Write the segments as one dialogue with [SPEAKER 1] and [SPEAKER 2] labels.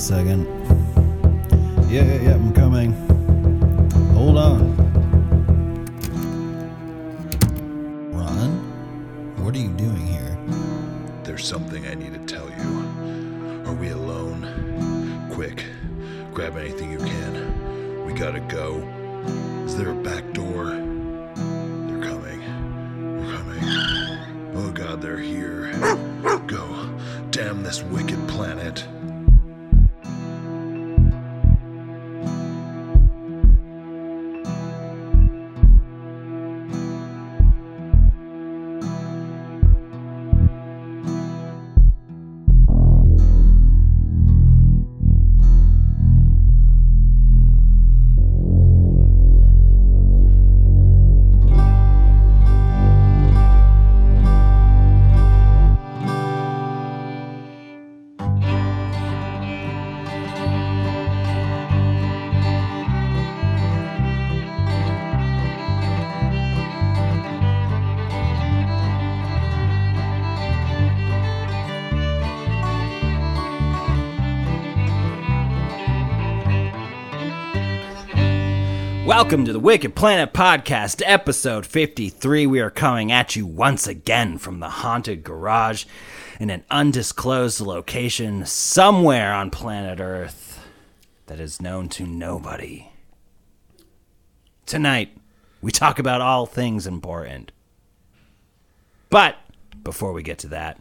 [SPEAKER 1] second. Yeah, yeah, yeah, I'm coming. Hold on. Ron? What are you doing here?
[SPEAKER 2] There's something I need to tell you. Are we alone? Quick, grab anything you can. We gotta go. Is there a back
[SPEAKER 1] Welcome to the Wicked Planet Podcast, episode 53. We are coming at you once again from the haunted garage in an undisclosed location somewhere on planet Earth that is known to nobody. Tonight, we talk about all things important. But before we get to that,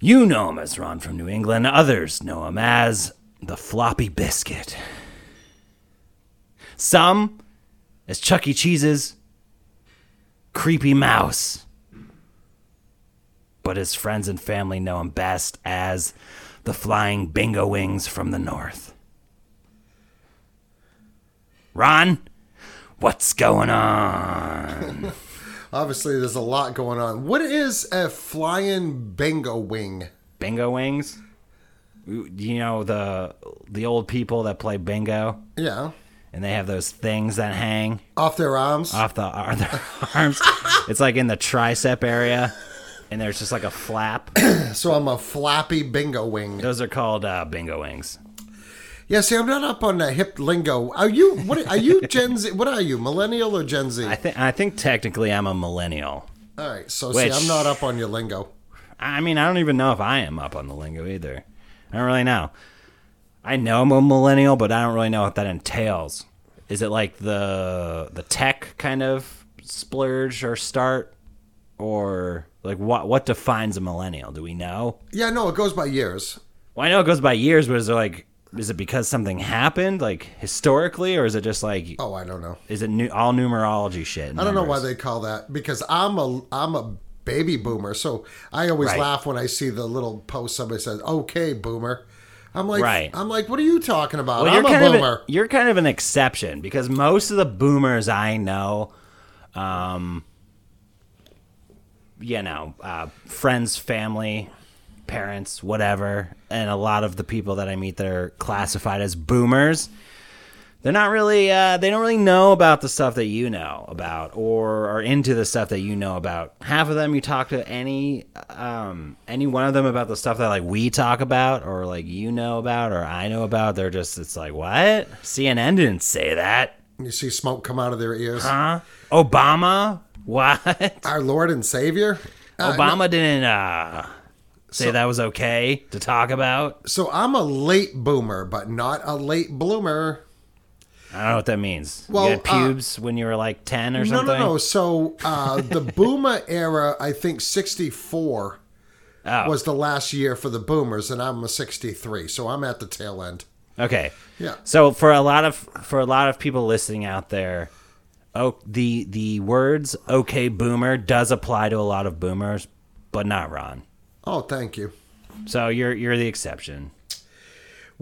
[SPEAKER 1] you know him as Ron from New England, others know him as the Floppy Biscuit. Some as Chuck E. Cheese's creepy mouse. But his friends and family know him best as the flying bingo wings from the north. Ron, what's going on?
[SPEAKER 3] Obviously, there's a lot going on. What is a flying bingo wing?
[SPEAKER 1] bingo wings? You know the the old people that play bingo
[SPEAKER 3] Yeah,
[SPEAKER 1] and they have those things that hang
[SPEAKER 3] off their arms.
[SPEAKER 1] off the ar- their arms. It's like in the tricep area, and there's just like a flap.
[SPEAKER 3] so I'm a flappy bingo wing.
[SPEAKER 1] Those are called uh, bingo wings.
[SPEAKER 3] Yeah, see, I'm not up on the hip lingo. Are you? What are you? Gen Z? What are you? Millennial or Gen Z?
[SPEAKER 1] I think I think technically I'm a millennial.
[SPEAKER 3] All right, so
[SPEAKER 1] Which-
[SPEAKER 3] see, I'm not up on your lingo.
[SPEAKER 1] I mean, I don't even know if I am up on the lingo either. I don't really know. I know I'm a millennial, but I don't really know what that entails. Is it like the the tech kind of splurge or start, or like what what defines a millennial? Do we know?
[SPEAKER 3] Yeah, no, it goes by years.
[SPEAKER 1] Well, I know it goes by years, but is it like is it because something happened like historically, or is it just like
[SPEAKER 3] Oh, I don't know.
[SPEAKER 1] is it new, all numerology shit?
[SPEAKER 3] I don't know why they call that because I'm a I'm a baby boomer. So I always
[SPEAKER 1] Right.
[SPEAKER 3] laugh when I see the little post somebody says, "Okay, boomer." I'm like,
[SPEAKER 1] Right.
[SPEAKER 3] I'm like, what are you talking about?
[SPEAKER 1] Well,
[SPEAKER 3] I'm
[SPEAKER 1] you're
[SPEAKER 3] a
[SPEAKER 1] kind of
[SPEAKER 3] boomer.
[SPEAKER 1] a, you're kind of an exception because most of the boomers I know, um, you know, uh, friends, family, parents, whatever, and a lot of the people that I meet that are classified as boomers, they're not really, uh, they don't really know about the stuff that you know about or are into the stuff that you know about. Half of them, you talk to any, um, any one of them about the stuff that like we talk about or like you know about or I know about. They're just, it's like, what? CNN didn't say that.
[SPEAKER 3] you see smoke come out of their ears.
[SPEAKER 1] Huh? Obama? What?
[SPEAKER 3] Our Lord and Savior. Uh,
[SPEAKER 1] Obama didn't, uh, say that was okay to talk about.
[SPEAKER 3] So I'm a late boomer, but not a late bloomer.
[SPEAKER 1] I don't know what that means.
[SPEAKER 3] Well,
[SPEAKER 1] you had
[SPEAKER 3] uh,
[SPEAKER 1] pubes when you were like 10 or
[SPEAKER 3] No,
[SPEAKER 1] something?
[SPEAKER 3] no, no. So uh, the boomer era, I think 64
[SPEAKER 1] Oh.
[SPEAKER 3] was the last year for the boomers, and I'm a 63, so I'm at the tail end.
[SPEAKER 1] Okay.
[SPEAKER 3] Yeah.
[SPEAKER 1] So for a lot of for a lot of people listening out there, oh the the words "okay boomer" does apply to a lot of boomers, but not Ron.
[SPEAKER 3] Oh, thank you.
[SPEAKER 1] So you're you're the exception.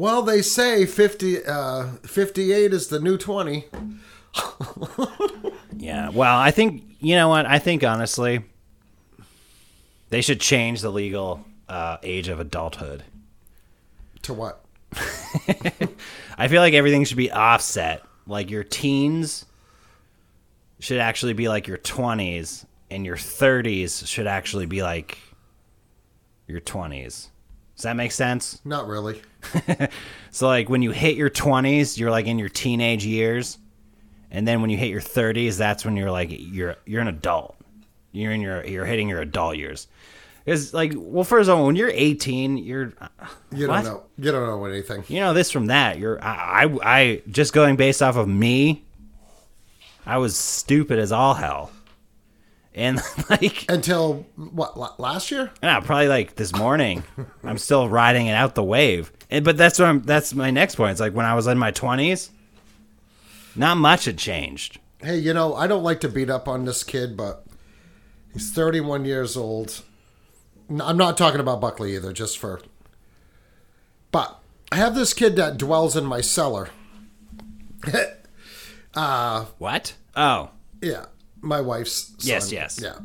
[SPEAKER 3] Well, they say 50, uh, 58 is the new 20.
[SPEAKER 1] Yeah. Well, I think you know what I think honestly, they should change the legal uh, age of adulthood.
[SPEAKER 3] To what?
[SPEAKER 1] I feel like everything should be offset. Like your teens should actually be like your 20s, and your 30s should actually be like your 20s. Does that make sense?
[SPEAKER 3] Not really.
[SPEAKER 1] So like when you hit your 20s, you're like in your teenage years. And then when you hit your 30s, that's when you're like you're you're an adult. You're in your you're hitting your adult years. Cuz like well first of all, when you're 18, you're uh,
[SPEAKER 3] You
[SPEAKER 1] What?
[SPEAKER 3] don't know. You don't know anything.
[SPEAKER 1] you know this from that. You're I, I I just going based off of me. I was stupid as all hell. And like
[SPEAKER 3] Until what? Last year?
[SPEAKER 1] Yeah, probably like this morning. I'm still riding it out the wave. And, but that's what I'm. That's my next point. It's like when I was in my 20s, not much had changed.
[SPEAKER 3] Hey, you know, I don't like to beat up on this kid, but he's 31 years old. I'm not talking about Buckley either, just for. But I have this kid that dwells in my cellar.
[SPEAKER 1] Uh, what? Oh,
[SPEAKER 3] Yeah, my wife's son.
[SPEAKER 1] Yes, yes.
[SPEAKER 3] Yeah.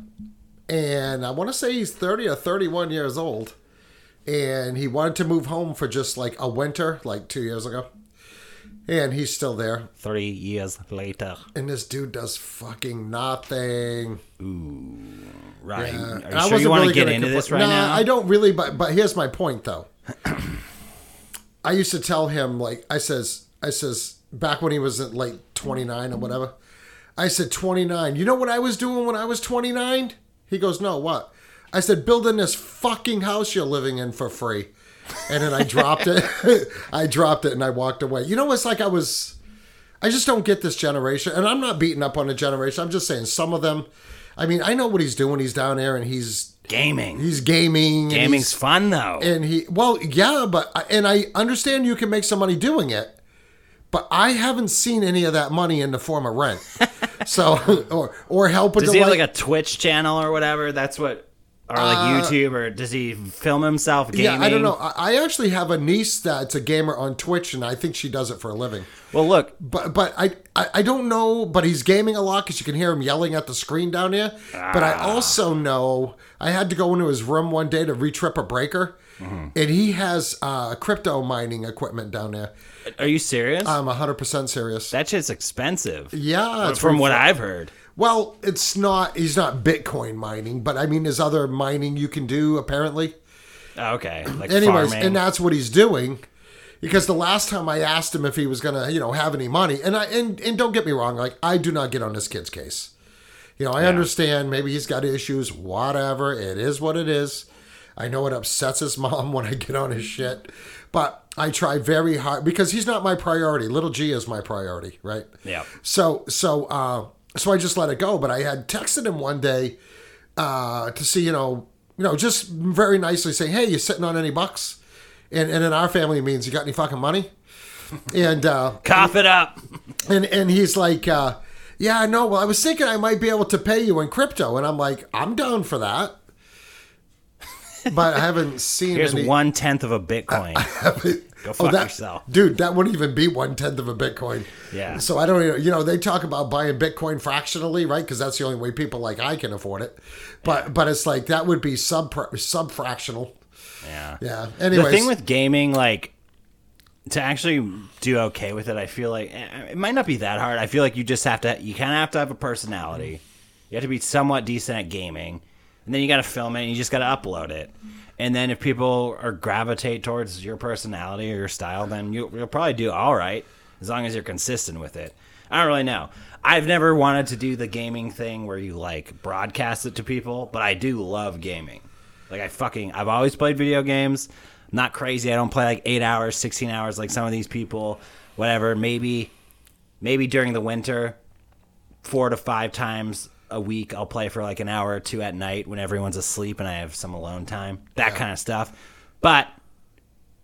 [SPEAKER 3] And I want to say he's 30 or 31 years old. And he wanted to move home for just like a winter, like two years ago. And he's still there.
[SPEAKER 1] Three years later.
[SPEAKER 3] And this dude does fucking nothing. Ooh.
[SPEAKER 1] Right.
[SPEAKER 3] Yeah.
[SPEAKER 1] Are
[SPEAKER 3] And
[SPEAKER 1] you sure
[SPEAKER 3] wasn't
[SPEAKER 1] you want
[SPEAKER 3] really
[SPEAKER 1] to get into
[SPEAKER 3] compl-
[SPEAKER 1] this right
[SPEAKER 3] Nah,
[SPEAKER 1] now?
[SPEAKER 3] I don't really, but but here's my point though. I used to tell him like I says I says back when he was at like 29 or whatever. I said 29. You know what I was doing when I was 29? He goes, "No, what?" I said, "Building this fucking house you're living in for free." And then I dropped it. I dropped it and I walked away. You know, it's like I was I just don't get this generation. And I'm not beating up on the generation. I'm just saying some of them I mean, I know what he's doing. He's down there and he's
[SPEAKER 1] Gaming.
[SPEAKER 3] he's gaming.
[SPEAKER 1] Gaming's
[SPEAKER 3] he's-
[SPEAKER 1] fun, though.
[SPEAKER 3] and he well, yeah, but and I understand you can make some money doing it, but I haven't seen any of that money in the form of rent. so or or help with
[SPEAKER 1] does
[SPEAKER 3] the
[SPEAKER 1] he have like a Twitch channel or whatever? That's what. Or like YouTube, or does he film himself gaming?
[SPEAKER 3] Uh, yeah, I don't know. I, I actually have a niece that's a gamer on Twitch, and I think she does it for a living.
[SPEAKER 1] Well, look,
[SPEAKER 3] But but I I, I don't know. But he's gaming a lot because you can hear him yelling at the screen down there. But I
[SPEAKER 1] Ah.
[SPEAKER 3] also know I had to go into his room one day to retrip a breaker,
[SPEAKER 1] Mm-hmm.
[SPEAKER 3] and he has uh, crypto mining equipment down there.
[SPEAKER 1] Are you serious?
[SPEAKER 3] I'm hundred percent serious.
[SPEAKER 1] that shit's expensive.
[SPEAKER 3] yeah, it's
[SPEAKER 1] from what I've heard.
[SPEAKER 3] Well, it's not. He's not Bitcoin mining, but I mean, there's other mining you can do apparently.
[SPEAKER 1] Oh, okay, like
[SPEAKER 3] Anyways,
[SPEAKER 1] farming.
[SPEAKER 3] and that's what he's doing. Because the last time I asked him if he was gonna, you know, have any money, and I and, and don't get me wrong, like I do not get on this kid's case. You know, I understand maybe he's got issues, whatever. It is what it is. I know it upsets his mom when I get on his shit, but I try very hard because he's not my priority. Little G is my priority, right?
[SPEAKER 1] Yeah.
[SPEAKER 3] So so uh so I just let it go. But I had texted him one day uh to see, you know, you know, just very nicely saying, Hey, you sitting on any bucks? And and in our family it means you got any fucking money? And uh
[SPEAKER 1] Cough it up.
[SPEAKER 3] and and he's like, uh, yeah, no, well I was thinking I might be able to pay you in crypto. And I'm like, I'm down for that. But I haven't seen
[SPEAKER 1] Here's
[SPEAKER 3] any
[SPEAKER 1] one tenth of a Bitcoin. Go fuck
[SPEAKER 3] Oh, that,
[SPEAKER 1] yourself.
[SPEAKER 3] dude. That wouldn't even be one tenth of a Bitcoin.
[SPEAKER 1] Yeah.
[SPEAKER 3] So I don't, even- you know, they talk about buying Bitcoin fractionally, right? Because that's the only way people like I can afford it. But but it's like that would be sub sub fractional.
[SPEAKER 1] Yeah.
[SPEAKER 3] Yeah. Anyways,
[SPEAKER 1] The thing with gaming, like, to actually do okay with it, I feel like eh, it might not be that hard. I feel like you just have to, you kind of have to have a personality. You have to be somewhat decent at gaming, and then you got to film it, and you just got to upload it. And then if people are gravitate towards your personality or your style, then you, you'll probably do all right as long as you're consistent with it. I don't really know. I've never wanted to do the gaming thing where you like broadcast it to people, but I do love gaming. Like I fucking I've always played video games. I'm not crazy. I don't play like 8 hours, 16 hours like some of these people. Whatever. Maybe maybe during the winter 4 to 5 times a week I'll play for like an hour or two at night when everyone's asleep and I have some alone time. That kind of stuff. But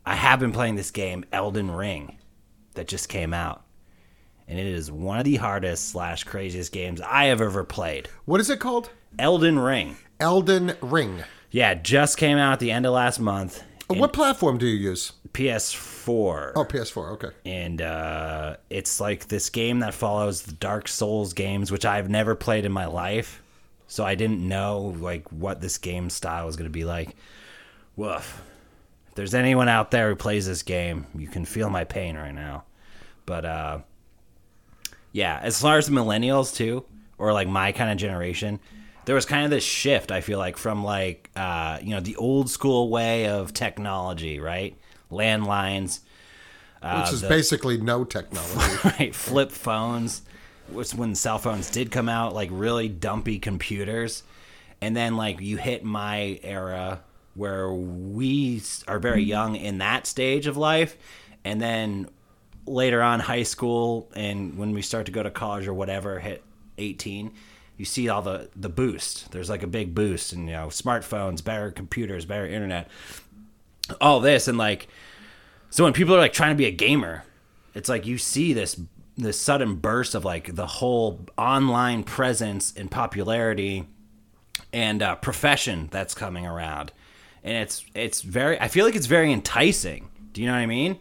[SPEAKER 1] I have been playing this game Elden Ring that just came out. And it is one of the hardest slash craziest games I have ever played.
[SPEAKER 3] what is it called?
[SPEAKER 1] Elden Ring.
[SPEAKER 3] Elden Ring.
[SPEAKER 1] Yeah, just came out at the end of last month.
[SPEAKER 3] What platform do you use?
[SPEAKER 1] PS4.
[SPEAKER 3] Oh, PS4. Okay.
[SPEAKER 1] And uh, it's like this game that follows the Dark Souls games, which I've never played in my life. So I didn't know like what this game style was going to be like. Woof. If there's anyone out there who plays this game, you can feel my pain right now. But uh, yeah, as far as millennials too, or like my kind of generation, there was kind of this shift. I feel like from like uh, you know the old school way of technology, right? Landlines, uh,
[SPEAKER 3] Which is
[SPEAKER 1] the-
[SPEAKER 3] basically no technology.
[SPEAKER 1] right? Flip phones, which when cell phones did come out, like really dumpy computers, and then like you hit my era where we are very young in that stage of life, and then later on high school and when we start to go to college or whatever, hit eighteen. You see all the the boost. There's like a big boost, and you know, smartphones, better computers, better internet, all this, and like so when people are like trying to be a gamer, it's like you see this this sudden burst of like the whole online presence and popularity and uh, profession that's coming around, and it's it's very. I feel like it's very enticing. Do you know what I mean?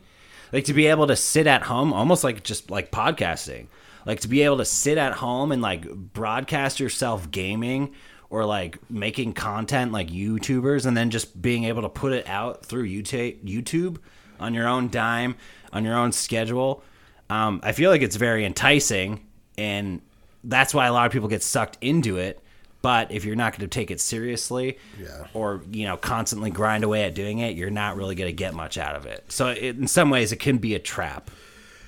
[SPEAKER 1] Like to be able to sit at home, almost like just like podcasting, like to be able to sit at home and like broadcast yourself gaming or like making content like YouTubers, and then just being able to put it out through YouTube YouTube on your own dime, on your own schedule. Um, I feel like it's very enticing, and that's why a lot of people get sucked into it. But if you're not going to take it seriously,
[SPEAKER 3] Yeah.
[SPEAKER 1] or you know, constantly grind away at doing it, you're not really going to get much out of it. So, it, in some ways, it can be a trap.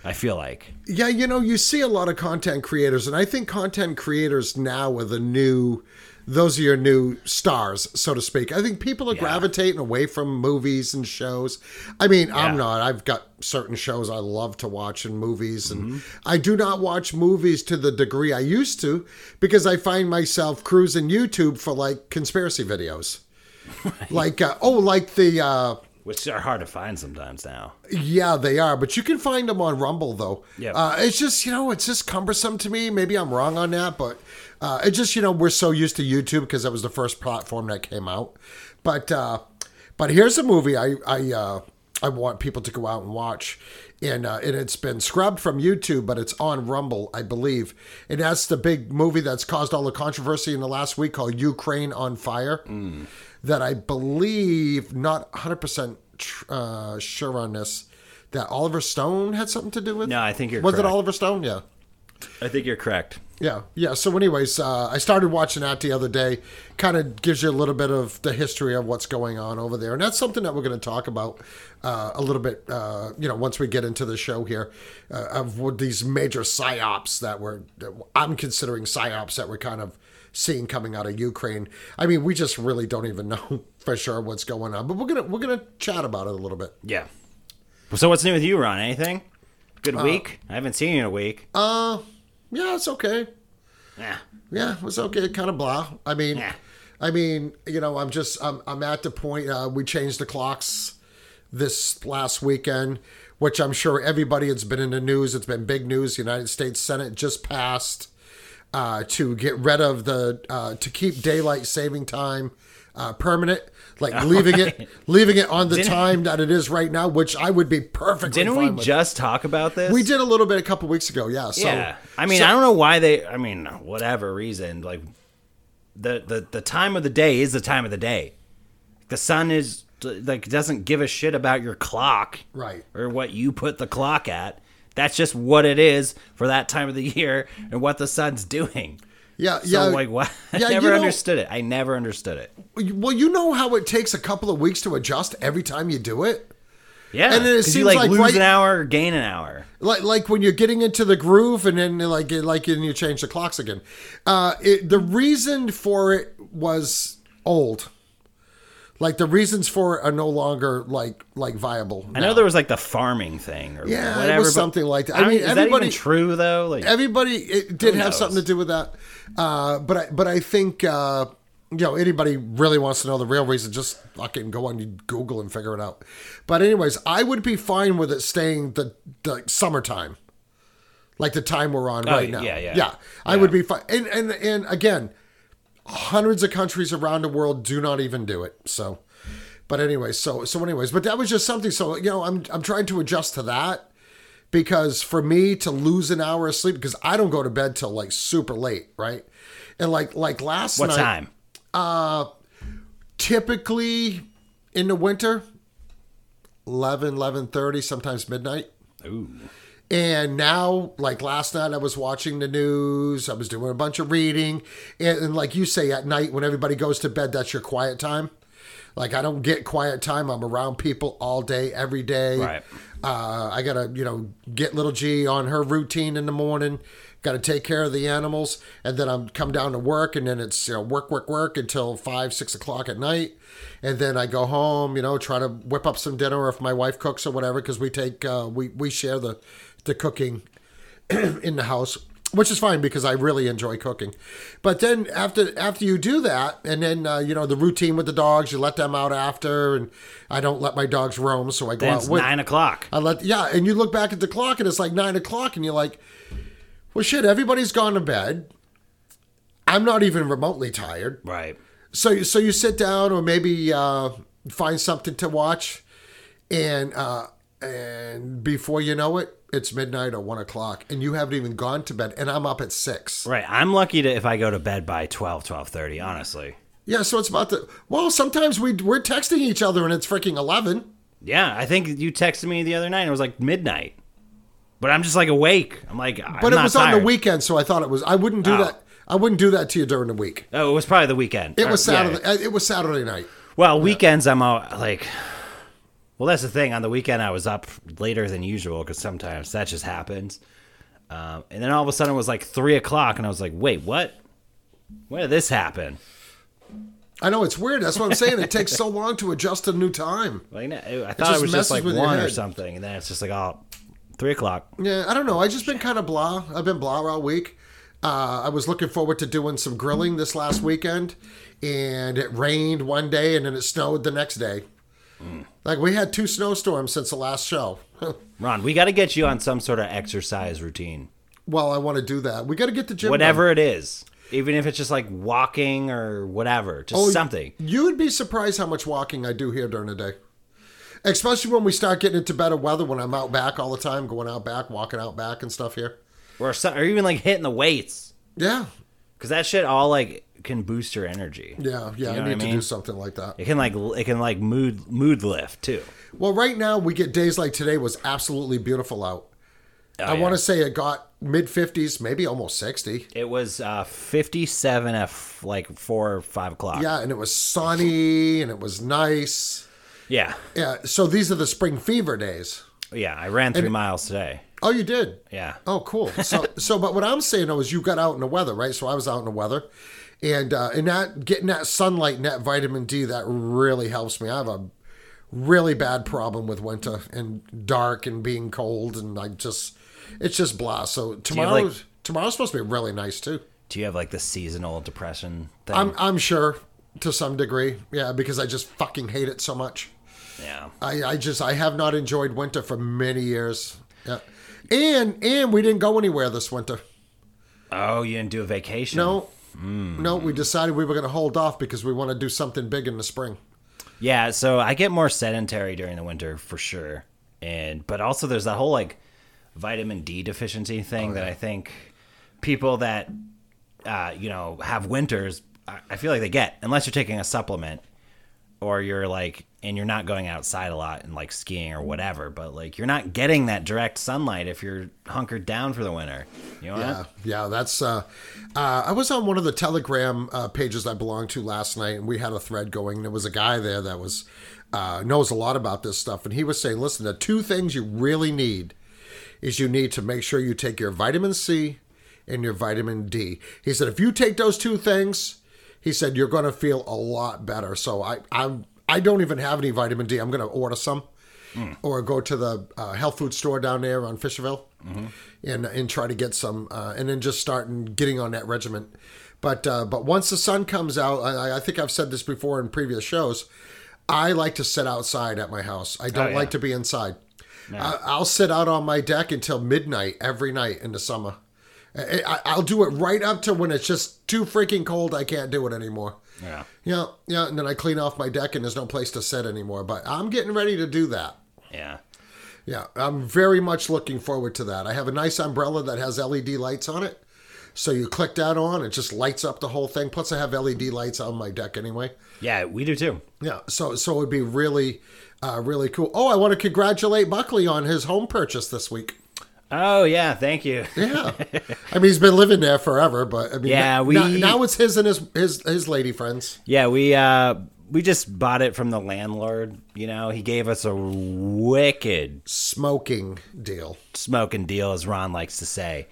[SPEAKER 1] I feel like.
[SPEAKER 3] Yeah, you know, you see a lot of content creators, and I think content creators now are the new, those are your new stars, so to speak. I think people are
[SPEAKER 1] Yeah.
[SPEAKER 3] gravitating away from movies and shows. I mean, I'm not. I've got certain shows I love to watch and movies, and
[SPEAKER 1] Mm-hmm.
[SPEAKER 3] I do not watch movies to the degree I used to because I find myself cruising YouTube for like conspiracy videos. Like, uh, oh, like the. Uh,
[SPEAKER 1] Which are hard to find sometimes now.
[SPEAKER 3] yeah, they are, but you can find them on Rumble though.
[SPEAKER 1] Yeah.
[SPEAKER 3] uh, it's just you know it's just cumbersome to me. Maybe I'm wrong on that, but uh, it just you know we're so used to YouTube because that was the first platform that came out. But uh, but here's a movie I I uh, I want people to go out and watch, and uh, and it's been scrubbed from YouTube, but it's on Rumble, I believe, and that's the big movie that's caused all the controversy in the last week called Ukraine on Fire. That I believe not 100 percent uh, sure on this that Oliver Stone had something to do with.
[SPEAKER 1] No, I think you're
[SPEAKER 3] Was it. Oliver Stone? Yeah.
[SPEAKER 1] I think you're correct.
[SPEAKER 3] Yeah, yeah. So, anyways, uh, I started watching that the other day. Kind of gives you a little bit of the history of what's going on over there, and that's something that we're going to talk about uh, a little bit. Uh, you know, once we get into the show here, uh, of what these major psyops that were, that I'm considering psyops that we're kind of seeing coming out of Ukraine. I mean, we just really don't even know for sure what's going on, but we're gonna we're gonna chat about it a little bit.
[SPEAKER 1] Yeah. So what's new with you, Ron? Anything? Good
[SPEAKER 3] Uh,
[SPEAKER 1] week? I haven't seen you in a week.
[SPEAKER 3] Uh, yeah, it's okay.
[SPEAKER 1] yeah.
[SPEAKER 3] Yeah, it's okay. Kind of blah. I mean,
[SPEAKER 1] Yeah.
[SPEAKER 3] I mean, you know, I'm just, I'm, I'm at the point. Uh, we changed the clocks this last weekend, which I'm sure everybody. It's been in the news. It's been big news. The United States Senate just passed uh, to get rid of the uh, to keep daylight saving time uh, permanent, like leaving it, leaving it on the
[SPEAKER 1] Didn't-
[SPEAKER 3] time that it is right now, which I would be perfectly
[SPEAKER 1] Didn't we
[SPEAKER 3] with.
[SPEAKER 1] just talk about this?
[SPEAKER 3] we did a little bit a couple weeks ago. Yeah. So,
[SPEAKER 1] yeah. I mean,
[SPEAKER 3] so-
[SPEAKER 1] I don't know why they. I mean, whatever reason, like the the the time of the day is the time of the day. The sun is like doesn't give a shit about your clock,
[SPEAKER 3] Right.
[SPEAKER 1] Or what you put the clock at. That's just what it is for that time of the year and what the sun's doing.
[SPEAKER 3] yeah,
[SPEAKER 1] So
[SPEAKER 3] yeah.
[SPEAKER 1] like, what? I
[SPEAKER 3] yeah,
[SPEAKER 1] never
[SPEAKER 3] you know-
[SPEAKER 1] understood it. I never understood it.
[SPEAKER 3] Well, you know how it takes a couple of weeks to adjust every time you do it?
[SPEAKER 1] Yeah,
[SPEAKER 3] And then it
[SPEAKER 1] 'cause you
[SPEAKER 3] seems
[SPEAKER 1] like,
[SPEAKER 3] like
[SPEAKER 1] lose
[SPEAKER 3] right-
[SPEAKER 1] an hour or gain an hour.
[SPEAKER 3] Like like when you're getting into the groove and then like like and you change the clocks again. Uh, it, the reason for it was old. Like the reasons for it are no longer like like viable.
[SPEAKER 1] I know there was like the farming thing or
[SPEAKER 3] Yeah, it
[SPEAKER 1] whatever.
[SPEAKER 3] was something like that. I
[SPEAKER 1] I mean, is that
[SPEAKER 3] everybody-
[SPEAKER 1] even true though? Like,
[SPEAKER 3] everybody it did have
[SPEAKER 1] knows?
[SPEAKER 3] something to do with that uh, but I, but I think uh, you know anybody really wants to know the real reason just fucking go on Google and figure it out but anyways I would be fine with it staying the, the summertime like the time we're on right
[SPEAKER 1] yeah,
[SPEAKER 3] now
[SPEAKER 1] yeah, yeah.
[SPEAKER 3] yeah I would be fine and, and and again hundreds of countries around the world do not even do it so but anyways so so anyways but that was just something so you know I'm I'm trying to adjust to that because for me to lose an hour of sleep because I don't go to bed till like super late, right? And like like last
[SPEAKER 1] what
[SPEAKER 3] night,
[SPEAKER 1] time?
[SPEAKER 3] Uh, typically in the winter, 11, 11.30, sometimes midnight.
[SPEAKER 1] Ooh.
[SPEAKER 3] And now, like last night, I was watching the news. I was doing a bunch of reading, and, and like you say, at night when everybody goes to bed, that's your quiet time. Like I don't get quiet time. I'm around people all day, every day.
[SPEAKER 1] Right.
[SPEAKER 3] Uh, I gotta, you know, get little G on her routine in the morning. Got to take care of the animals, and then I'm come down to work, and then it's you know work, work, work until five, six o'clock at night, and then I go home. You know, try to whip up some dinner or if my wife cooks or whatever, because we take uh, we we share the the cooking in the house which is fine because I really enjoy cooking. But then after after you do that, and then uh, you know the routine with the dogs, you let them out after, and I don't let my dogs roam, so I go
[SPEAKER 1] Then
[SPEAKER 3] out
[SPEAKER 1] it's
[SPEAKER 3] with.
[SPEAKER 1] nine o'clock.
[SPEAKER 3] I let yeah, and you look back at the clock, and it's like nine o'clock, and you're like, well, shit, everybody's gone to bed. I'm not even remotely tired.
[SPEAKER 1] Right.
[SPEAKER 3] So so you sit down or maybe uh, find something to watch, and uh, and before you know it, it's midnight or one o'clock, and you haven't even gone to bed, and I'm up at six.
[SPEAKER 1] Right. I'm lucky to if I go to bed by 12, 12.30, honestly.
[SPEAKER 3] Yeah, so it's about the well. Sometimes we we're texting each other, and it's freaking eleven.
[SPEAKER 1] Yeah, I think you texted me the other night. and It was like midnight, but I'm just like awake. I'm like, I'm
[SPEAKER 3] But it was on the weekend, so I thought it was. I wouldn't do
[SPEAKER 1] Oh.
[SPEAKER 3] that. I wouldn't do that to you during the week.
[SPEAKER 1] Oh, it was probably the weekend.
[SPEAKER 3] It
[SPEAKER 1] Or-
[SPEAKER 3] was. Saturday. uh, It was Saturday night.
[SPEAKER 1] Well, weekends I'm out like. Well, that's the thing. On the weekend, I was up later than usual because sometimes that just happens. Um, and then all of a sudden, it was like three o'clock, and I was like, "Wait, what? When did this happen?"
[SPEAKER 3] I know it's weird. That's what I'm saying. It takes so long to adjust to new time.
[SPEAKER 1] Like, I thought it,
[SPEAKER 3] just
[SPEAKER 1] was just like
[SPEAKER 3] with your
[SPEAKER 1] one or something, and then it's just like, oh, three o'clock.
[SPEAKER 3] Yeah, I don't know. I just been kind of blah. I've been blah all week. Uh, I was looking forward to doing some grilling this last weekend, and it rained one day and then it snowed the next day. Like we had two snowstorms since the last show.
[SPEAKER 1] Ron, we got to get you on some sort of exercise routine,
[SPEAKER 3] well, I want to do that. We got to get the gym.
[SPEAKER 1] whatever it is, even if it's just like walking or whatever, just oh,
[SPEAKER 3] done.
[SPEAKER 1] something.
[SPEAKER 3] You would be surprised how much walking I do here during the day. Especially when we start getting into better weather when I'm out back all the time, going out back, walking out back and stuff here.
[SPEAKER 1] or some, or even like hitting the weights
[SPEAKER 3] Yeah.
[SPEAKER 1] because that shit all like can boost your energy.
[SPEAKER 3] Yeah, yeah,
[SPEAKER 1] You know
[SPEAKER 3] I need
[SPEAKER 1] I
[SPEAKER 3] to do something like that.
[SPEAKER 1] It can like it can like mood mood lift too.
[SPEAKER 3] Well, right now we get days like today was absolutely beautiful out.
[SPEAKER 1] Oh,
[SPEAKER 3] I want to say it got mid 50s, maybe almost 60.
[SPEAKER 1] It was uh, fifty-seven at f- like four or five o'clock.
[SPEAKER 3] Yeah, and it was sunny and it was nice.
[SPEAKER 1] yeah,
[SPEAKER 3] Yeah, so these are the spring fever days.
[SPEAKER 1] yeah. I ran three miles today.
[SPEAKER 3] Oh, you did?
[SPEAKER 1] Yeah,
[SPEAKER 3] Oh, cool. So, so, but what I'm saying though is you got out in the weather, right? So I was out in the weather, and uh, and that getting that sunlight and that vitamin D that really helps me. I have a really bad problem with winter and dark and being cold, and I just it's just blah. So tomorrow,
[SPEAKER 1] like-
[SPEAKER 3] tomorrow's supposed to be really nice too.
[SPEAKER 1] do you have like the seasonal depression thing?
[SPEAKER 3] I'm I'm sure to some degree, yeah, because I just fucking hate it so much.
[SPEAKER 1] yeah,
[SPEAKER 3] I, I just I have not enjoyed winter for many years. Yeah. And and we didn't go anywhere this winter.
[SPEAKER 1] Oh, you didn't do a vacation?
[SPEAKER 3] No.
[SPEAKER 1] Hmm.
[SPEAKER 3] No, we decided we were going to hold off because we want to do something big in the spring.
[SPEAKER 1] Yeah, so I get more sedentary during the winter for sure, and but also there's that whole like vitamin D deficiency thing
[SPEAKER 3] Oh,
[SPEAKER 1] that I think people that uh, you know have winters, I feel like they get unless you're taking a supplement or you're like and you're not going outside a lot and like skiing or whatever, but like you're not getting that direct sunlight if you're hunkered down for the winter. You know
[SPEAKER 3] Yeah, yeah, that's. Uh, uh, I was on one of the Telegram uh, pages I belonged to last night, and we had a thread going. And there was a guy there that was uh, knows a lot about this stuff, and he was saying, "Listen, the two things you really need is you need to make sure you take your vitamin C and your vitamin D." He said, "If you take those two things, he said you're going to feel a lot better." So I, I'm. I don't even have any vitamin D. I'm going to order some. Or go to the uh, health food store down there on Fisherville, and and try to get some, uh, and then just start and getting on that regiment. But uh, but once the sun comes out, I, I think I've said this before in previous shows. I like to sit outside at my house. I don't
[SPEAKER 1] Oh, yeah.
[SPEAKER 3] like to be inside. I, I'll sit out on my deck until midnight every night in the summer. I, I- I'll do it right up to when it's just too freaking cold. I can't do it anymore.
[SPEAKER 1] Yeah.
[SPEAKER 3] Yeah, yeah, and then I clean off my deck and there's no place to sit anymore. But I'm getting ready to do that.
[SPEAKER 1] Yeah.
[SPEAKER 3] Yeah, I'm very much looking forward to that. I have a nice umbrella that has LED lights on it. So you click that on, it just lights up the whole thing. Plus, I have LED lights on my deck anyway.
[SPEAKER 1] Yeah, we do too.
[SPEAKER 3] Yeah, so so it would be really, uh, really cool. Oh, I want to congratulate Buckley on his home purchase this week.
[SPEAKER 1] Oh yeah, thank you.
[SPEAKER 3] Yeah, I mean he's been living there forever, but I mean,
[SPEAKER 1] Yeah,
[SPEAKER 3] now,
[SPEAKER 1] we-
[SPEAKER 3] now, now it's his and his his his lady friends.
[SPEAKER 1] Yeah, we uh we just bought it from the landlord. You know, he gave us a wicked
[SPEAKER 3] Smoking deal.
[SPEAKER 1] smoking deal, as Ron likes to say,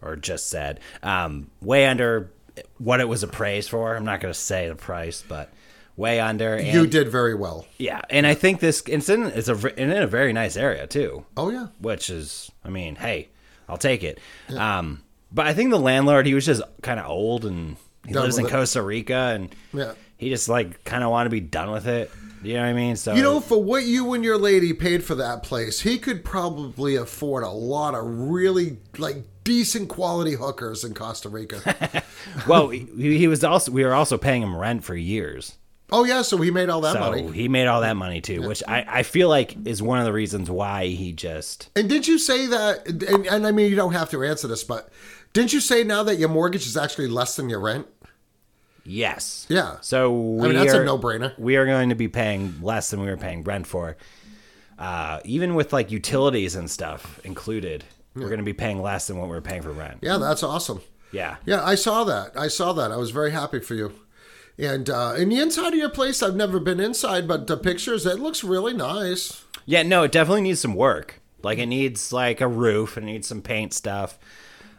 [SPEAKER 1] or just said. Um, way under what it was appraised for. I'm not going to say the price, but way under. And,
[SPEAKER 3] you did very well.
[SPEAKER 1] yeah, and I think this it's in it's a in a very nice area too.
[SPEAKER 3] Oh yeah,
[SPEAKER 1] which is, I mean, hey, I'll take it. Um, but I think the landlord, he was just kind of old and he
[SPEAKER 3] Done
[SPEAKER 1] lives in
[SPEAKER 3] it.
[SPEAKER 1] Costa Rica and
[SPEAKER 3] Yeah.
[SPEAKER 1] he just like kind of wanted to be done with it. You know what I mean? So
[SPEAKER 3] You know, for what you and your lady paid for that place, he could probably afford a lot of really like decent quality hookers in Costa Rica.
[SPEAKER 1] well, he, he was also we were also paying him rent for years.
[SPEAKER 3] Oh yeah, so he made all that
[SPEAKER 1] So
[SPEAKER 3] money.
[SPEAKER 1] he made all that money too, which I, I feel like is one of the reasons why he just
[SPEAKER 3] And did you say that? And, and I mean, you don't have to answer this, but didn't you say now that your mortgage is actually less than your rent?
[SPEAKER 1] yes.
[SPEAKER 3] Yeah.
[SPEAKER 1] So we
[SPEAKER 3] I mean, that's a
[SPEAKER 1] are-
[SPEAKER 3] no-brainer.
[SPEAKER 1] We are going to be paying less than we were paying rent for. Uh, even with like utilities and stuff included, we're going to be paying less than what we're paying for rent.
[SPEAKER 3] Yeah, that's awesome.
[SPEAKER 1] Yeah.
[SPEAKER 3] Yeah, I saw that. I saw that. I was very happy for you. And uh, in the inside of your place, I've never been inside, but the pictures, it looks really nice.
[SPEAKER 1] Yeah, no, it definitely needs some work. Like it needs like a roof, it needs some paint stuff.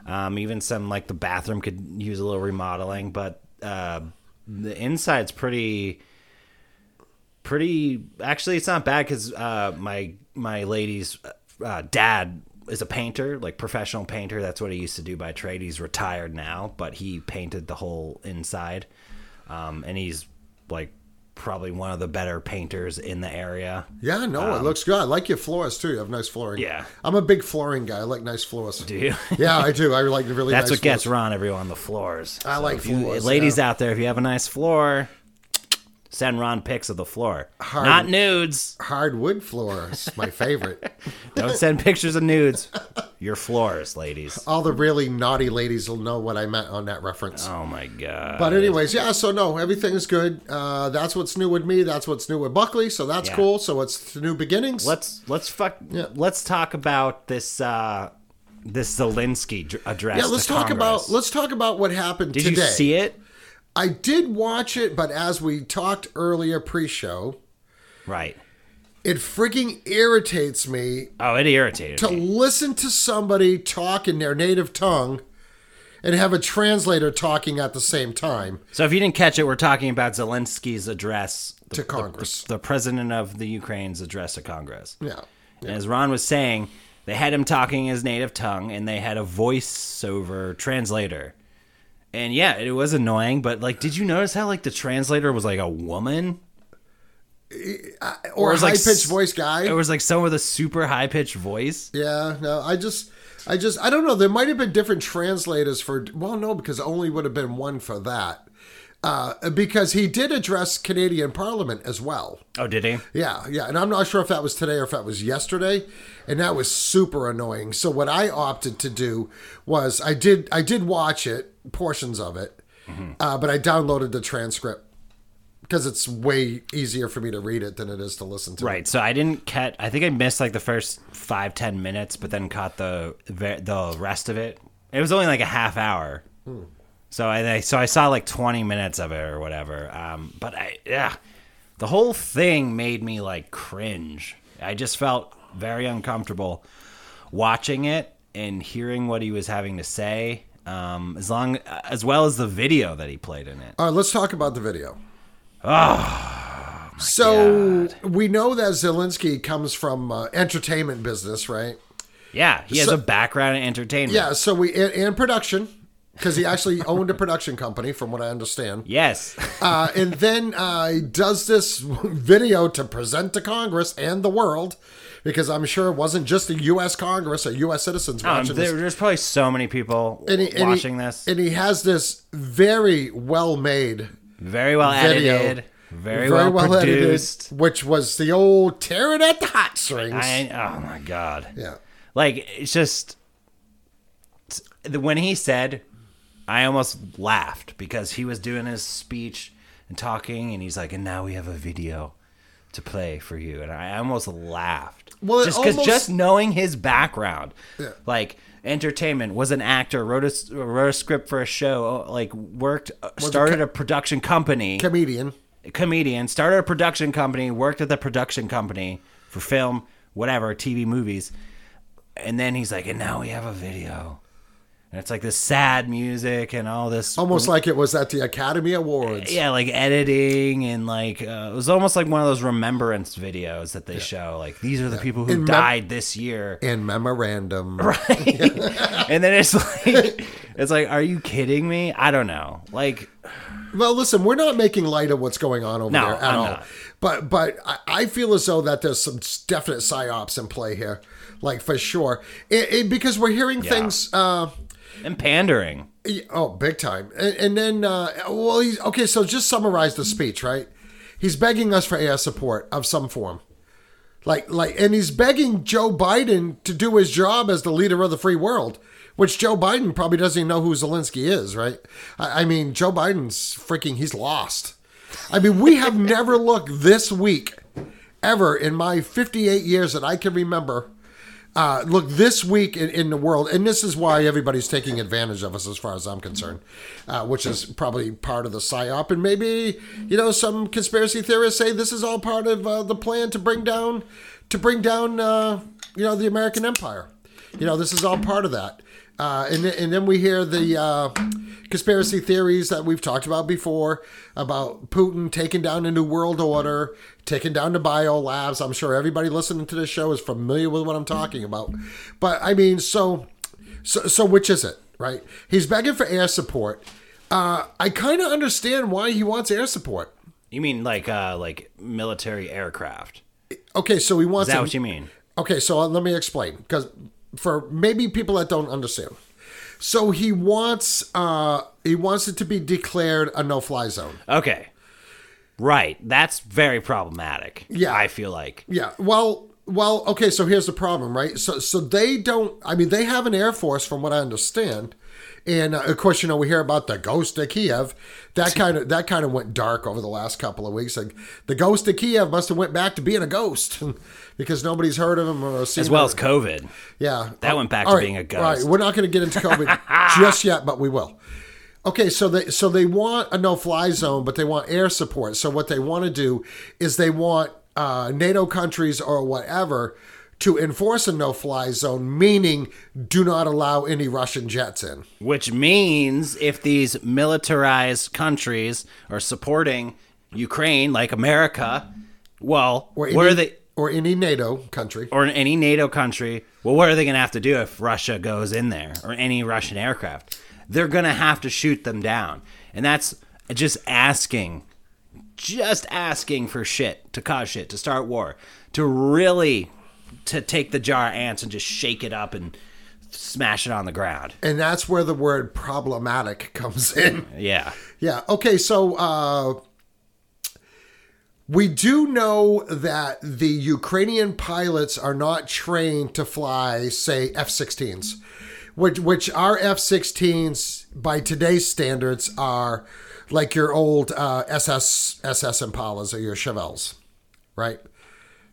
[SPEAKER 1] Um, even some like the bathroom could use a little remodeling, but uh, the inside's pretty pretty actually it's not bad because uh, my my lady's uh, dad is a painter like professional painter that's what he used to do by trade he's retired now but he painted the whole inside um, and he's like probably one of the better painters in the area
[SPEAKER 3] Yeah, no, it looks good. I like your floors too. You have nice flooring.
[SPEAKER 1] Um, Yeah.
[SPEAKER 3] I'm a big flooring guy. I like nice floors.
[SPEAKER 1] do you
[SPEAKER 3] Yeah, I do. I like really
[SPEAKER 1] That's
[SPEAKER 3] nice
[SPEAKER 1] what gets
[SPEAKER 3] floors.
[SPEAKER 1] Ron everyone on the floors.
[SPEAKER 3] I like
[SPEAKER 1] if you-
[SPEAKER 3] floors,
[SPEAKER 1] ladies
[SPEAKER 3] yeah.
[SPEAKER 1] out there, if you have a nice floor, send Ron pics of the floor.
[SPEAKER 3] Hard-
[SPEAKER 1] Not nudes.
[SPEAKER 3] Hardwood floors, my favorite.
[SPEAKER 1] Don't send pictures of nudes. Your floors, ladies.
[SPEAKER 3] All the really naughty ladies will know what I meant on that reference.
[SPEAKER 1] Oh my god.
[SPEAKER 3] But anyways, yeah. So no, everything's good. Uh, that's what's new with me. That's what's new with Buckley. So that's
[SPEAKER 1] Yeah.
[SPEAKER 3] cool. So it's the new beginnings.
[SPEAKER 1] let's let's fuck.
[SPEAKER 3] Yeah.
[SPEAKER 1] Let's talk about this uh this Zelensky address.
[SPEAKER 3] yeah, let's talk about let's talk about what happened
[SPEAKER 1] Did
[SPEAKER 3] today.
[SPEAKER 1] you see it?
[SPEAKER 3] I did watch it, but as we talked earlier pre-show,
[SPEAKER 1] Right.
[SPEAKER 3] it freaking irritates me
[SPEAKER 1] Oh, it irritated
[SPEAKER 3] to
[SPEAKER 1] me.
[SPEAKER 3] listen to somebody talk in their native tongue and have a translator talking at the same time.
[SPEAKER 1] So if you didn't catch it, we're talking about Zelensky's address the-
[SPEAKER 3] To Congress.
[SPEAKER 1] the president of the Ukraine's address to Congress.
[SPEAKER 3] Yeah.
[SPEAKER 1] And as Ron was saying, they had him talking his native tongue and they had a voiceover translator. And yeah, it was annoying, but like did you notice how like the translator was like a woman?
[SPEAKER 3] Or a
[SPEAKER 1] it was like
[SPEAKER 3] high pitched voice guy.
[SPEAKER 1] It was like someone with a super high pitched voice.
[SPEAKER 3] Yeah, no, I just, I just, I don't know. There might have been different translators for. Well, no, because only would have been one for that. Uh, because he did address Canadian Parliament as well.
[SPEAKER 1] Oh, did he?
[SPEAKER 3] Yeah, yeah, and I'm not sure if that was today or if that was yesterday, and that was super annoying. So what I opted to do was I did, I did watch it, portions of it, uh, but I downloaded the transcript because it's way easier for me to read it than it is to listen to. it.
[SPEAKER 1] Right. So I didn't catch. I think I missed like the first five ten minutes, but then caught the the rest of it. It was only like a half hour. So I I- so I saw like twenty minutes of it or whatever. Um, but I yeah, the whole thing made me like cringe. I just felt very uncomfortable watching it and hearing what he was having to say. Um, as long as well as the video that he played in it.
[SPEAKER 3] All right, let's talk about the video. Oh, so we know that Zelensky comes from uh, entertainment business, right?
[SPEAKER 1] Yeah, he has
[SPEAKER 3] So-
[SPEAKER 1] a background in entertainment.
[SPEAKER 3] Yeah. So we and, and production because he actually owned a production company, from what I understand.
[SPEAKER 1] Yes.
[SPEAKER 3] Uh, and then uh, he does this video to present to Congress and the world, because I'm sure it wasn't just the U.S. Congress or U.S. citizens
[SPEAKER 1] Um,
[SPEAKER 3] watching
[SPEAKER 1] there,
[SPEAKER 3] this.
[SPEAKER 1] there's probably so many people
[SPEAKER 3] And he- and he-
[SPEAKER 1] watching this.
[SPEAKER 3] and he has this very well made
[SPEAKER 1] very well
[SPEAKER 3] video.
[SPEAKER 1] edited, very, well, produced.
[SPEAKER 3] edited, which was the old tear it at the hot strings.
[SPEAKER 1] I, oh my god!
[SPEAKER 3] yeah.
[SPEAKER 1] Like it's just when he said, I almost laughed because he was doing his speech and talking, and he's like, "And now we have a video to play for you, and I almost laughed.
[SPEAKER 3] Well,
[SPEAKER 1] just because
[SPEAKER 3] almost-
[SPEAKER 1] just knowing his background,
[SPEAKER 3] Yeah.
[SPEAKER 1] like entertainment, was an actor, wrote a wrote a script for a show, like worked, uh, started a production company,
[SPEAKER 3] Comedian.
[SPEAKER 1] comedian, started a production company, worked at the production company for film, whatever, TV, movies. And then he's like, and now we have a video. And it's like this sad music and all this.
[SPEAKER 3] Almost like it was at the Academy Awards.
[SPEAKER 1] yeah, like editing and like uh, it was almost like one of those remembrance videos that they show. Like these are the people who
[SPEAKER 3] In mem-
[SPEAKER 1] died this year,
[SPEAKER 3] In memorandum. Right?
[SPEAKER 1] and then it's like, it's like, are you kidding me? I don't know. Like,
[SPEAKER 3] Well, listen, we're not making light of what's going on over
[SPEAKER 1] No,
[SPEAKER 3] there at
[SPEAKER 1] I'm
[SPEAKER 3] all.
[SPEAKER 1] not.
[SPEAKER 3] But but I, I feel as though that there's some definite psyops in play here, like for sure. It, it- because we're hearing things. Uh,
[SPEAKER 1] and pandering.
[SPEAKER 3] oh, big time. And, and then, uh, well, he's okay. So just summarize the speech, right? He's begging us for air support of some form. Like, like, and he's begging Joe Biden to do his job as the leader of the free world, which Joe Biden probably doesn't even know who Zelensky is, right? I, I mean, Joe Biden's freaking, he's lost. I mean, we have never looked this weak ever in my 58 years that I can remember. Uh, look, this week in, in the world, and this is why everybody's taking advantage of us, as far as I'm concerned, uh, which is probably part of the psyop. And maybe you know some conspiracy theorists say this is all part of uh, the plan to bring down, to bring down, uh, you know, the American empire. You know, this is all part of that. Uh, and, and then we hear the uh, conspiracy theories that we've talked about before about Putin taking down a new world order, taking down the bio labs. I'm sure everybody listening to this show is familiar with what I'm talking about. But I mean, so so, so which is it, right? He's begging for air support. Uh, I kind of understand why he wants air support.
[SPEAKER 1] You mean like uh like military aircraft?
[SPEAKER 3] Okay, so he
[SPEAKER 1] Is that
[SPEAKER 3] a-
[SPEAKER 1] what you mean?
[SPEAKER 3] Okay, so let me explain because for maybe people that don't understand. So he wants uh he wants it to be declared a no-fly zone.
[SPEAKER 1] Okay. Right. That's very problematic.
[SPEAKER 3] Yeah.
[SPEAKER 1] I feel like.
[SPEAKER 3] Yeah. Well, well, okay, so here's the problem, right? So so they don't I mean they have an air force from what I understand. And uh, of course, you know, we hear about the ghost of Kiev. That kind of that kind of went dark over the last couple of weeks. Like the ghost of Kiev must have went back to being a ghost because nobody's heard of him or seen
[SPEAKER 1] As well
[SPEAKER 3] him.
[SPEAKER 1] as COVID.
[SPEAKER 3] Yeah.
[SPEAKER 1] That went back to being a ghost.
[SPEAKER 3] All right, we're not going to get into COVID just yet, but we will. Okay, so they so they want a no-fly zone, but they want air support. So what they want to do is they want uh, NATO countries or whatever to enforce a no-fly zone, meaning do not allow any Russian jets in.
[SPEAKER 1] Which means if these militarized countries are supporting Ukraine, like America, well,
[SPEAKER 3] Or
[SPEAKER 1] what
[SPEAKER 3] any,
[SPEAKER 1] are they?
[SPEAKER 3] or any NATO country.
[SPEAKER 1] Or any NATO country, well, what are they going to have to do if Russia goes in there or any Russian aircraft? They're going to have to shoot them down. And that's just asking, just asking for shit, to cause shit, to start war, to really to take the jar of ants and just shake it up and smash it on the ground.
[SPEAKER 3] And that's where the word problematic comes in.
[SPEAKER 1] Yeah.
[SPEAKER 3] Yeah. Okay. So uh, we do know that the Ukrainian pilots are not trained to fly, say, F-16s, which which our F-16s by today's standards are like your old uh, SS SS Impalas or your Chevelles, right?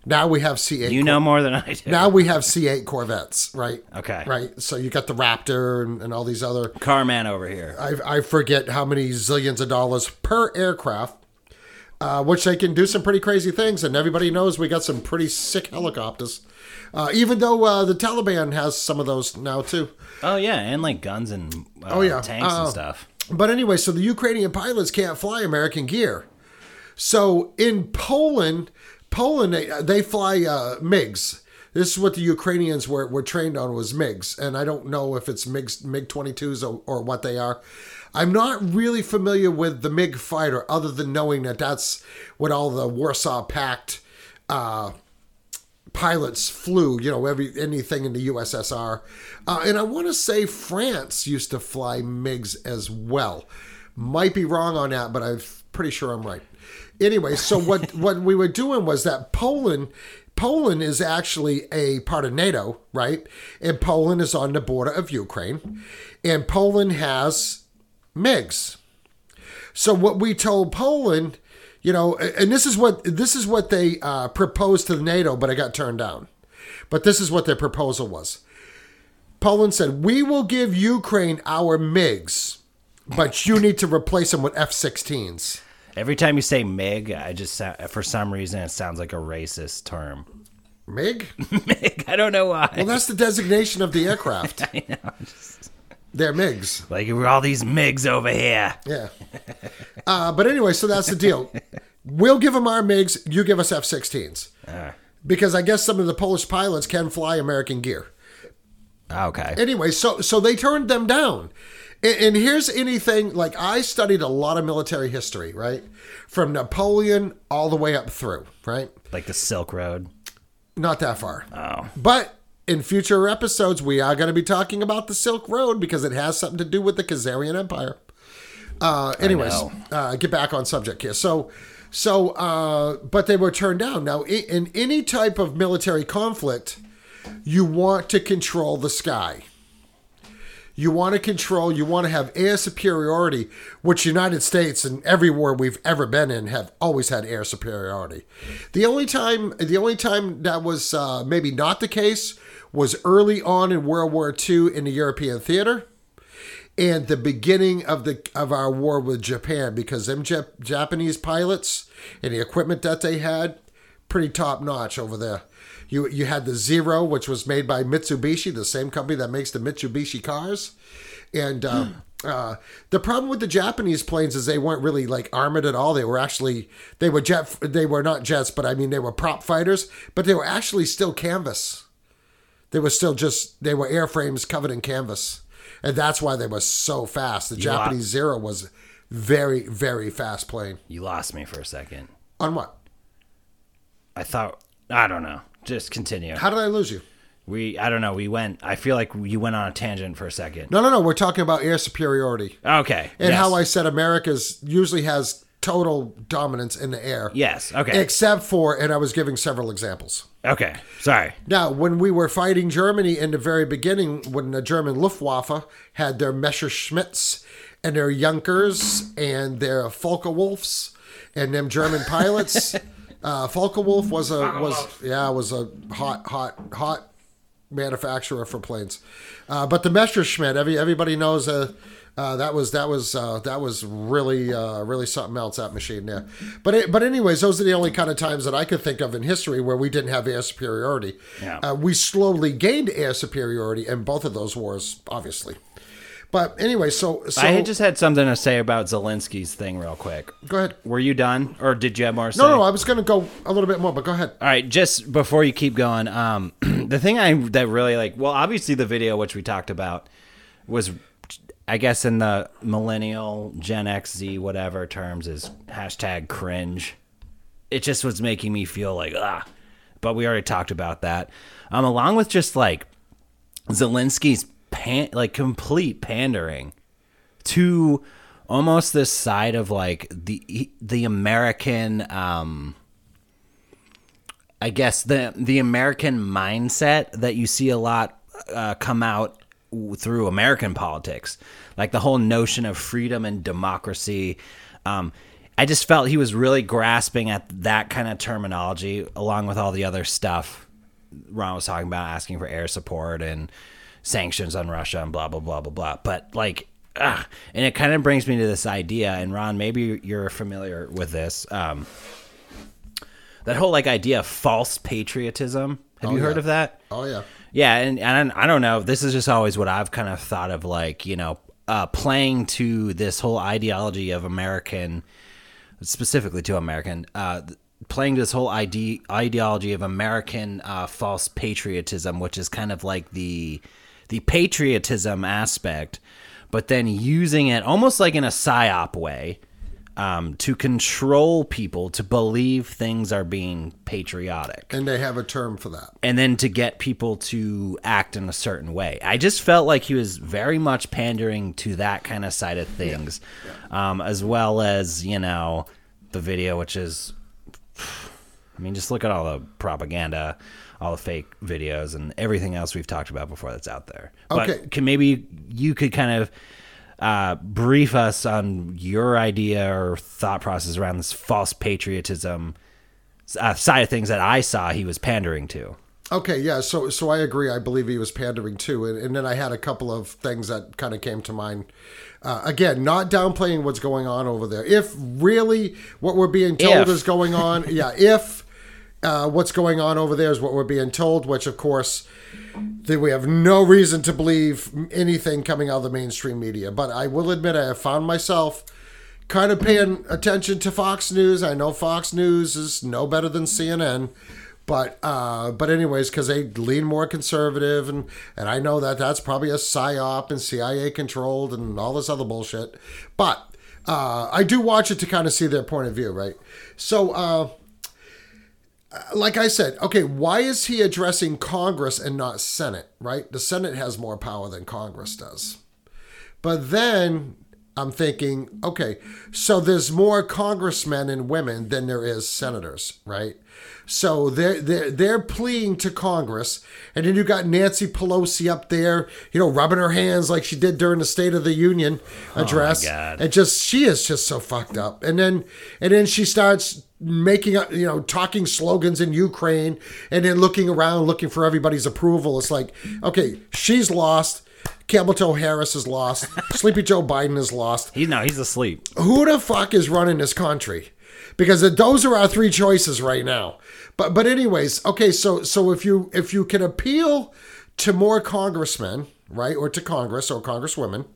[SPEAKER 3] Now we have C8.
[SPEAKER 1] You know more than I do.
[SPEAKER 3] Now we have C8 Corvettes, right?
[SPEAKER 1] Okay.
[SPEAKER 3] Right. So you got the Raptor and, and all these other
[SPEAKER 1] Carman over here.
[SPEAKER 3] I, I forget how many zillions of dollars per aircraft, uh, which they can do some pretty crazy things. And everybody knows we got some pretty sick helicopters. Uh, even though uh, the Taliban has some of those now too.
[SPEAKER 1] Oh yeah, and like guns and uh,
[SPEAKER 3] Oh, yeah.
[SPEAKER 1] tanks
[SPEAKER 3] Uh,
[SPEAKER 1] and stuff.
[SPEAKER 3] But anyway, so the Ukrainian pilots can't fly American gear. So in Poland, Poland they, they fly uh, MiGs. This is what the Ukrainians were, were trained on was MiGs, and I don't know if it's MiGs MiG 22s or, or what they are. I'm not really familiar with the MiG fighter, other than knowing that that's what all the Warsaw Pact uh, pilots flew, you know, every anything in the USSR. Uh, and I want to say France used to fly MiGs as well. Might be wrong on that, but I'm pretty sure I'm right. Anyway, so what what we were doing was that Poland Poland is actually a part of NATO, right? And Poland is on the border of Ukraine. And Poland has MiGs. So what we told Poland, You know, and this is what this is what they uh, proposed to NATO, but it got turned down. But this is what their proposal was. Poland said, "We will give Ukraine our MiGs, but you need to replace them with F-16s."
[SPEAKER 1] Every time you say MiG, I just for some reason it sounds like a racist term.
[SPEAKER 3] MiG?
[SPEAKER 1] MiG. I don't know why.
[SPEAKER 3] Well, that's the designation of the aircraft.
[SPEAKER 1] I know.
[SPEAKER 3] They're MiGs.
[SPEAKER 1] Like we're all these MiGs over here.
[SPEAKER 3] Yeah. Uh, but anyway, so that's the deal. We'll give them our MiGs. You give us F-16s. Because I guess some of the Polish pilots can fly American gear.
[SPEAKER 1] Okay.
[SPEAKER 3] Anyway, so so they turned them down. And, and here's anything like I studied a lot of military history, right? From Napoleon all the way up through, right?
[SPEAKER 1] like the Silk Road.
[SPEAKER 3] Not that far.
[SPEAKER 1] Oh.
[SPEAKER 3] But in future episodes, we are going to be talking about the Silk Road because it has something to do with the Khazarian Empire. Uh, anyways, uh, get back on subject here. So, so, uh, but they were turned down. Now, in any type of military conflict, you want to control the sky. You want to control, you want to have air superiority, which United States and every war we've ever been in have always had air superiority. The only time, the only time that was uh, maybe not the case was early on in World War II in the European theater, and the beginning of the of our war with Japan because them Jap- Japanese pilots and the equipment that they had, pretty top notch over there. You you had the Zero, which was made by Mitsubishi, the same company that makes the Mitsubishi cars, and. Um, uh, the problem with the Japanese planes is they weren't really like armored at all. They were actually they were jet they were not jets, but I mean they were prop fighters, but they were actually still canvas. They were still just they were airframes covered in canvas, and that's why they were so fast. The
[SPEAKER 1] lo-
[SPEAKER 3] Japanese Zero was very very fast plane.
[SPEAKER 1] You lost me for a second.
[SPEAKER 3] On what?
[SPEAKER 1] I thought I don't know. Just continue.
[SPEAKER 3] How did I lose you?
[SPEAKER 1] We I don't know. We went. I feel like you went on a tangent for a second.
[SPEAKER 3] No, no, no. We're talking about air superiority
[SPEAKER 1] Okay.
[SPEAKER 3] and
[SPEAKER 1] yes.
[SPEAKER 3] how I said America's usually has total dominance in the air.
[SPEAKER 1] Yes. Okay.
[SPEAKER 3] Except for, and I was giving several examples.
[SPEAKER 1] okay. Sorry.
[SPEAKER 3] Now, when we were fighting Germany in the very beginning, when the German Luftwaffe had their Messerschmitts and their Junkers and their Wolfs and them German pilots, uh, Wolf was a was yeah was a hot hot hot manufacturer for planes, uh, but the Messerschmitt, every everybody knows uh, uh, that was that was uh, that was really uh, really something else that machine there. But it, but anyways, those are the only kind of times that I could think of in history where we didn't have air superiority.
[SPEAKER 1] Yeah.
[SPEAKER 3] Uh, we slowly gained air superiority in both of those wars, obviously. But anyway, so so
[SPEAKER 1] I had just had something to say about Zelensky's thing, real quick.
[SPEAKER 3] go ahead.
[SPEAKER 1] Were you done, or did you have more? To
[SPEAKER 3] No,
[SPEAKER 1] say?
[SPEAKER 3] no, I was going to go a little bit more, but go ahead.
[SPEAKER 1] All right, just before you keep going, um, the thing I that really like, well, obviously the video which we talked about was, I guess, in the millennial Gen X Z whatever terms is hashtag cringe. It just was making me feel like ah, but we already talked about that. Um, along with just like Zelensky's pan like complete pandering to almost this side of like the the American um I guess the the American mindset that you see a lot uh, come out through American politics, like the whole notion of freedom and democracy. Um, I just felt he was really grasping at that kind of terminology, along with all the other stuff Ron was talking about, asking for air support and sanctions on Russia and blah blah blah blah blah. But like, ah, and it kind of brings me to this idea. And Ron, maybe you're familiar with this. Um, that whole like idea of false patriotism. Have you heard
[SPEAKER 3] yeah.
[SPEAKER 1] of that?
[SPEAKER 3] Oh yeah.
[SPEAKER 1] Yeah, and, and I don't know. This is just always what I've kind of thought of, like you know, uh, playing to this whole ideology of American, specifically to American, uh, playing to this whole ide- ideology of American uh, false patriotism, which is kind of like the the patriotism aspect, but then using it almost like in a psyop way um, to control people to believe things are being patriotic
[SPEAKER 3] And they have a term for that.
[SPEAKER 1] and then to get people to act in a certain way. I just felt like he was very much pandering to that kind of side of things, Um, as well as you know the video, which is, I mean, just look at all the propaganda, all the fake videos, and everything else we've talked about before that's out there. But
[SPEAKER 3] Okay.
[SPEAKER 1] can maybe you could kind of uh, brief us on your idea or thought process around this false patriotism uh, side of things that I saw he was pandering to.
[SPEAKER 3] Okay, yeah, so so I agree. I believe he was pandering too, and, and then I had a couple of things that kind of came to mind. Uh, again, not downplaying what's going on over there. If really what we're being told
[SPEAKER 1] If.
[SPEAKER 3] is going on, yeah, if uh, what's going on over there is what we're being told, which of course that we have no reason to believe anything coming out of the mainstream media. But I will admit, I have found myself kind of paying attention to Fox News. I know Fox News is no better than CNN, but uh, but anyways, because they lean more conservative, and and I know that that's probably a psyop and CIA controlled and all this other bullshit. But uh, I do watch it to kind of see their point of view, right? So. Like I said, okay, why is he addressing Congress and not Senate, right? The Senate has more power than Congress does. But then I'm thinking, okay, so there's more congressmen and women than there is senators, right? So they're, they're, they're pleading to Congress. And then you got Nancy Pelosi up there, you know, rubbing her hands like she did during the State of the Union oh address.
[SPEAKER 1] God.
[SPEAKER 3] And just, she is just so fucked up. And then, and then she starts making up, you know, talking slogans in Ukraine and then looking around, looking for everybody's approval. It's like, okay, she's lost. Kamala Harris is lost. Sleepy Joe Biden is lost
[SPEAKER 1] He no, he's asleep.
[SPEAKER 3] who the fuck is running this country? Because those are our three choices right now. But but anyways, okay, so so if you if you can appeal to more congressmen, right, or to Congress or congresswomen,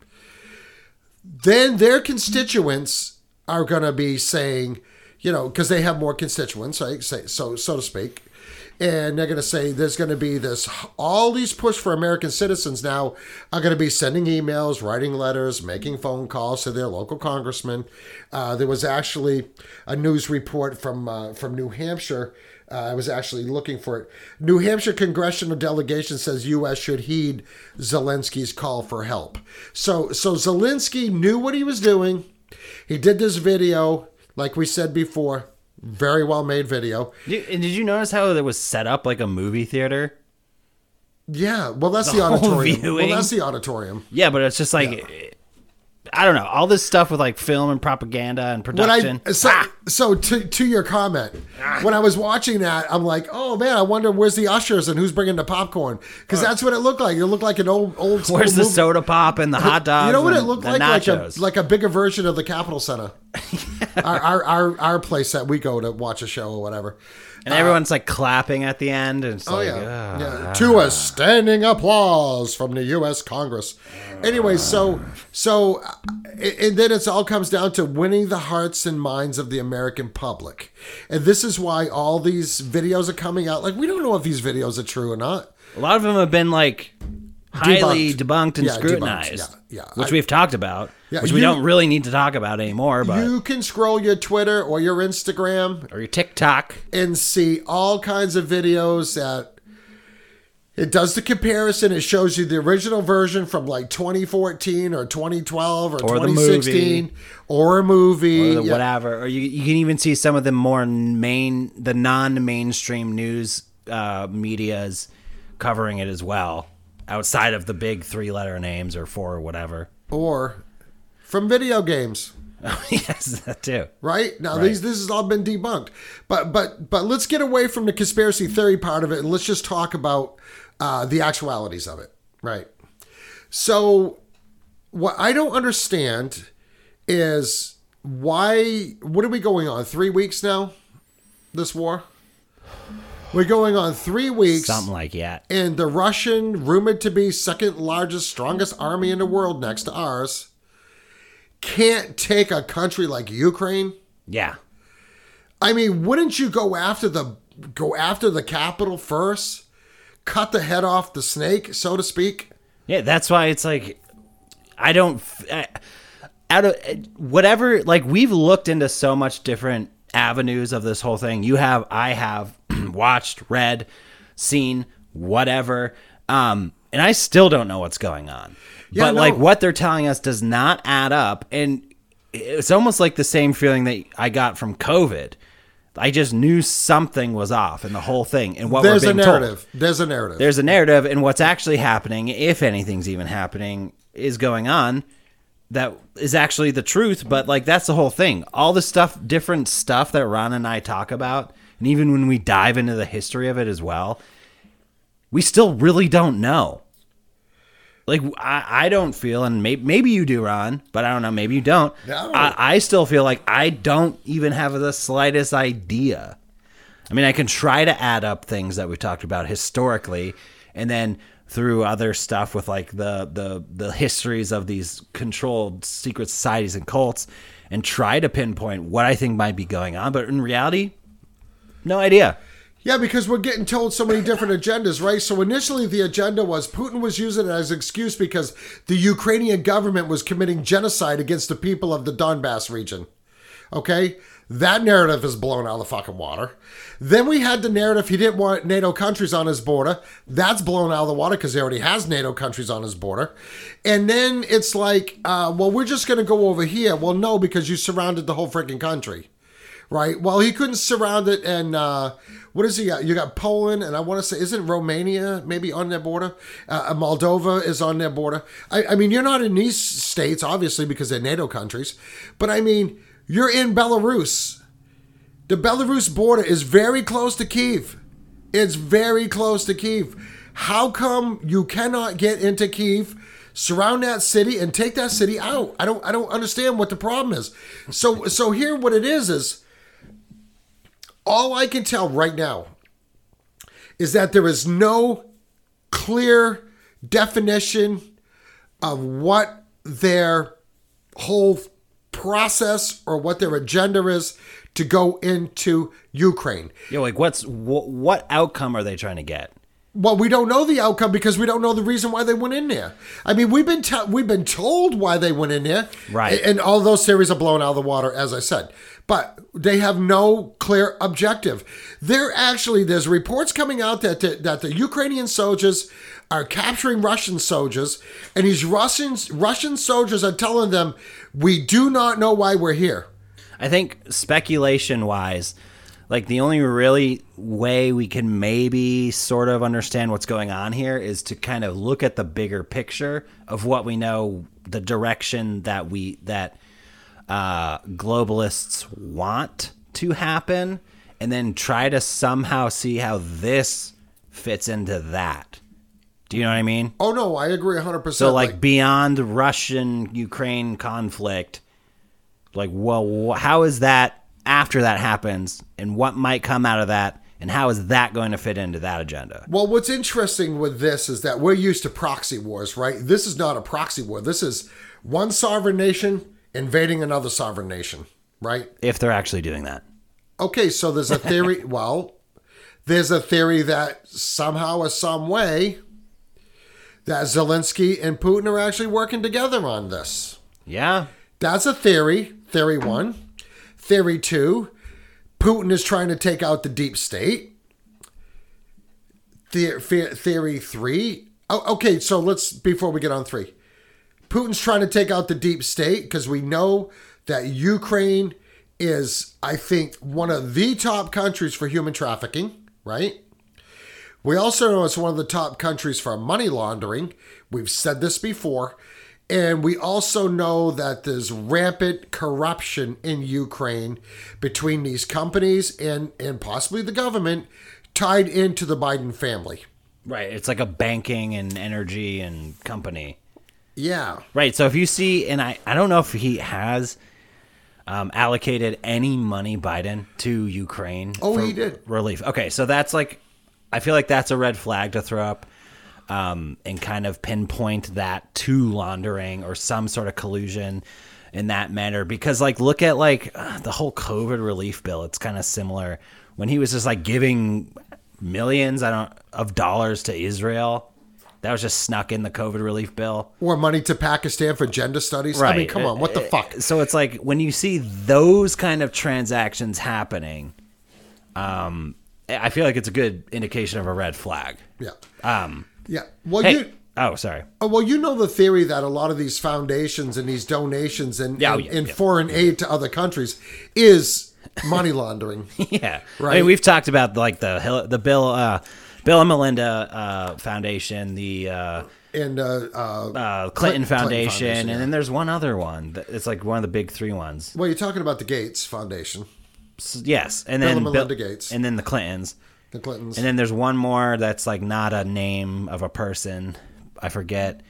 [SPEAKER 3] then their constituents are going to be saying, you know, because they have more constituents, right, so so to speak, and they're going to say there's going to be this all these push for American citizens now are going to be sending emails, writing letters, making phone calls to their local congressman. Uh, there was actually a news report from uh, from New Hampshire. Uh, I was actually looking for it. New Hampshire congressional delegation says U.S. should heed Zelensky's call for help. So so Zelensky knew what he was doing. He did this video, like we said before, very well made video.
[SPEAKER 1] Did, and did you notice how it was set up like a movie theater?
[SPEAKER 3] Yeah, well, that's the,
[SPEAKER 1] The
[SPEAKER 3] auditorium. Well, that's the auditorium.
[SPEAKER 1] Yeah, but it's just like I don't know all this stuff with like film and propaganda and production.
[SPEAKER 3] I so, ah. so to to your comment, ah. when I was watching that, I'm like, oh man, I wonder where's the ushers and who's bringing the popcorn because that's what it looked like. It looked like an old old. school
[SPEAKER 1] Where's the soda pop and the hot dogs?
[SPEAKER 3] You know what it looked like? Like a like a bigger version of the Capitol Center. our, our our our place that we go to watch a show or whatever.
[SPEAKER 1] And everyone's like clapping at the end. And it's
[SPEAKER 3] Oh
[SPEAKER 1] like,
[SPEAKER 3] yeah.
[SPEAKER 1] ah.
[SPEAKER 3] yeah. To a standing applause from the U.S. Congress. Anyway, so so, uh, and then it all comes down to winning the hearts and minds of the American public, and this is why all these videos are coming out. Like we don't know if these videos are true or not.
[SPEAKER 1] A lot of them have been like highly
[SPEAKER 3] Debunked.
[SPEAKER 1] debunked and
[SPEAKER 3] Yeah, debunked.
[SPEAKER 1] scrutinized,
[SPEAKER 3] Yeah, yeah.
[SPEAKER 1] which
[SPEAKER 3] I-
[SPEAKER 1] we've talked about,
[SPEAKER 3] Yeah,
[SPEAKER 1] which we
[SPEAKER 3] you-
[SPEAKER 1] don't really need to talk about anymore. But
[SPEAKER 3] You can scroll your Twitter or your Instagram
[SPEAKER 1] or your TikTok,
[SPEAKER 3] and see all kinds of videos that it does the comparison. It shows you the original version from like 2014 or 2012 or,
[SPEAKER 1] Or
[SPEAKER 3] 2016
[SPEAKER 1] movie.
[SPEAKER 3] or a movie.
[SPEAKER 1] or the
[SPEAKER 3] yeah.
[SPEAKER 1] whatever, or you you can even see some of the more main, the non-mainstream news uh, media's covering it as well, outside of the big three-letter names or four or whatever.
[SPEAKER 3] Or from video games.
[SPEAKER 1] Oh, yes, that too.
[SPEAKER 3] Right now, these this has all been debunked, but but but let's get away from the conspiracy theory part of it and let's just talk about uh, the actualities of it. Right. So, what I don't understand is why. What are we going on? Three weeks now. This war. We're going on three weeks.
[SPEAKER 1] Something like that.
[SPEAKER 3] And the Russian, rumored to be second largest, strongest army in the world next to ours, can't take a country like Ukraine.
[SPEAKER 1] Yeah.
[SPEAKER 3] I mean, wouldn't you go after the go after the capital first? Cut the head off the snake, so to speak.
[SPEAKER 1] Yeah, that's why it's like I don't I- out of whatever like we've looked into so much different avenues of this whole thing. You have I have watched, read, seen whatever um and I still don't know what's going on.
[SPEAKER 3] Yeah,
[SPEAKER 1] but
[SPEAKER 3] no.
[SPEAKER 1] like what they're telling us does not add up and it's almost like the same feeling that I got from COVID. I just knew something was off in the whole thing and what
[SPEAKER 3] There's
[SPEAKER 1] we're
[SPEAKER 3] a
[SPEAKER 1] being told
[SPEAKER 3] narrative. There's a narrative.
[SPEAKER 1] there's a narrative and what's actually happening if anything's even happening is going on that is actually the truth, but like that's the whole thing. All the stuff, different stuff that Ron and I talk about, and even when we dive into the history of it as well, we still really don't know. Like I, I don't feel, and maybe maybe you do, Ron, but I don't know. Maybe you don't.
[SPEAKER 3] No.
[SPEAKER 1] I, I still feel like I don't even have the slightest idea. I mean, I can try to add up things that we've talked about historically, and then through other stuff with like the the the histories of these controlled secret societies and cults, and try to pinpoint what I think might be going on. But in reality, no idea.
[SPEAKER 3] Yeah, because we're getting told so many different agendas, right? So initially, the agenda was Putin was using it as excuse because the Ukrainian government was committing genocide against the people of the Donbass region. Okay? That narrative is blown out of the fucking water. Then we had the narrative he didn't want NATO countries on his border. That's blown out of the water because he already has NATO countries on his border. And then it's like, uh, well, we're just going to go over here. Well, no, because you surrounded the whole freaking country right? Well, he couldn't surround it, and uh, what is he got? You got Poland, and I want to say, isn't Romania maybe on their border? Uh, Moldova is on their border. I, I mean, you're not in these states, obviously, because they're NATO countries, but I mean, you're in Belarus. The Belarus border is very close to Kiev. It's very close to Kiev. How come you cannot get into Kiev? surround that city and take that city out. I don't I don't understand what the problem is. So so here what it is is all I can tell right now is that there is no clear definition of what their whole process or what their agenda is to go into Ukraine.
[SPEAKER 1] Yo, like what's wh- what outcome are they trying to get?
[SPEAKER 3] Well, we don't know the outcome because we don't know the reason why they went in there. I mean, we've been te- we've been told why they went in there,
[SPEAKER 1] Right.
[SPEAKER 3] And all those theories are blown out of the water, as I said. But they have no clear objective. There actually, there's reports coming out that the, that the Ukrainian soldiers are capturing Russian soldiers, and these Russian Russian soldiers are telling them, "We do not know why we're here."
[SPEAKER 1] I think speculation wise, like the only really way we can maybe sort of understand what's going on here is to kind of look at the bigger picture of what we know, the direction that we that uh, globalists want to happen, and then try to somehow see how this fits into that. Do you know what I mean?
[SPEAKER 3] Oh no, I agree hundred percent.
[SPEAKER 1] So like beyond Russian Ukraine conflict, like well, how is that after that happens, and what might come out of that, and how is that going to fit into that agenda?
[SPEAKER 3] Well, what's interesting with this is that we're used to proxy wars, right? This is not a proxy war. This is one sovereign nation invading another sovereign nation, right?
[SPEAKER 1] If they're actually doing that,
[SPEAKER 3] Okay, so there's a theory. well, there's a theory that somehow or some way that Zelensky and Putin are actually working together on this.
[SPEAKER 1] yeah,
[SPEAKER 3] That's a theory. Theory one. Theory two. Putin is trying to take out the deep state. The- the- theory three. Oh, okay, so let's before we get on three. Putin's trying to take out the deep state because we know that Ukraine is, I think, one of the top countries for human trafficking, right? We also know it's one of the top countries for money laundering. We've said this before. And we also know that there's rampant corruption in Ukraine between these companies and, and possibly the government tied into the Biden family.
[SPEAKER 1] right. It's like a banking and energy and company.
[SPEAKER 3] Yeah.
[SPEAKER 1] Right. So if you see, and I, I don't know if he has um, allocated any money, Biden, to Ukraine.
[SPEAKER 3] Oh,
[SPEAKER 1] for
[SPEAKER 3] he did.
[SPEAKER 1] Relief. Okay. So that's like, I feel like that's a red flag to throw up um, and kind of pinpoint that to laundering or some sort of collusion in that manner. Because, like, look at like uh, the whole COVID relief bill. It's kind of similar when he was just like giving millions, I don't, of dollars to Israel. That was just snuck in the COVID relief bill.
[SPEAKER 3] Or money to Pakistan for gender studies. I mean, come on, what the fuck?
[SPEAKER 1] So it's like when you see those kind of transactions happening, um, I feel like it's a good indication of a red flag.
[SPEAKER 3] Yeah.
[SPEAKER 1] Um,
[SPEAKER 3] Yeah. Well,
[SPEAKER 1] hey,
[SPEAKER 3] you.
[SPEAKER 1] oh, sorry.
[SPEAKER 3] Oh, well, you know the theory that a lot of these foundations and these donations and,
[SPEAKER 1] Yeah, oh, yeah,
[SPEAKER 3] and
[SPEAKER 1] yeah.
[SPEAKER 3] foreign aid to other countries is money laundering.
[SPEAKER 1] yeah,
[SPEAKER 3] Right.
[SPEAKER 1] I mean, we've talked about like the the Bill uh, Bill and Melinda uh, Foundation, the uh,
[SPEAKER 3] and uh, uh,
[SPEAKER 1] uh, Clinton, Foundation,
[SPEAKER 3] Foundation, yeah.
[SPEAKER 1] and then there's one other one. that- It's like one of the big three ones.
[SPEAKER 3] well, you're talking about the Gates Foundation,
[SPEAKER 1] S- Yes, and
[SPEAKER 3] Bill
[SPEAKER 1] then
[SPEAKER 3] and
[SPEAKER 1] Bill-
[SPEAKER 3] Melinda Gates.
[SPEAKER 1] and then the Clintons,
[SPEAKER 3] the Clintons.
[SPEAKER 1] and then there's one more that's like not a name of a person. I forget.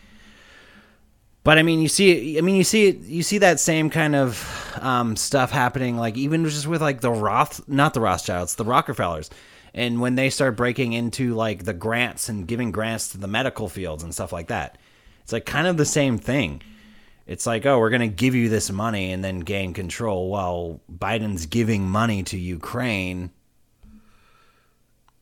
[SPEAKER 1] But I mean, you see, I mean, you see, you see that same kind of um, stuff happening, like even just with like the Roth, not the Rothschilds, the Rockefellers, and when they start breaking into like the grants and giving grants to the medical fields and stuff like that, it's like kind of the same thing. It's like, oh, we're gonna give you this money and then gain control, while Biden's giving money to Ukraine.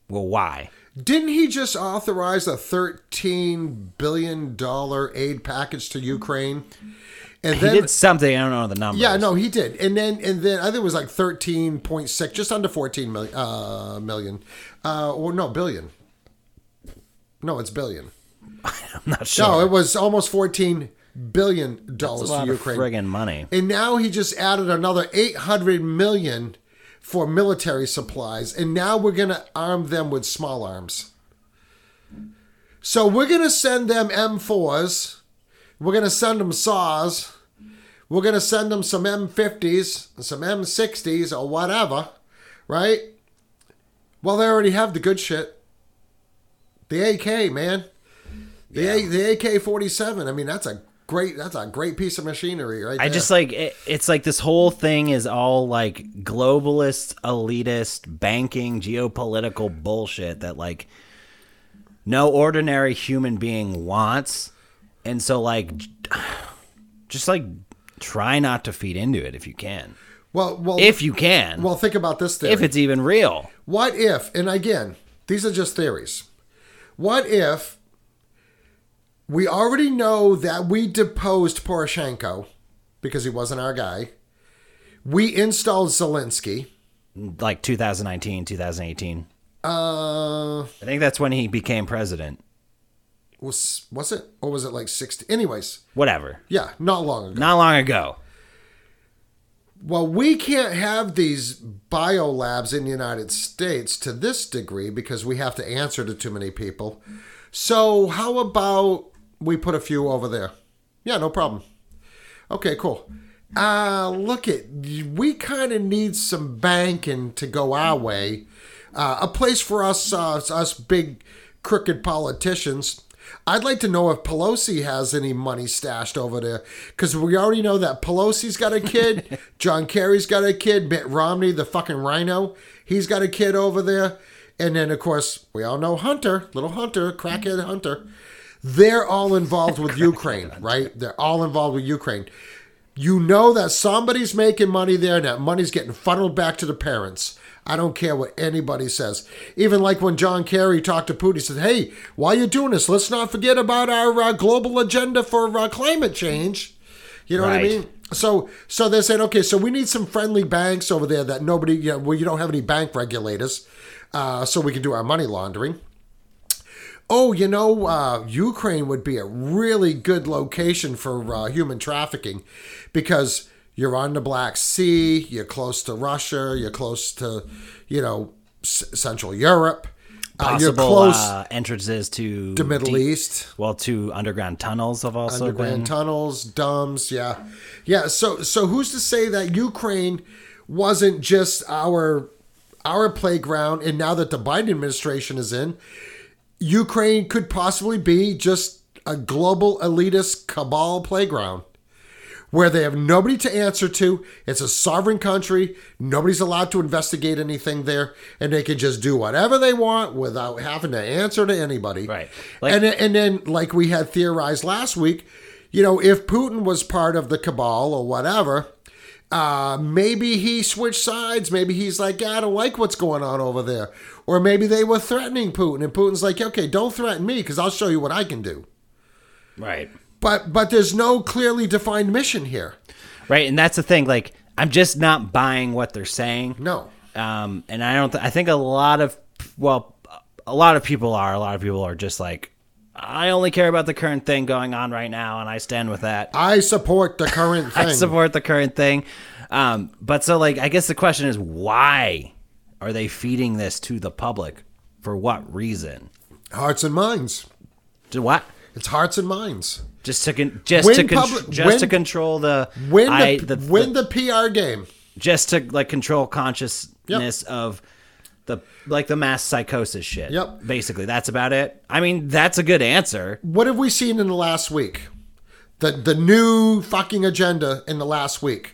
[SPEAKER 1] Well, why?
[SPEAKER 3] Didn't he just authorize a thirteen billion dollar aid package to Ukraine? And
[SPEAKER 1] He
[SPEAKER 3] then
[SPEAKER 1] did something. I don't know the number.
[SPEAKER 3] yeah, no, he did. And then and then I think it was like thirteen point six, just under fourteen million. Uh, million, uh, or no billion. No, it's billion.
[SPEAKER 1] I'm not sure.
[SPEAKER 3] No, it was almost fourteen billion dollars to Ukraine.
[SPEAKER 1] friggin' money.
[SPEAKER 3] And now he just added another 800 million for military supplies. And now we're going to arm them with small arms. So we're going to send them M4s. We're going to send them SAWs. We're going to send them some M50s, some M60s, or whatever, right? Well, they already have the good shit. The AK, man. The, A, the AK 47. I mean, that's a great that's a great piece of machinery right
[SPEAKER 1] I just like it, it's like this whole thing is all like globalist, elitist, banking, geopolitical bullshit that like no ordinary human being wants. And so like just like try not to feed into it if you can.
[SPEAKER 3] well well
[SPEAKER 1] If you can.
[SPEAKER 3] well think about this theory.
[SPEAKER 1] if it's even real.
[SPEAKER 3] What if, and again, these are just theories. What if we already know that we deposed Poroshenko because he wasn't our guy? We installed Zelensky.
[SPEAKER 1] Like 2019, 2018.
[SPEAKER 3] Uh,
[SPEAKER 1] I think that's when he became president.
[SPEAKER 3] was was it or was it like sixty? Anyways,
[SPEAKER 1] Whatever.
[SPEAKER 3] yeah, not long ago.
[SPEAKER 1] Not long ago.
[SPEAKER 3] Well, we can't have these biolabs in the United States to this degree because we have to answer to too many people. So, how about we put a few over there? Yeah, no problem. Okay, cool. Uh, look at we kind of need some banking to go our way. Uh, a place for us, uh, us big crooked politicians. I'd like to know if Pelosi has any money stashed over there because we already know that Pelosi's got a kid, John Kerry's got a kid, Mitt Romney, the fucking rhino, he's got a kid over there, and then of course we all know Hunter, little Hunter, crackhead Hunter. They're all involved with Ukraine, right? They're all involved with Ukraine. You know that somebody's making money there, and that money's getting funneled back to the parents. I don't care what anybody says. Even like when John Kerry talked to Putin, he said, "Hey, why you doing this? Let's not forget about our uh, global agenda for uh, climate change." You know what I mean? So, so they're saying, okay, so we need some friendly banks over there that nobody, you know, where you don't have any bank regulators, uh, so we can do our money laundering. Oh, you know, uh, Ukraine would be a really good location for uh, human trafficking because you're on the Black Sea, you're close to Russia, you're close to, you know, S- Central Europe, uh, you're
[SPEAKER 1] Possible
[SPEAKER 3] close
[SPEAKER 1] uh, entrances to
[SPEAKER 3] the Middle
[SPEAKER 1] deep-
[SPEAKER 3] East.
[SPEAKER 1] Well, to underground tunnels have also
[SPEAKER 3] underground
[SPEAKER 1] been.
[SPEAKER 3] tunnels, DUMBs, yeah, yeah. So, so who's to say that Ukraine wasn't just our our playground, and now that the Biden administration is in, Ukraine could possibly be just a global elitist cabal playground where they have nobody to answer to. It's a sovereign country. Nobody's allowed to investigate anything there, and they can just do whatever they want without having to answer to anybody.
[SPEAKER 1] Right. Like-
[SPEAKER 3] and and then, like we had theorized last week, you know, if Putin was part of the cabal or whatever. Uh, maybe he switched sides. Maybe he's like, I don't like what's going on over there. Or maybe they were threatening Putin, and Putin's like, okay, don't threaten me because I'll show you what I can do.
[SPEAKER 1] Right.
[SPEAKER 3] But but there's no clearly defined mission here.
[SPEAKER 1] Right, and that's the thing. Like, I'm just not buying what they're saying.
[SPEAKER 3] No.
[SPEAKER 1] Um, and I don't. Th- I think a lot of well, a lot of people are. A lot of people are just like, I only care about the current thing going on right now, and I stand with that.
[SPEAKER 3] I support the current thing.
[SPEAKER 1] I support the current thing. Um, but so like, I guess the question is, why are they feeding this to the public? For what reason?
[SPEAKER 3] Hearts and minds.
[SPEAKER 1] To what?
[SPEAKER 3] It's hearts and minds.
[SPEAKER 1] just to con- just
[SPEAKER 3] Win
[SPEAKER 1] to con-
[SPEAKER 3] public-
[SPEAKER 1] just
[SPEAKER 3] win-
[SPEAKER 1] to control the
[SPEAKER 3] Win the,
[SPEAKER 1] I- the,
[SPEAKER 3] win
[SPEAKER 1] the-
[SPEAKER 3] the PR game.
[SPEAKER 1] just to like control consciousness of the like the mass psychosis shit.
[SPEAKER 3] Yep.
[SPEAKER 1] Basically, that's about it. I mean, that's a good answer.
[SPEAKER 3] What have we seen in the last week? The the new fucking agenda in the last week.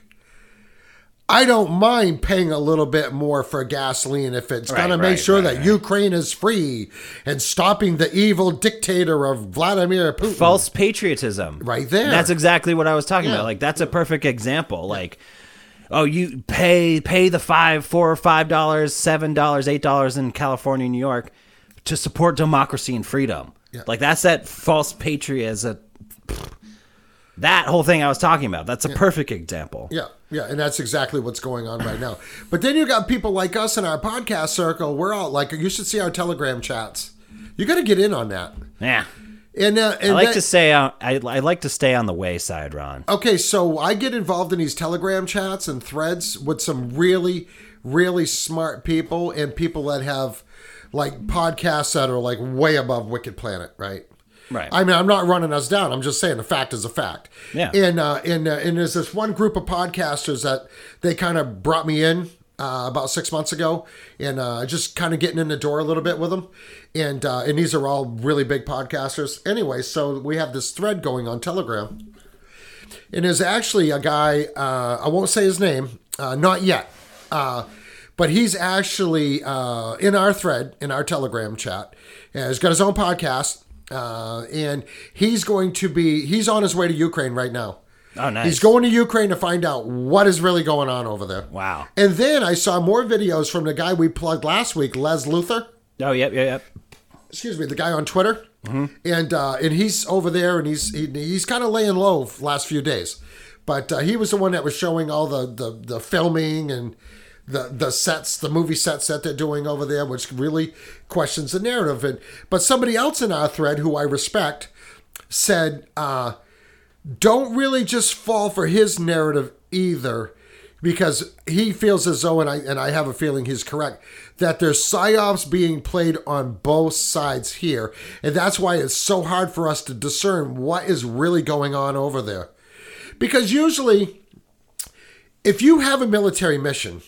[SPEAKER 3] I don't mind paying a little bit more for gasoline if it's
[SPEAKER 1] Right,
[SPEAKER 3] gonna make
[SPEAKER 1] right,
[SPEAKER 3] sure
[SPEAKER 1] right,
[SPEAKER 3] that. Ukraine is free and stopping the evil dictator of Vladimir Putin.
[SPEAKER 1] False patriotism.
[SPEAKER 3] Right there.
[SPEAKER 1] That's exactly what I was talking
[SPEAKER 3] Yeah.
[SPEAKER 1] about. Like that's a perfect example. Like oh you pay pay the five four or five dollars seven dollars eight dollars in california new york to support democracy and freedom
[SPEAKER 3] Yeah.
[SPEAKER 1] like that's that false patriotism that whole thing i was talking about that's a perfect example
[SPEAKER 3] Yeah, yeah, and that's exactly what's going on right now. But then you got people like us in our podcast circle. We're all like, you should see our Telegram chats. You got to get in on that.
[SPEAKER 1] yeah
[SPEAKER 3] And, uh, and
[SPEAKER 1] i like
[SPEAKER 3] that-
[SPEAKER 1] to say uh, I, I like to stay on the wayside ron
[SPEAKER 3] Okay, so I get involved in these Telegram chats and threads with some really, really smart people and people that have like podcasts that are like way above Wicked Planet, right?
[SPEAKER 1] Right.
[SPEAKER 3] I mean, I'm not running us down. I'm just saying a fact is a fact.
[SPEAKER 1] Yeah.
[SPEAKER 3] And uh, and uh, and there's this one group of podcasters that they kind of brought me in uh, about six months ago, and uh, just kind of getting in the door a little bit with them. And uh, and these are all really big podcasters. Anyway, so we have this thread going on Telegram. And there's actually a guy, uh, I won't say his name, uh, not yet, uh, but he's actually in our thread, in our Telegram chat. He's got his own podcast, and he's going to be, he's on his way to Ukraine right now.
[SPEAKER 1] Oh nice.
[SPEAKER 3] He's going to Ukraine to find out what is really going on over there.
[SPEAKER 1] wow.
[SPEAKER 3] And then I saw more videos from the guy we plugged last week, Les Luther.
[SPEAKER 1] Oh yep yep yep.
[SPEAKER 3] Excuse me, the guy on Twitter, and uh, and he's over there, and he's he, he's kind of laying low the last few days, but uh, he was the one that was showing all the the, the filming and the the sets, the movie sets that they're doing over there, which really questions the narrative. And but somebody else in our thread, who I respect, said, uh, "Don't really just fall for his narrative either." Because he feels as though, and I and I have a feeling he's correct, that there's psyops being played on both sides here, and that's why it's so hard for us to discern what is really going on over there. Because usually, if you have a military mission,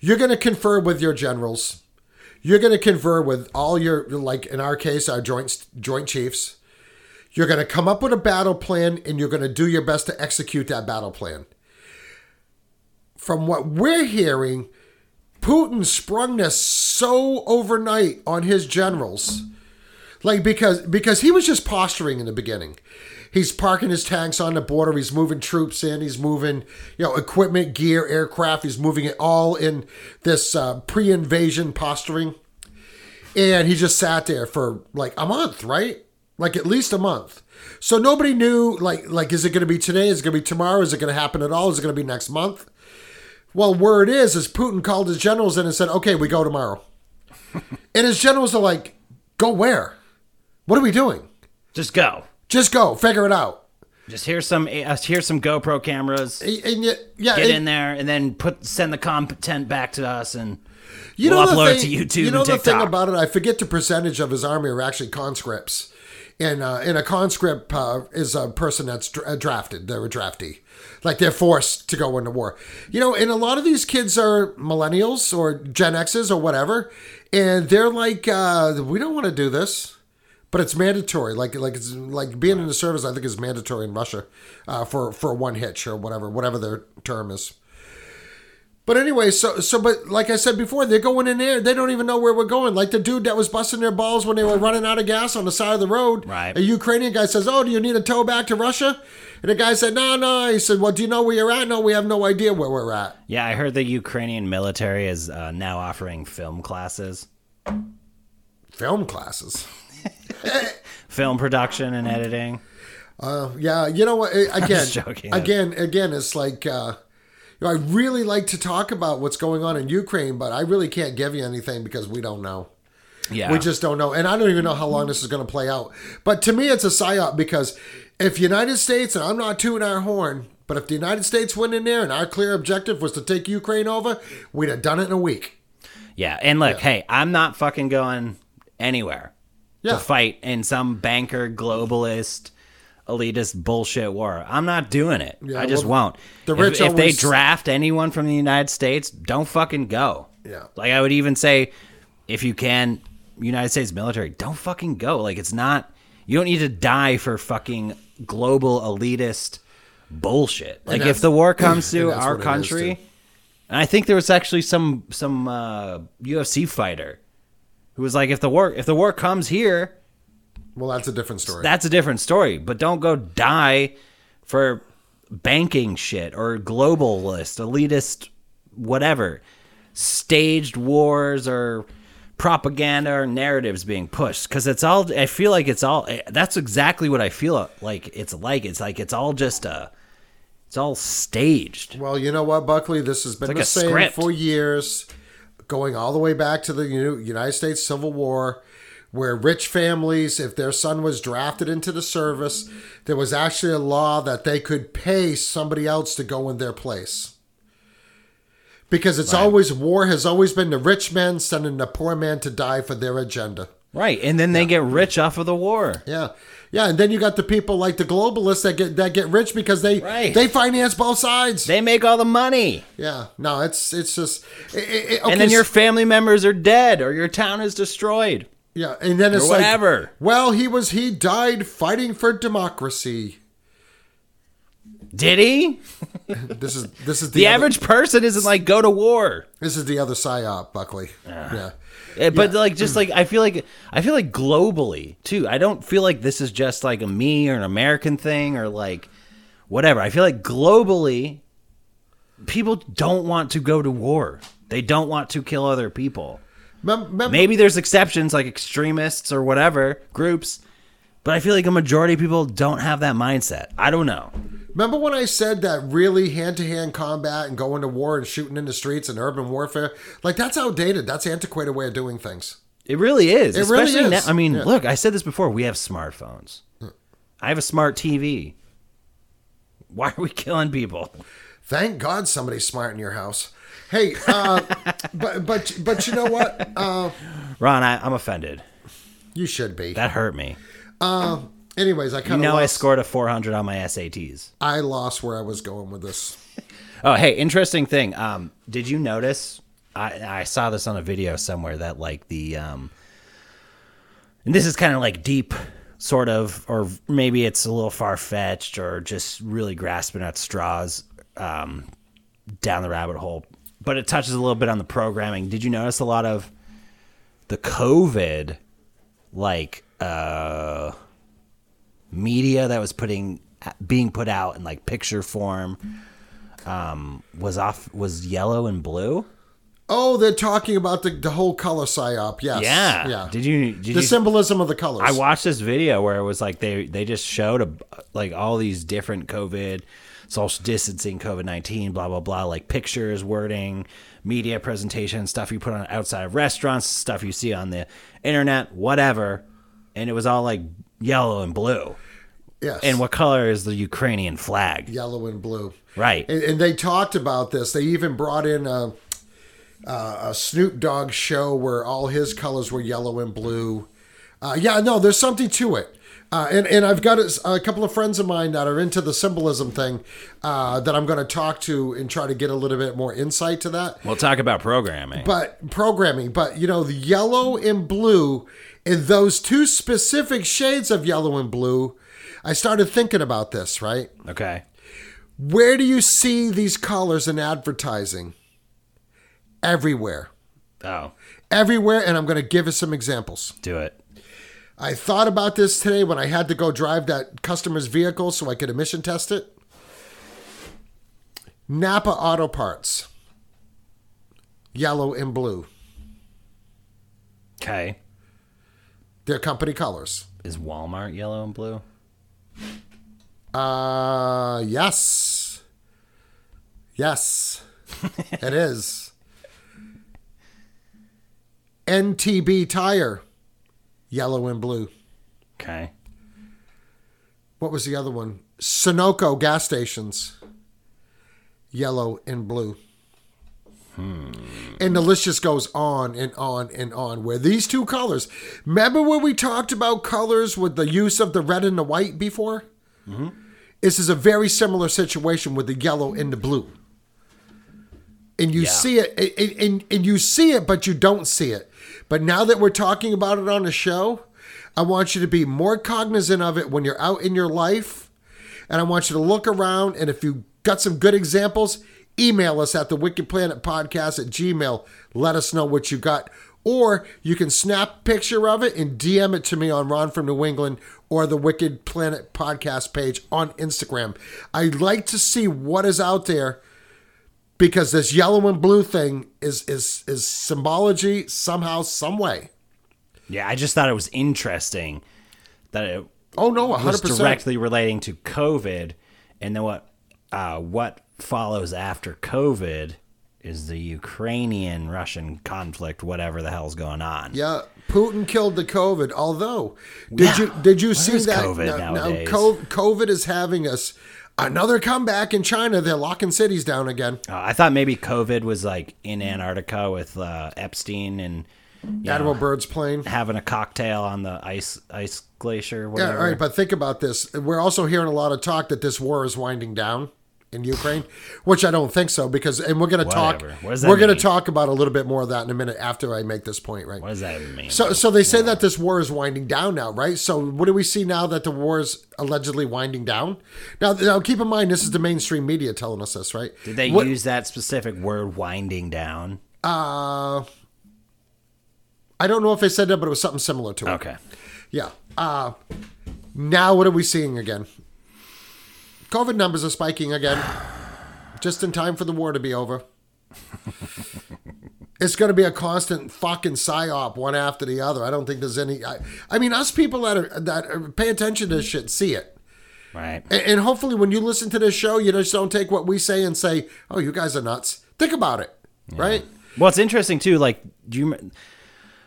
[SPEAKER 3] you're going to confer with your generals. You're going to confer with all your, like in our case, our joint joint chiefs. You're going to come up with a battle plan, and you're going to do your best to execute that battle plan. From what we're hearing, Putin sprung this so overnight on his generals. Like because because he was just posturing in the beginning. He's parking his tanks on the border, he's moving troops in, he's moving, you know, equipment, gear, aircraft, he's moving it all in this uh, pre-invasion posturing. And he just sat there for like a month, right? Like at least a month. So nobody knew like like is it going to be today? Is it going to be tomorrow? Is it going to happen at all? Is it going to be next month? Well, word is, is Putin called his generals in and said, "Okay, we go tomorrow." and his generals are like, "Go where? What are we doing?
[SPEAKER 1] just go
[SPEAKER 3] Just go, figure it out."
[SPEAKER 1] just here's some uh, here's some gopro cameras
[SPEAKER 3] And, and yet, yeah,
[SPEAKER 1] get
[SPEAKER 3] and-
[SPEAKER 1] in there and then put send the content back to us and
[SPEAKER 3] You
[SPEAKER 1] We'll
[SPEAKER 3] know
[SPEAKER 1] upload it
[SPEAKER 3] thing,
[SPEAKER 1] to YouTube
[SPEAKER 3] You know the thing about it, I forget the percentage of his army are actually conscripts, and uh, a conscript uh, is a person that's dra- drafted. They're a draftee, like they're forced to go into war. You know, and a lot of these kids are millennials or Gen X's or whatever, and they're like, uh, we don't want to do this. But it's mandatory, like like it's like being in the service. I think is mandatory in Russia, uh, for for one hitch or whatever, whatever their term is. But anyway, so so but like I said before, they're going in there. They don't even know where we're going. Like the dude that was busting their balls when they were running out of gas on the side of the road.
[SPEAKER 1] Right.
[SPEAKER 3] A Ukrainian guy says, "Oh, do you need a tow back to Russia?" And the guy said, "No, no." He said, "Well, do you know where you're at?" No, we have no idea where we're at.
[SPEAKER 1] Yeah, I heard the Ukrainian military is uh, now offering film classes,
[SPEAKER 3] Film classes.
[SPEAKER 1] film production and editing.
[SPEAKER 3] Uh, yeah, you know what? Again,
[SPEAKER 1] joking.
[SPEAKER 3] again, again, it's like uh, I really like to talk about what's going on in Ukraine, but I really can't give you anything because we don't know.
[SPEAKER 1] Yeah,
[SPEAKER 3] We just don't know. And I don't even know how long this is going to play out. But to me, it's a psyop because if United States, and I'm not tooting our horn, but if the United States went in there and our clear objective was to take Ukraine over, we'd have done it in a week.
[SPEAKER 1] yeah. And look, hey, I'm not fucking going anywhere.
[SPEAKER 3] Yeah.
[SPEAKER 1] to fight in some banker globalist elitist bullshit war. I'm not doing it.
[SPEAKER 3] Yeah,
[SPEAKER 1] I just
[SPEAKER 3] well,
[SPEAKER 1] won't.
[SPEAKER 3] the
[SPEAKER 1] If-
[SPEAKER 3] rich
[SPEAKER 1] if, they draft anyone from the United States, don't fucking go.
[SPEAKER 3] Yeah.
[SPEAKER 1] Like I would even say, if you can, United States military, don't fucking go. Like it's not. You don't need to die for fucking global elitist bullshit. Like if the war comes to our
[SPEAKER 3] what it is,
[SPEAKER 1] country, and I think there was actually some some uh, UFC fighter who was like, if the war if the war comes here,
[SPEAKER 3] Well, that's a different story.
[SPEAKER 1] that's a different story. But don't go die for banking shit or globalist, elitist, whatever, staged wars or propaganda or narratives being pushed. Because it's all. I feel like it's all. Eh, that's exactly what I feel like. It's like it's like it's all just a. It's all staged.
[SPEAKER 3] Well, you know what, Buckley? This has been
[SPEAKER 1] like
[SPEAKER 3] the same
[SPEAKER 1] script.
[SPEAKER 3] for years, going all the way back to the United States Civil War, where rich families, if their son was drafted into the service, there was actually a law that they could pay somebody else to go in their place. Because it's always war has always been the rich men sending the poor man to die for their agenda.
[SPEAKER 1] Right, and then they get rich off of the war.
[SPEAKER 3] Yeah, yeah, and then you got the people like the globalists that get that get rich because they
[SPEAKER 1] Right.
[SPEAKER 3] they finance both sides.
[SPEAKER 1] They make all the money.
[SPEAKER 3] Yeah, no, it's it's just, it, it- okay,
[SPEAKER 1] and then your family members are dead or your town is destroyed.
[SPEAKER 3] Yeah, and then it's
[SPEAKER 1] or
[SPEAKER 3] like,
[SPEAKER 1] whatever.
[SPEAKER 3] well, he was he died fighting for democracy.
[SPEAKER 1] Did he?
[SPEAKER 3] This is this is the,
[SPEAKER 1] The
[SPEAKER 3] other,
[SPEAKER 1] average person isn't like go to war.
[SPEAKER 3] This is the other psyop, Buckley. Yeah,
[SPEAKER 1] Eh, But like just like I feel like I feel like globally too. I don't feel like this is just like a me or an American thing or like whatever. I feel like globally people don't want to go to war. They don't want to kill other people.
[SPEAKER 3] Mem- mem-
[SPEAKER 1] Maybe there's exceptions like extremists or whatever groups, but I feel like a majority of people don't have that mindset. I don't know.
[SPEAKER 3] Remember when I said that really hand to hand combat and going to war and shooting in the streets and urban warfare? Like that's outdated. That's antiquated way of doing things.
[SPEAKER 1] It really is.
[SPEAKER 3] It really is.
[SPEAKER 1] now. I mean,
[SPEAKER 3] Yeah.
[SPEAKER 1] look, I said this before. We have smartphones. I have a smart TV. Why are we killing people?
[SPEAKER 3] Thank God somebody's smart in your house. Hey, uh, but but but you know what? Uh,
[SPEAKER 1] Ron, I, I'm offended.
[SPEAKER 3] you should be.
[SPEAKER 1] That hurt me.
[SPEAKER 3] Anyways, I kind of
[SPEAKER 1] know, I scored a 400 on my SATs.
[SPEAKER 3] I lost where I was going with this.
[SPEAKER 1] Oh, hey, interesting thing. Um, did you notice? I I saw this on a video somewhere that like the um, and this is kind of like deep, sort of, or maybe it's a little far fetched, or just really grasping at straws um, down the rabbit hole. But it touches a little bit on the programming. Did you notice a lot of the COVID, like uh, media that was putting being put out in like picture form? um, was off was yellow and blue.
[SPEAKER 3] Oh, they're talking about the, the whole color psyop. Yes.
[SPEAKER 1] Yeah.
[SPEAKER 3] Yeah.
[SPEAKER 1] Did you? Did
[SPEAKER 3] the
[SPEAKER 1] you?
[SPEAKER 3] symbolism of the colors.
[SPEAKER 1] I watched this video where it was like they they just showed a, like all these different COVID, social distancing, COVID nineteen, blah blah blah, like pictures, wording, media presentation, stuff you put on outside of restaurants, stuff you see on the internet, whatever, and it was all like yellow and blue.
[SPEAKER 3] yes.
[SPEAKER 1] And what color is the Ukrainian flag?
[SPEAKER 3] Yellow and blue.
[SPEAKER 1] Right.
[SPEAKER 3] And, and they talked about this. They even brought in a, a, a Snoop Dogg show where all his colors were yellow and blue. Uh, yeah, no, there's something to it. Uh, and, and I've got a, a couple of friends of mine that are into the symbolism thing uh, that I'm going to talk to and try to get a little bit more insight to that.
[SPEAKER 1] We'll talk about programming.
[SPEAKER 3] But programming, but you know, the yellow and blue, and those two specific shades of yellow and blue, I started thinking about this, right?
[SPEAKER 1] okay.
[SPEAKER 3] Where do you see these colors in advertising? Everywhere.
[SPEAKER 1] Oh,
[SPEAKER 3] Everywhere, and I'm going to give you some examples.
[SPEAKER 1] do it.
[SPEAKER 3] I thought about this today when I had to go drive that customer's vehicle so I could emission test it. Napa Auto Parts, yellow and blue.
[SPEAKER 1] Okay.
[SPEAKER 3] They're company colors.
[SPEAKER 1] Is Walmart yellow and blue?
[SPEAKER 3] Uh, yes. Yes, it is. NTB Tire, yellow and blue.
[SPEAKER 1] Okay.
[SPEAKER 3] What was the other one? Sunoco gas stations, yellow and blue. Hmm. And the list just goes on and on and on. Where these two colors, remember when we talked about colors with the use of the red and the white before? Hmm. This is a very similar situation with the yellow and the blue. And you
[SPEAKER 1] Yeah.
[SPEAKER 3] see it, and, and, and you see it, but you don't see it. But now that we're talking about it on the show, I want you to be more cognizant of it when you're out in your life. And I want you to look around. And if you got some good examples, email us at the Wicked Planet Podcast at Gmail. Let us know what you got. Or you can snap a picture of it and DM it to me on Ron from New England or the Wicked Planet Podcast page on Instagram. I'd like to see what is out there because this yellow and blue thing is is is symbology somehow, some way.
[SPEAKER 1] Yeah, I just thought it was interesting that it
[SPEAKER 3] Oh no,
[SPEAKER 1] was
[SPEAKER 3] hundred percent.
[SPEAKER 1] directly relating to COVID, and then what uh, what follows after COVID is the Ukrainian Russian conflict, whatever the hell's going on.
[SPEAKER 3] Yeah, Putin killed the COVID. Although, did
[SPEAKER 1] Yeah.
[SPEAKER 3] you did you see that?
[SPEAKER 1] COVID
[SPEAKER 3] now, now,
[SPEAKER 1] nowadays?
[SPEAKER 3] co- COVID is having us another comeback in China. They're locking cities down again.
[SPEAKER 1] Uh, I thought maybe COVID was like in Antarctica with uh, Epstein and
[SPEAKER 3] Admiral
[SPEAKER 1] know,
[SPEAKER 3] Byrd's plane.
[SPEAKER 1] having a cocktail on the ice ice glacier.
[SPEAKER 3] Yeah,
[SPEAKER 1] Whatever.
[SPEAKER 3] all right, but think about this. We're also hearing a lot of talk that this war is winding down in Ukraine, which I don't think so because and we're going to talk
[SPEAKER 1] Whatever. Does that
[SPEAKER 3] we're going to talk about a little bit more of that in a minute after I make this point, right?
[SPEAKER 1] what does that mean?
[SPEAKER 3] So, so they say that this war is winding down now, right? So, what do we see now that the war is allegedly winding down? Now, now keep in mind, this is the mainstream media telling us this, right?
[SPEAKER 1] Did they
[SPEAKER 3] What-
[SPEAKER 1] use that specific word, winding down?
[SPEAKER 3] Uh, I don't know if they said that, but it was something similar to it.
[SPEAKER 1] Okay.
[SPEAKER 3] Yeah. Uh, now, what are we seeing again? COVID numbers are spiking again, just in time for the war to be over. it's going to be a constant fucking psyop, one after the other. I don't think there's any. I, I mean, us people that are that are, pay attention to this shit see it.
[SPEAKER 1] Right.
[SPEAKER 3] And, and hopefully, when you listen to this show, you just don't take what we say and say, "Oh, you guys are nuts." Think about it, right?
[SPEAKER 1] Well, it's interesting too. Like, do you?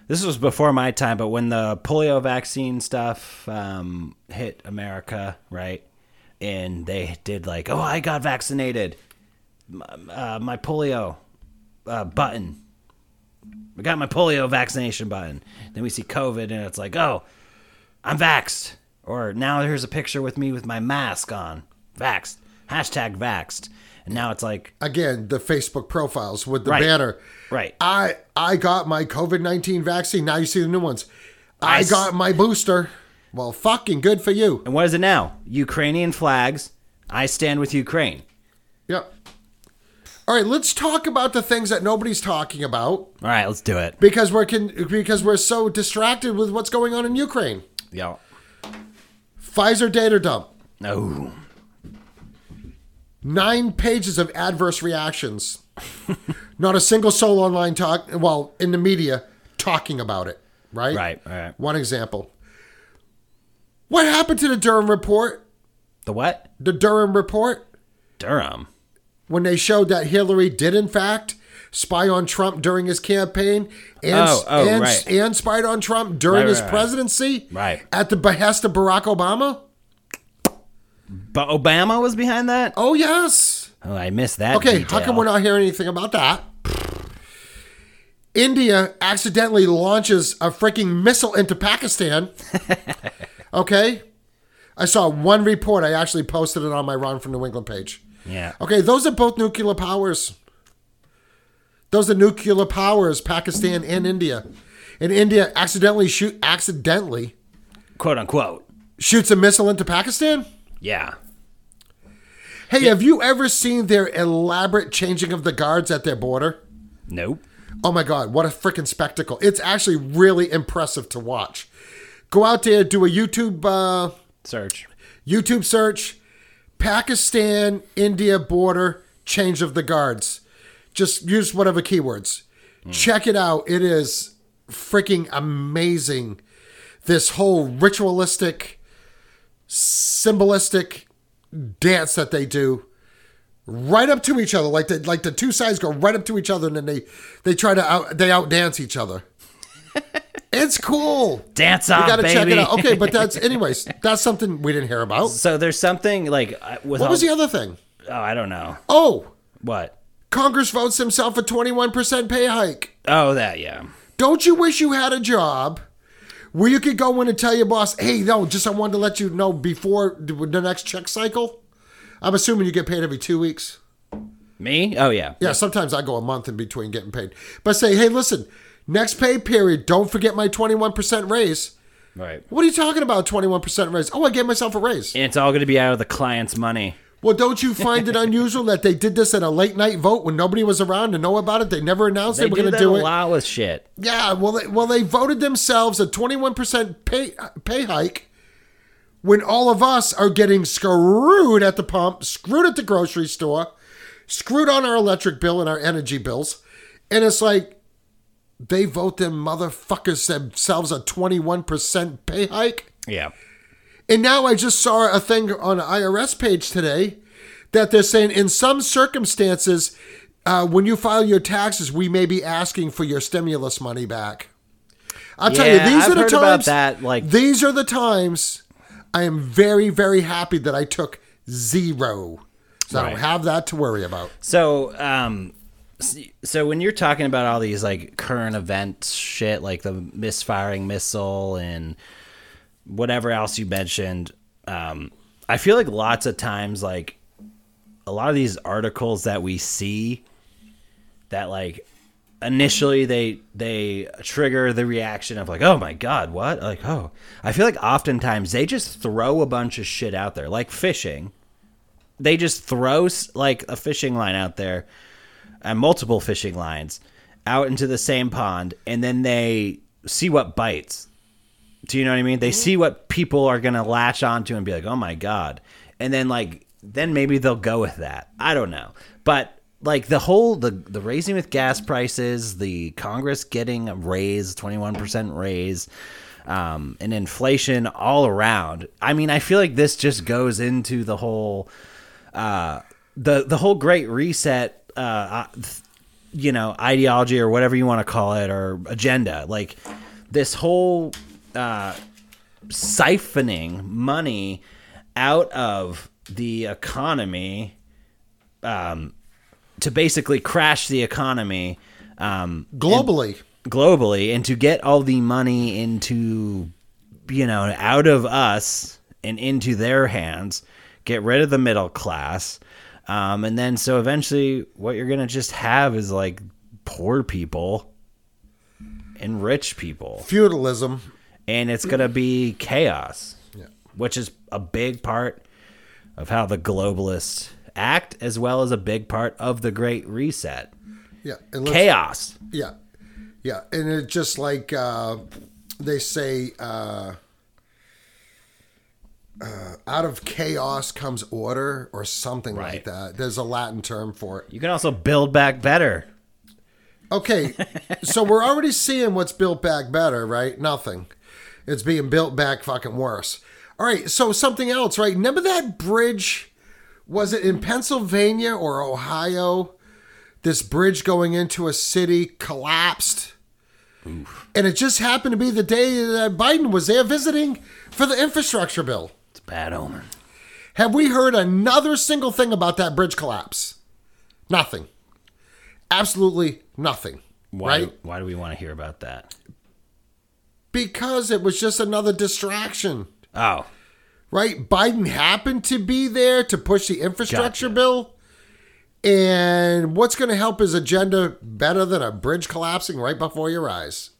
[SPEAKER 1] This was before my time, but when the polio vaccine stuff um, hit America, right? And they did like, oh, I got vaccinated. Uh, my polio uh, button. I got my polio vaccination button. Then we see COVID, and it's like, oh, I'm vaxxed. Or now here's a picture with me with my mask on. Vaxxed. Hashtag vaxxed. And now it's like,
[SPEAKER 3] Again, the Facebook profiles with the
[SPEAKER 1] Right.
[SPEAKER 3] banner.
[SPEAKER 1] right.
[SPEAKER 3] I I got my COVID nineteen vaccine. Now you see the new ones. I got my booster. Well, fucking good for you.
[SPEAKER 1] And what is it now? Ukrainian flags. I stand with Ukraine.
[SPEAKER 3] Yep. All right, let's talk about the things that nobody's talking about
[SPEAKER 1] All right, let's do it.
[SPEAKER 3] because we're because we're so distracted with what's going on in Ukraine.
[SPEAKER 1] Yeah.
[SPEAKER 3] Pfizer data dump.
[SPEAKER 1] Oh.
[SPEAKER 3] Nine pages of adverse reactions. Not a single soul online talk. Well, in the media talking about it. Right.
[SPEAKER 1] Right, right.
[SPEAKER 3] One example. What happened to the Durham report?
[SPEAKER 1] The what?
[SPEAKER 3] The Durham report
[SPEAKER 1] Durham.
[SPEAKER 3] when they showed that Hillary did in fact spy on Trump during his campaign and
[SPEAKER 1] Oh, oh,
[SPEAKER 3] and,
[SPEAKER 1] right.
[SPEAKER 3] and spied on Trump during
[SPEAKER 1] Right,
[SPEAKER 3] his
[SPEAKER 1] right,
[SPEAKER 3] presidency
[SPEAKER 1] Right.
[SPEAKER 3] at the behest of Barack Obama?
[SPEAKER 1] But Obama was behind that?
[SPEAKER 3] Oh yes.
[SPEAKER 1] Oh, I missed that.
[SPEAKER 3] Okay,
[SPEAKER 1] detail.
[SPEAKER 3] how come we're not hearing anything about that? India accidentally launches a freaking missile into Pakistan. okay? I saw one report. I actually posted it on my Ron from New England page.
[SPEAKER 1] Yeah.
[SPEAKER 3] Okay, those are both nuclear powers. Those are nuclear powers, Pakistan and India. And India accidentally shoot accidentally
[SPEAKER 1] Quote unquote.
[SPEAKER 3] shoots a missile into Pakistan?
[SPEAKER 1] Yeah.
[SPEAKER 3] Hey, have you ever seen their elaborate changing of the guards at their border?
[SPEAKER 1] Nope.
[SPEAKER 3] Oh my god, what a freaking spectacle. It's actually really impressive to watch. Go out there, do a YouTube uh
[SPEAKER 1] Search.
[SPEAKER 3] YouTube search Pakistan India border change of the guards. Just use whatever keywords. Check it out. It is freaking amazing. This whole ritualistic, symbolistic dance that they do right up to each other. Like the like the two sides go right up to each other and then they they try to out they outdance each other. It's cool.
[SPEAKER 1] Dance
[SPEAKER 3] You
[SPEAKER 1] off,
[SPEAKER 3] gotta
[SPEAKER 1] baby.
[SPEAKER 3] check it out. Okay, but that's anyways, that's something we didn't hear about.
[SPEAKER 1] So there's something like with
[SPEAKER 3] What
[SPEAKER 1] all,
[SPEAKER 3] was the other thing?
[SPEAKER 1] Oh, I don't know.
[SPEAKER 3] Oh,
[SPEAKER 1] What?
[SPEAKER 3] Congress votes himself a 21% pay hike.
[SPEAKER 1] Oh, that yeah.
[SPEAKER 3] Don't you wish you had a job where you could go in and tell your boss, hey, no, just I wanted to let you know before the next check cycle? I'm assuming you get paid every two weeks.
[SPEAKER 1] Me? Oh yeah.
[SPEAKER 3] Yeah, sometimes I go a month in between getting paid. But say, hey, listen, next pay period, don't forget my 21% raise.
[SPEAKER 1] Right.
[SPEAKER 3] What are you talking about, 21% raise? Oh, I gave myself a raise.
[SPEAKER 1] And it's all going to be out of the client's money.
[SPEAKER 3] Well, don't you find it unusual that they did this at a late night vote when nobody was around to know about it? They never announced they,
[SPEAKER 1] They
[SPEAKER 3] were going to
[SPEAKER 1] that
[SPEAKER 3] do
[SPEAKER 1] a
[SPEAKER 3] it.
[SPEAKER 1] lot with shit.
[SPEAKER 3] Yeah, well, they, well, they voted themselves a 21% pay pay hike when all of us are getting screwed at the pump, screwed at the grocery store, screwed on our electric bill and our energy bills. And it's like they vote them motherfuckers themselves a 21% pay hike.
[SPEAKER 1] Yeah.
[SPEAKER 3] And now I just saw a thing on an IRS page today that they're saying in some circumstances, uh, when you file your taxes, we may be asking for your stimulus money back. I'll tell you, these
[SPEAKER 1] I've
[SPEAKER 3] are the times.
[SPEAKER 1] that, like-
[SPEAKER 3] these are the times I am very, very happy that I took zero. So I don't have that to worry about.
[SPEAKER 1] So, um, so when you're talking about all these like current event shit, like the misfiring missile and whatever else you mentioned, um, I feel like lots of times, like a lot of these articles that we see, that like initially they they trigger the reaction of like, oh my god, what? Like, oh, I feel like oftentimes they just throw a bunch of shit out there, like fishing they just throw like a fishing line out there and multiple fishing lines out into the same pond and then they see what bites. Do you know what i mean? They see what people are gonna latch onto and be like oh my god. And then like then maybe they'll go with that. I don't know. But like the whole the the raising with gas prices the congress getting a raise 21% raise um, and inflation all around i mean i feel like this just goes into the whole uh, the the whole Great Reset, uh, you know, ideology or whatever you want to call it or agenda, like this whole uh, siphoning money out of the economy um, to basically crash the economy um,
[SPEAKER 3] Globally,
[SPEAKER 1] globally and to get all the money into you know out of us and into their hands get rid of the middle class um, and then so eventually what you're gonna just have is like poor people and rich people.
[SPEAKER 3] Feudalism.
[SPEAKER 1] and it's gonna be chaos.
[SPEAKER 3] Yeah.
[SPEAKER 1] which is a big part of how the globalists act as well as a big part of the great reset.
[SPEAKER 3] Yeah, and
[SPEAKER 1] chaos.
[SPEAKER 3] Yeah, yeah, and it just like uh, they say, uh, uh, out of chaos comes order, or something like that. There's a Latin term for it.
[SPEAKER 1] you can also build back better
[SPEAKER 3] Okay, so we're already seeing what's built back better, right? Nothing. It's being built back fucking worse. All right, so something else, right? Remember that bridge? Was it in Pennsylvania or Ohio? This bridge going into a city collapsed. And it just happened to be the day that Biden was there visiting for the infrastructure bill.
[SPEAKER 1] Bad omen
[SPEAKER 3] Have we heard another single thing about that bridge collapse? Nothing. Absolutely nothing.
[SPEAKER 1] Why,
[SPEAKER 3] Right?
[SPEAKER 1] why do we want to hear about that?
[SPEAKER 3] Because it was just another distraction,
[SPEAKER 1] Oh,
[SPEAKER 3] right? Biden happened to be there to push the infrastructure
[SPEAKER 1] Gotcha.
[SPEAKER 3] bill. And what's going to help his agenda better than a bridge collapsing right before your eyes?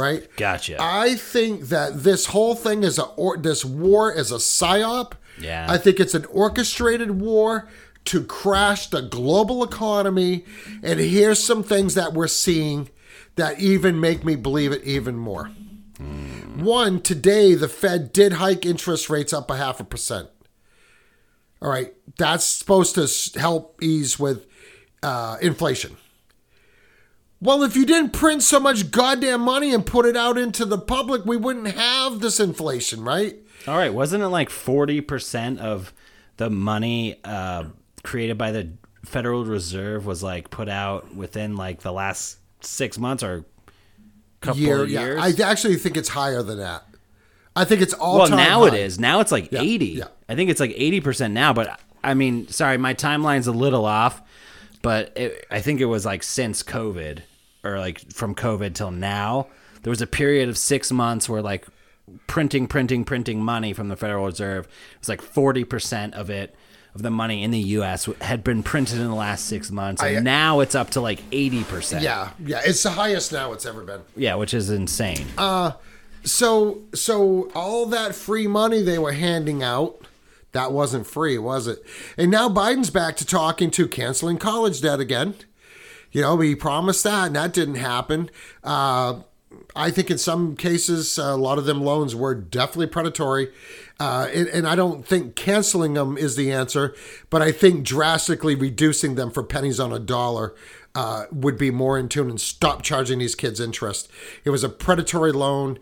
[SPEAKER 3] Right?
[SPEAKER 1] gotcha.
[SPEAKER 3] I think that this whole thing is a or this war is a psyop.
[SPEAKER 1] Yeah.
[SPEAKER 3] I think it's an orchestrated war to crash the global economy. And here's some things that we're seeing that even make me believe it even more. One, today the Fed did hike interest rates up a half a percent. All right, that's supposed to help ease with uh, inflation. Well, if you didn't print so much goddamn money and put it out into the public, we wouldn't have this inflation, right?
[SPEAKER 1] All right, wasn't it like forty percent of the money uh, created by the Federal Reserve was like put out within like the last six months or couple
[SPEAKER 3] Year,
[SPEAKER 1] of
[SPEAKER 3] yeah.
[SPEAKER 1] years?
[SPEAKER 3] I actually think it's higher than that. I think it's all
[SPEAKER 1] well, now it
[SPEAKER 3] high.
[SPEAKER 1] is. Now it's like eighty.
[SPEAKER 3] yeah.
[SPEAKER 1] I think it's like eighty percent now. But I mean, sorry, my timeline's a little off. but it, I think it was like since COVID or like from COVID till now, there was a period of six months where like printing, printing, printing money from the Federal Reserve it was like forty percent of it of the money in the U.S. had been printed in the last six months, and
[SPEAKER 3] I-
[SPEAKER 1] now it's up to like eighty percent.
[SPEAKER 3] Yeah, yeah, it's the highest now it's ever been.
[SPEAKER 1] yeah, which is insane.
[SPEAKER 3] Uh, So, so all that free money they were handing out, that wasn't free, was it? And now Biden's back to talking to canceling college debt again. You know, he promised that, and that didn't happen. Uh, I think in some cases, a lot of them loans were definitely predatory. Uh, and, and I don't think canceling them is the answer, but I think drastically reducing them for pennies on a dollar uh, would be more in tune and stop charging these kids interest. It was a predatory loan.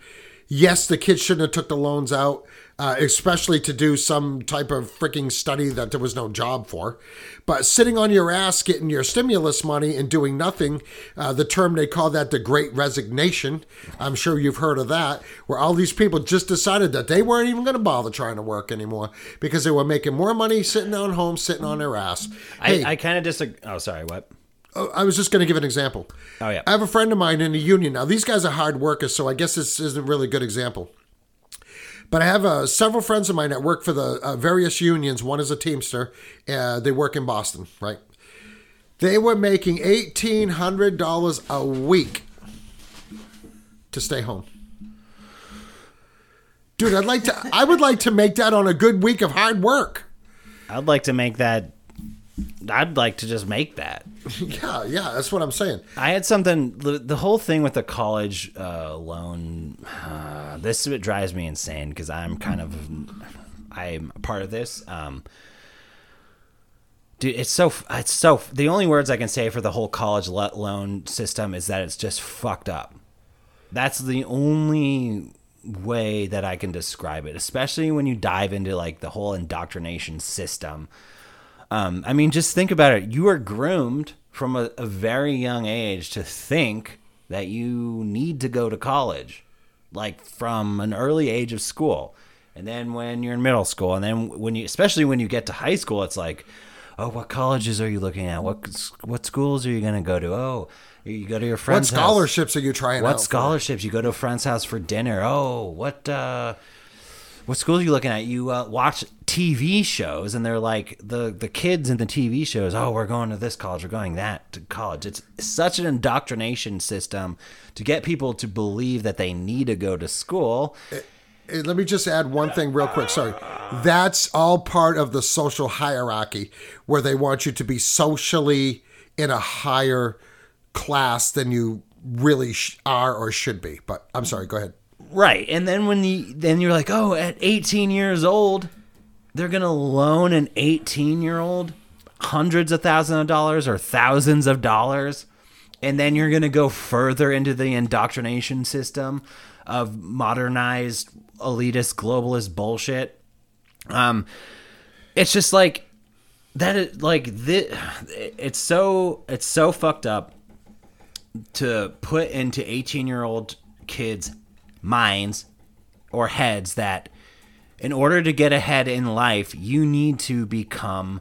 [SPEAKER 3] Yes, the kids shouldn't have took the loans out, uh, especially to do some type of freaking study that there was no job for. But sitting on your ass, getting your stimulus money and doing nothing, uh, the term they call that the Great Resignation. I'm sure you've heard of that, where all these people just decided that they weren't even going to bother trying to work anymore because they were making more money sitting down home, sitting on their ass. Hey,
[SPEAKER 1] I, I kind of disagree. Oh, sorry. What?
[SPEAKER 3] Oh, I was just going to give an example.
[SPEAKER 1] Oh, yeah.
[SPEAKER 3] I have a friend of mine in the union. Now, these guys are hard workers, so I guess this isn't really a good example. But I have uh, several friends of mine that work for the uh, various unions. One is a Teamster. Uh, they work in Boston, right? They were making $1,800 a week to stay home. Dude, I'd like to. I would like to make that on a good week of hard work.
[SPEAKER 1] I'd like to make that. I'd like to just make that.
[SPEAKER 3] Yeah, yeah, that's what I'm saying.
[SPEAKER 1] I had something. The, whole thing with the college uh, loan. Uh, this what drives me insane because I'm kind of. I'm a part of this. Um, dude, it's so. It's so. The only words I can say for the whole college lo- loan system is that it's just fucked up. That's the only way that I can describe it, especially when you dive into like the whole indoctrination system. Um, I mean, just think about it. You are groomed from a, a very young age to think that you need to go to college, like from an early age of school. And then when you're in middle school, and then when you, especially when you get to high school, it's like, oh, what colleges are you looking at? What what schools are you going to go to? Oh, you go to your friend's house.
[SPEAKER 3] What scholarships are you trying out?
[SPEAKER 1] What
[SPEAKER 3] for?
[SPEAKER 1] scholarships? You go to a friend's house for dinner. Oh, what uh what schools are you looking at? You uh, watch TV shows and they're like the the kids in the TV shows, "Oh, we're going to this college, we're going that to college." It's such an indoctrination system to get people to believe that they need to go to school.
[SPEAKER 3] Hey, let me just add one thing real quick. Sorry. That's all part of the social hierarchy where they want you to be socially in a higher class than you really are or should be. But I'm sorry, go ahead.
[SPEAKER 1] Right. And then when you then you're like, "Oh, at 18 years old, they're going to loan an 18-year-old hundreds of thousands of dollars or thousands of dollars." And then you're going to go further into the indoctrination system of modernized elitist globalist bullshit. Um it's just like that is like this it's so it's so fucked up to put into 18 year old kids minds or heads that in order to get ahead in life you need to become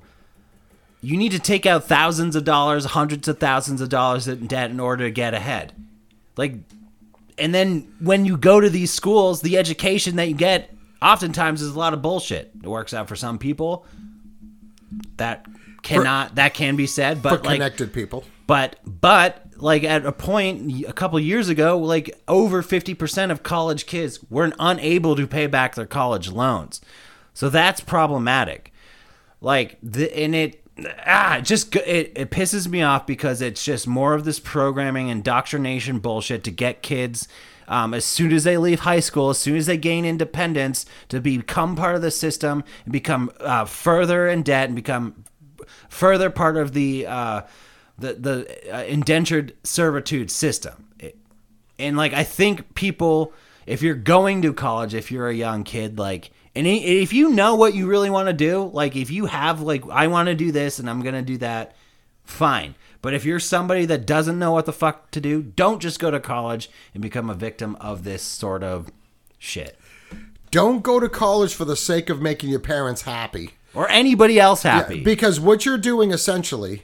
[SPEAKER 1] you need to take out thousands of dollars hundreds of thousands of dollars in debt in order to get ahead. Like and then when you go to these schools the education that you get oftentimes is a lot of bullshit. It works out for some people. That cannot that can be said
[SPEAKER 3] For
[SPEAKER 1] but like
[SPEAKER 3] connected people.
[SPEAKER 1] but but like at a point a couple years ago, like over fifty percent of college kids weren't unable to pay back their college loans, so that's problematic. Like the and it ah just it it pisses me off because it's just more of this programming indoctrination bullshit to get kids. Um, as soon as they leave high school, as soon as they gain independence, to become part of the system and become uh, further in debt and become further part of the uh, the the uh, indentured servitude system. It- and like I think people, if you're going to college, if you're a young kid, like, and if you know what you really want to do, like if you have like I want to do this and I'm gonna do that, fine. But if you're somebody that doesn't know what the fuck to do, don't just go to college and become a victim of this sort of shit
[SPEAKER 3] Don't go to college for the sake of making your parents happy.
[SPEAKER 1] or anybody else happy.
[SPEAKER 3] Because what you're doing essentially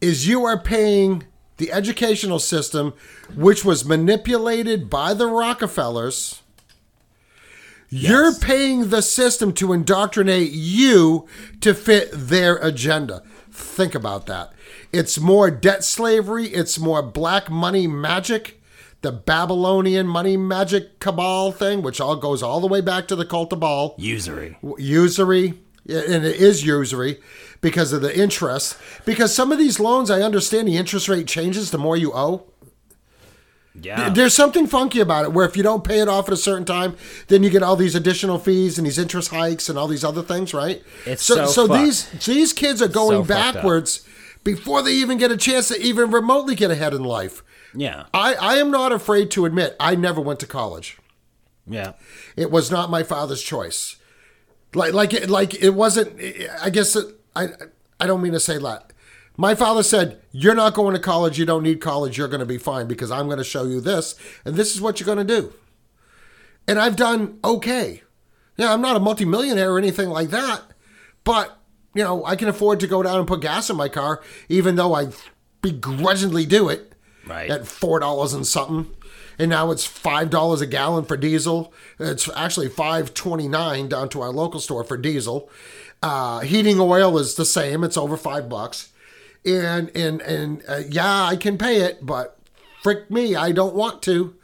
[SPEAKER 3] is you are paying the educational system, which was manipulated by the Rockefellers. Yes. You're paying the system to indoctrinate you to fit their agenda. Think about that. It's more debt slavery, it's more black money magic, the Babylonian money magic cabal thing, which all goes all the way back to the cult of Baal
[SPEAKER 1] Usury.
[SPEAKER 3] usury and it is usury because of the interest because some of these loans i understand the interest rate changes the more you owe
[SPEAKER 1] Yeah.
[SPEAKER 3] there's something funky about it where if you don't pay it off at a certain time then you get all these additional fees and these interest hikes and all these other things right
[SPEAKER 1] It's
[SPEAKER 3] so,
[SPEAKER 1] so fucked.
[SPEAKER 3] these these kids are going
[SPEAKER 1] So
[SPEAKER 3] backwards before they even get a chance to even remotely get ahead in life
[SPEAKER 1] yeah.
[SPEAKER 3] i i am not afraid to admit i never went to college
[SPEAKER 1] Yeah.
[SPEAKER 3] it was not my father's choice. Like like it like it wasn't. I guess it, I I don't mean to say that. My father said, "You're not going to college. You don't need college. You're going to be fine because I'm going to show you this, and this is what you're going to do." And I've done okay. Yeah, I'm not a multimillionaire or anything like that, but you know I can afford to go down and put gas in my car, even though I begrudgingly do it
[SPEAKER 1] Right.
[SPEAKER 3] at four dollars and something, and now it's five dollars a gallon for diesel. It's actually five twenty nine down to our local store for diesel. Uh, heating oil is the same; it's over five bucks, and and and uh, yeah, I can pay it, but frick me, I don't want to.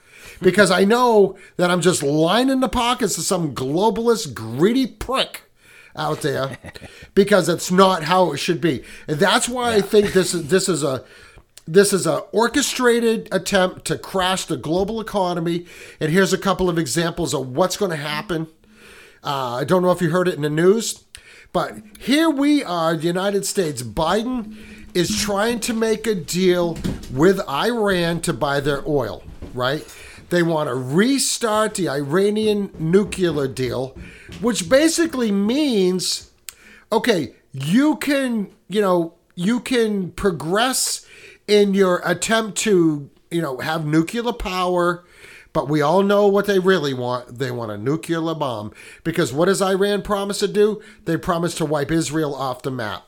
[SPEAKER 3] Because I know that I'm just lining the pockets of some globalist greedy prick out there because it's not how it should be. And that's why I think this is this is a this is a orchestrated attempt to crash the global economy. And here's a couple of examples of what's going to happen. Uh, I don't know if you heard it in the news, but here we are, the United States. Biden is trying to make a deal with Iran to buy their oil, right? They want to restart the Iranian nuclear deal, which basically means okay, you can, you know, you can progress in your attempt to, you know, have nuclear power, but we all know what they really want. They want a nuclear bomb. Because what does Iran promise to do? They promise to wipe Israel off the map.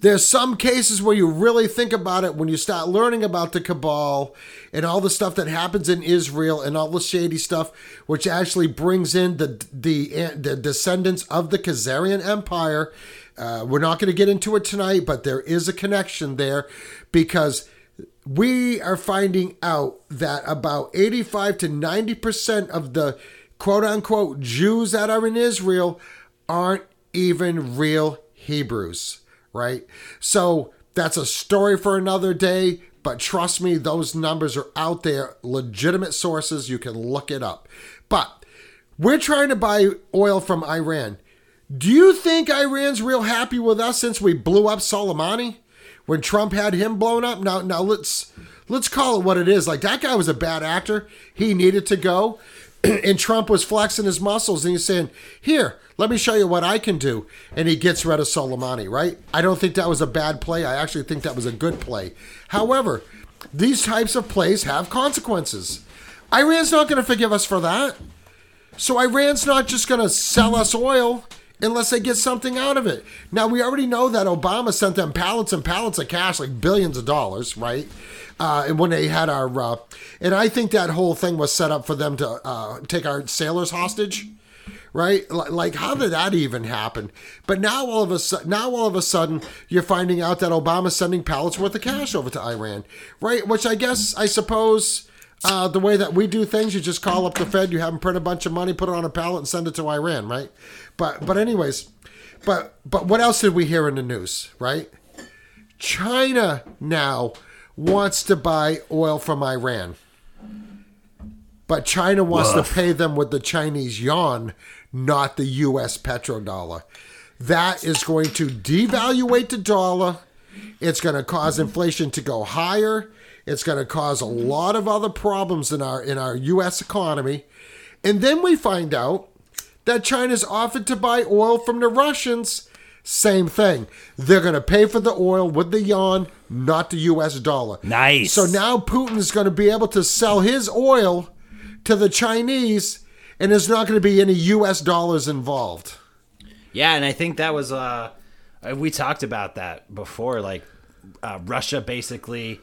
[SPEAKER 3] There's some cases where you really think about it when you start learning about the cabal and all the stuff that happens in Israel and all the shady stuff, which actually brings in the the the descendants of the Khazarian Empire. Uh, we're not going to get into it tonight, but there is a connection there because we are finding out that about 85 to 90 percent of the quote unquote Jews that are in Israel aren't even real Hebrews, right? So that's a story for another day, but trust me, those numbers are out there, legitimate sources, you can look it up. But we're trying to buy oil from Iran. Do you think Iran's real happy with us since we blew up Soleimani? When Trump had him blown up? Now now let's let's call it what it is. Like that guy was a bad actor. He needed to go. and Trump was flexing his muscles and he's saying, Here, let me show you what I can do. And he gets rid of Soleimani, right? I don't think that was a bad play. I actually think that was a good play. However, these types of plays have consequences. Iran's not going to forgive us for that. So Iran's not just going to sell us oil unless they get something out of it. Now we already know that Obama sent them pallets and pallets of cash, like billions of dollars, right? Uh, and when they had our, uh, and I think that whole thing was set up for them to uh, take our sailors hostage, right? Like, how did that even happen? But now all of a sudden, now all of a sudden, you're finding out that Obama's sending pallets worth of cash over to Iran, right? Which I guess, I suppose. Uh, the way that we do things, you just call up the Fed, you have them print a bunch of money, put it on a pallet, and send it to Iran, right? But but anyways, but but what else did we hear in the news, right? China now wants to buy oil from Iran, but China wants to pay them with the Chinese yuan, not the U.S. petrodollar. That is going to devaluate the dollar. It's going to cause inflation to go higher. It's going to cause a lot of other problems in our in our U.S. economy. And then we find out that China's offered to buy oil from the Russians. Same thing. They're going to pay for the oil with the yuan, not the U.S. dollar.
[SPEAKER 1] Nice.
[SPEAKER 3] So now Putin's going to be able to sell his oil to the Chinese, and there's not going to be any U.S. dollars involved.
[SPEAKER 1] Yeah, and I think that was uh we talked about that before like uh, Russia basically,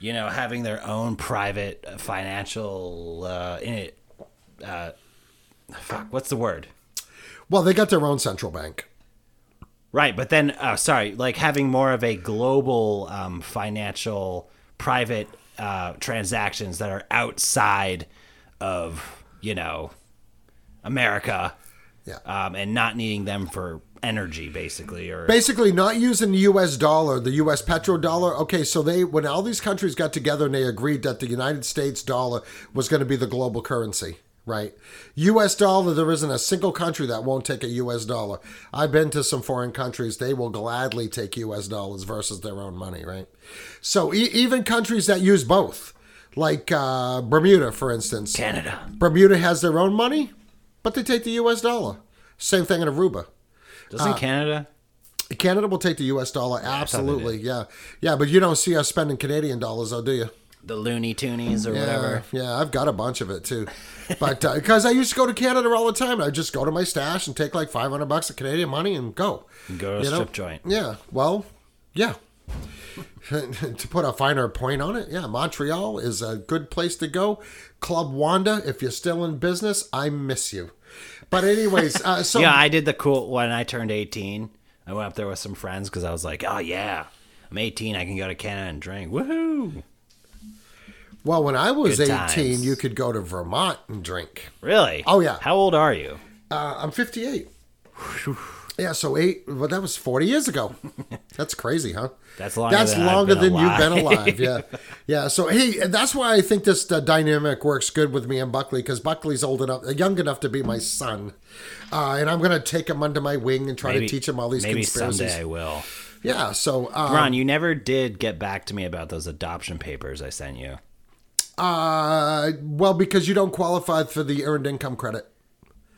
[SPEAKER 1] you know, having their own private uh, financial uh, in it. Uh, fuck, what's the word?
[SPEAKER 3] Well, they got their own central bank.
[SPEAKER 1] Right, but then, uh, sorry, like having more of a global um, financial private uh, transactions that are outside of, you know, America,
[SPEAKER 3] Yeah.
[SPEAKER 1] um, and not needing them for energy, basically, or
[SPEAKER 3] Basically, not using the U.S. dollar, the U.S. petrodollar. Okay, so they when all these countries got together and they agreed that the United States dollar was going to be the global currency, right? U.S. dollar, there isn't a single country that won't take a U.S. dollar. I've been to some foreign countries; they will gladly take U.S. dollars versus their own money, right? So e- even countries that use both, like uh, Bermuda, for instance,
[SPEAKER 1] Canada.
[SPEAKER 3] Bermuda has their own money, but they take the U.S. dollar. Same thing in Aruba.
[SPEAKER 1] Doesn't Canada?
[SPEAKER 3] Canada will take the U.S. dollar, absolutely. Yeah, yeah, but you don't see us spending Canadian dollars, though, do you?
[SPEAKER 1] The Looney Toonies or
[SPEAKER 3] Yeah,
[SPEAKER 1] whatever.
[SPEAKER 3] yeah, I've got a bunch of it too, but because I used to go to Canada all the time, I just go to my stash and take like five hundred bucks of Canadian money and go.
[SPEAKER 1] Go to a
[SPEAKER 3] know?
[SPEAKER 1] strip joint.
[SPEAKER 3] Yeah, well, yeah. to put a finer point on it, yeah, Montreal is a good place to go. Club Wanda, if you're still in business, I miss you. But anyways, uh, so
[SPEAKER 1] Yeah, I did the cool when I turned 18. I went up there with some friends because I was like, oh, yeah, I'm 18. I can go to Canada and drink. Woohoo.
[SPEAKER 3] Well, when I was
[SPEAKER 1] Good
[SPEAKER 3] eighteen,
[SPEAKER 1] times.
[SPEAKER 3] you could go to Vermont and drink.
[SPEAKER 1] Really?
[SPEAKER 3] Oh, yeah.
[SPEAKER 1] How old are you?
[SPEAKER 3] Uh, I'm 58. Yeah, so eight. Well, that was 40 years ago. That's crazy, huh?
[SPEAKER 1] That's longer
[SPEAKER 3] That's
[SPEAKER 1] than
[SPEAKER 3] longer than you've been
[SPEAKER 1] alive.
[SPEAKER 3] Yeah, yeah. So hey, that's why I think this uh, dynamic works good with me and Buckley because Buckley's old enough, young enough to be my son, uh, and I'm gonna take him under my wing and try to teach him all these
[SPEAKER 1] maybe
[SPEAKER 3] conspiracies.
[SPEAKER 1] someday I will.
[SPEAKER 3] Yeah. So um,
[SPEAKER 1] Ron, you never did get back to me about those adoption papers I sent you.
[SPEAKER 3] Uh, well, because you don't qualify for the earned income credit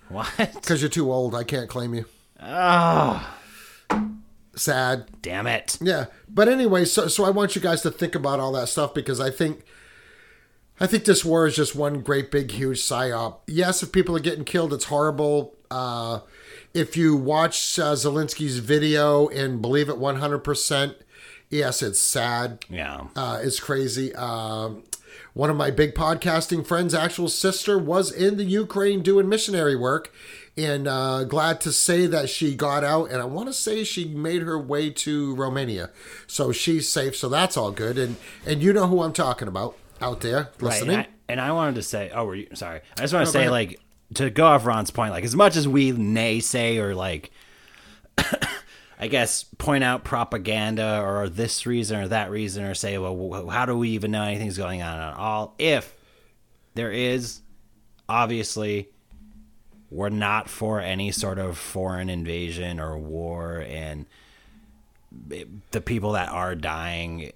[SPEAKER 1] What?
[SPEAKER 3] because you're too old, I can't claim you.
[SPEAKER 1] Oh,
[SPEAKER 3] Sad.
[SPEAKER 1] damn it.
[SPEAKER 3] Yeah, but anyway, so so I want you guys to think about all that stuff because I think I think this war is just one great big huge psyop. Yes, if people are getting killed, it's horrible. Uh, if you watch uh, Zelensky's video and believe it one hundred percent, yes, it's sad.
[SPEAKER 1] Yeah.
[SPEAKER 3] Uh, it's crazy. Um, one of my big podcasting friends' actual sister was in the Ukraine doing missionary work, and uh, glad to say that she got out. And I want to say she made her way to Romania, so she's safe. So that's all good. And and you know who I'm talking about out there
[SPEAKER 1] Right.
[SPEAKER 3] listening.
[SPEAKER 1] And I, and I wanted to say, oh, were you sorry? I just want to
[SPEAKER 3] No,
[SPEAKER 1] say, like, to go off Ron's point, like, as much as we naysay or like, I guess, point out propaganda or this reason or that reason, or say, well, how do we even know anything's going on at all? If there is, obviously, we're not for any sort of foreign invasion or war, and the people that are dying,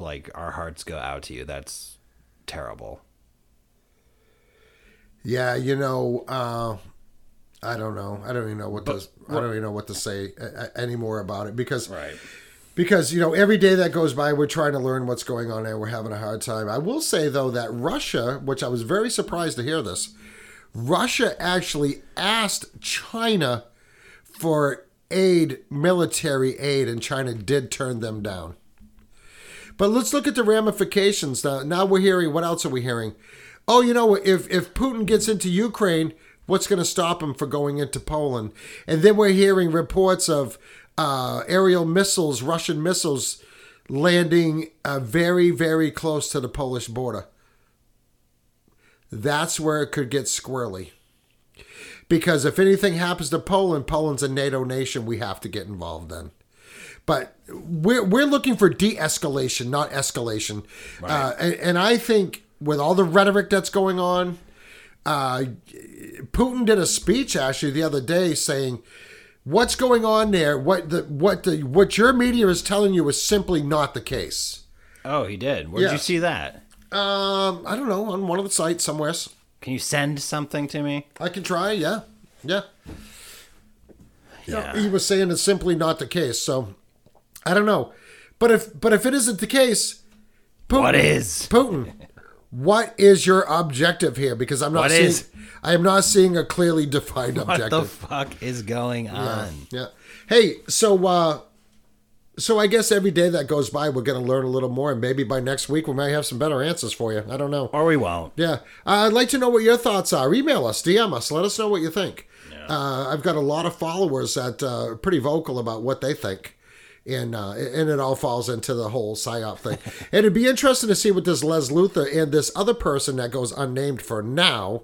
[SPEAKER 1] like, our hearts go out to you. That's terrible.
[SPEAKER 3] Yeah, you know, uh, I don't know. I don't even know what to. I don't even know what to say uh, anymore about it because
[SPEAKER 1] Right.
[SPEAKER 3] because you know every day that goes by we're trying to learn what's going on and we're having a hard time i will say though that russia which i was very surprised to hear this russia actually asked china for aid military aid and china did turn them down but let's look at the ramifications now now we're hearing what else are we hearing oh you know if if putin gets into ukraine what's going to stop him from going into poland. And then we're hearing reports of uh, aerial missiles russian missiles landing uh, very very close to the polish border. That's where it could get squirrely. Because if anything happens to poland poland's a nato nation we have to get involved then. But we're we're looking for de-escalation, not escalation. Uh, and, and I think with all the rhetoric that's going on, uh, Putin did a speech actually the other day saying, "What's going on there? What the what the what your media is telling you is simply not the case."
[SPEAKER 1] Oh, he did. Where'd you see that?
[SPEAKER 3] Um, I don't know on one of the sites somewhere.
[SPEAKER 1] Can you send something to me?
[SPEAKER 3] I can try. Yeah, yeah.
[SPEAKER 1] Yeah.
[SPEAKER 3] he was saying it's simply not the case. So I don't know, but if but if it isn't the case, Putin,
[SPEAKER 1] What is?
[SPEAKER 3] Putin? What is your objective here? Because I'm not
[SPEAKER 1] What
[SPEAKER 3] seeing.
[SPEAKER 1] is?
[SPEAKER 3] I am not seeing a clearly defined objective.
[SPEAKER 1] What the fuck is going on?
[SPEAKER 3] yeah. Hey, so uh, so I guess every day that goes by, we're going to learn a little more, and maybe by next week we might have some better answers for you. I don't know.
[SPEAKER 1] Or we won't.
[SPEAKER 3] Yeah, uh, I'd like to know what your thoughts are. Email us, DM us, let us know what you think. Uh, I've got a lot of followers that uh, are pretty vocal about what they think, and uh, and it all falls into the whole psyop thing. and it'd be interesting to see what this Les Luthor and this other person that goes unnamed for now.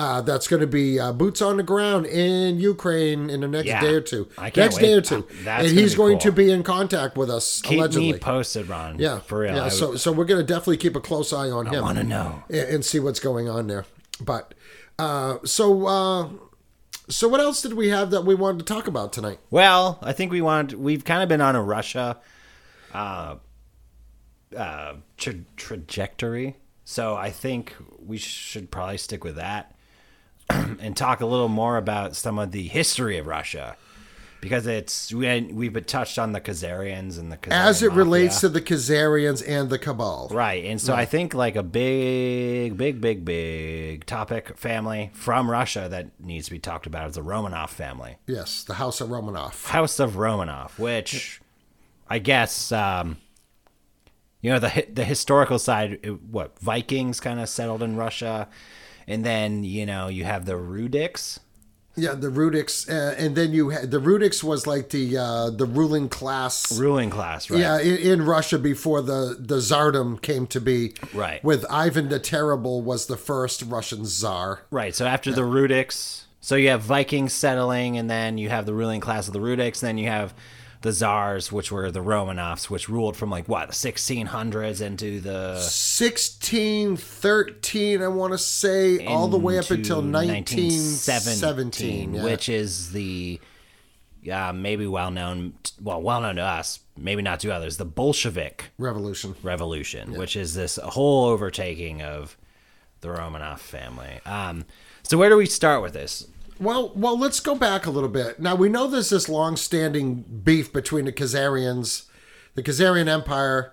[SPEAKER 3] Uh, that's going to be uh, boots on the ground in Ukraine in the next
[SPEAKER 1] Yeah.
[SPEAKER 3] day or two.
[SPEAKER 1] I can't
[SPEAKER 3] next
[SPEAKER 1] wait.
[SPEAKER 3] day or two, and he's going
[SPEAKER 1] cool.
[SPEAKER 3] to be in contact with us
[SPEAKER 1] Keep
[SPEAKER 3] allegedly.
[SPEAKER 1] me posted, Ron.
[SPEAKER 3] Yeah,
[SPEAKER 1] for real.
[SPEAKER 3] Yeah,
[SPEAKER 1] I,
[SPEAKER 3] so so we're gonna definitely keep a close eye on him.
[SPEAKER 1] I want to know.
[SPEAKER 3] and, and see what's going on there. But uh, so uh, so what else did we have that we wanted to talk about tonight?
[SPEAKER 1] Well, I think we want. We've kind of been on a Russia, uh, uh, tra- trajectory. So I think we should probably stick with that and talk a little more about some of the history of Russia, because it's we we've touched on the Khazarians and the Khazarian
[SPEAKER 3] As it relates to the Khazarians and the Cabal.
[SPEAKER 1] Right. And so I think like a big, big, big, big topic family from Russia that needs to be talked about is the Romanov family.
[SPEAKER 3] Yes, the House of Romanov.
[SPEAKER 1] House of Romanov, which I guess, um, you know, the the historical side, what Vikings kind of settled in Russia, and then you know you have the Ruriks.
[SPEAKER 3] Yeah, the Ruriks, uh, and then you had the Ruriks was like the uh, the ruling class.
[SPEAKER 1] ruling class, right?
[SPEAKER 3] Yeah, in, in Russia before the the Tsardom came to be.
[SPEAKER 1] Right.
[SPEAKER 3] With Ivan the Terrible was the first Russian czar.
[SPEAKER 1] Right. So after the Ruriks, so you have Vikings settling, and then you have the ruling class of the Ruriks, then you have the czars, which were the Romanovs, which ruled from like what the 1600s into the
[SPEAKER 3] 1613, I want to say, all the way up until 1917. yeah.
[SPEAKER 1] which is the yeah maybe well known well well known to us, maybe not to others, the Bolshevik
[SPEAKER 3] Revolution.
[SPEAKER 1] Revolution, which is this whole overtaking of the Romanov family. Um, so where do we start with this?
[SPEAKER 3] Well, well, let's go back a little bit. Now we know there's this long-standing beef between the Khazarians, the Khazarian Empire,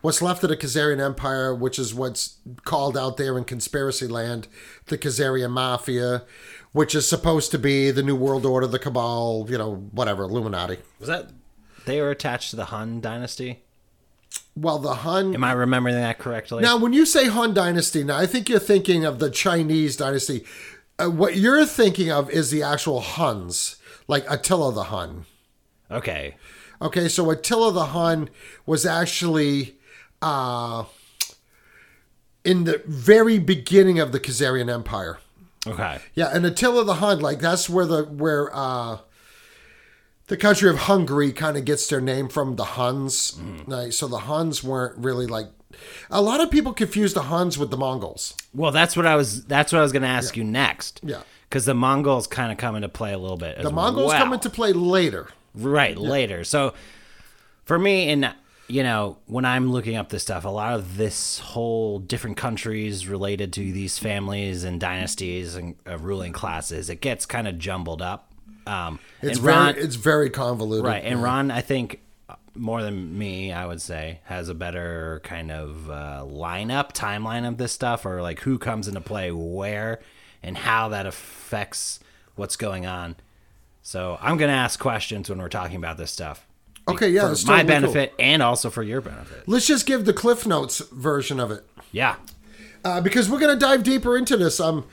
[SPEAKER 3] what's left of the Khazarian Empire, which is what's called out there in conspiracy land, the Khazarian Mafia, which is supposed to be the New World Order, the Cabal, you know, whatever, Illuminati.
[SPEAKER 1] Was that they were attached to the Hun dynasty?
[SPEAKER 3] Well, the Hun.
[SPEAKER 1] Am I remembering that correctly?
[SPEAKER 3] Now, when you say Hun Dynasty, now I think you're thinking of the Chinese dynasty. Uh, what you're thinking of is the actual Huns, like Attila the Hun.
[SPEAKER 1] Okay.
[SPEAKER 3] Okay, so Attila the Hun was actually uh, in the very beginning of the Khazarian Empire.
[SPEAKER 1] Okay.
[SPEAKER 3] Yeah, and Attila the Hun, like that's where the where uh, the country of Hungary kind of gets their name from the Huns. Like, so the Huns weren't really like. A lot of people confuse the Huns with the Mongols.
[SPEAKER 1] Well, that's what I was. That's what I was going to ask you next.
[SPEAKER 3] Yeah.
[SPEAKER 1] Because the Mongols kind of come into play a little bit. As
[SPEAKER 3] The Mongols come into play later.
[SPEAKER 1] right later. So for me, and you know, when I'm looking up this stuff, a lot of this whole different countries related to these families and dynasties and uh, ruling classes, it gets kind of jumbled up. Um,
[SPEAKER 3] It's
[SPEAKER 1] and
[SPEAKER 3] very
[SPEAKER 1] Ron-
[SPEAKER 3] it's very convoluted.
[SPEAKER 1] Right. And Ron, I think more than me, I would say, has a better kind of uh, lineup, timeline of this stuff, or like who comes into play where and how that affects what's going on. So I'm going to ask questions when we're talking about this stuff.
[SPEAKER 3] Okay, yeah,
[SPEAKER 1] For
[SPEAKER 3] it's
[SPEAKER 1] my
[SPEAKER 3] totally cool.
[SPEAKER 1] benefit and also for your benefit.
[SPEAKER 3] Let's just give the Cliff Notes version of it.
[SPEAKER 1] Yeah.
[SPEAKER 3] uh, because we're going to dive deeper into this. I'm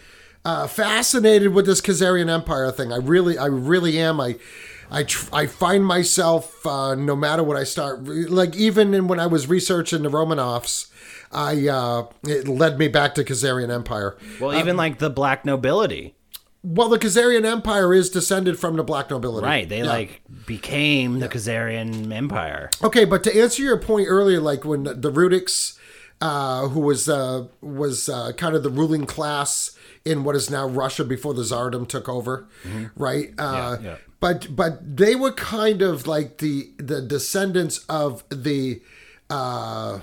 [SPEAKER 3] uh, fascinated with this Khazarian Empire thing. I really, I really am. I, I, tr- I find myself uh, no matter what I start, like even in, when I was researching the Romanovs, I uh, it led me back to Khazarian Empire.
[SPEAKER 1] Well, even like the black nobility.
[SPEAKER 3] Well, the Khazarian Empire is descended from the black nobility,
[SPEAKER 1] Right. They
[SPEAKER 3] Yeah.
[SPEAKER 1] like became the Khazarian Empire.
[SPEAKER 3] Okay, but to answer your point earlier, like when the Ruriks, uh, who was uh, was uh, kind of the ruling class in what is now Russia before the Tsardom took over, right? Uh,
[SPEAKER 1] Mm-hmm. Yeah, yeah.
[SPEAKER 3] But but they were kind of like the the descendants of the, uh,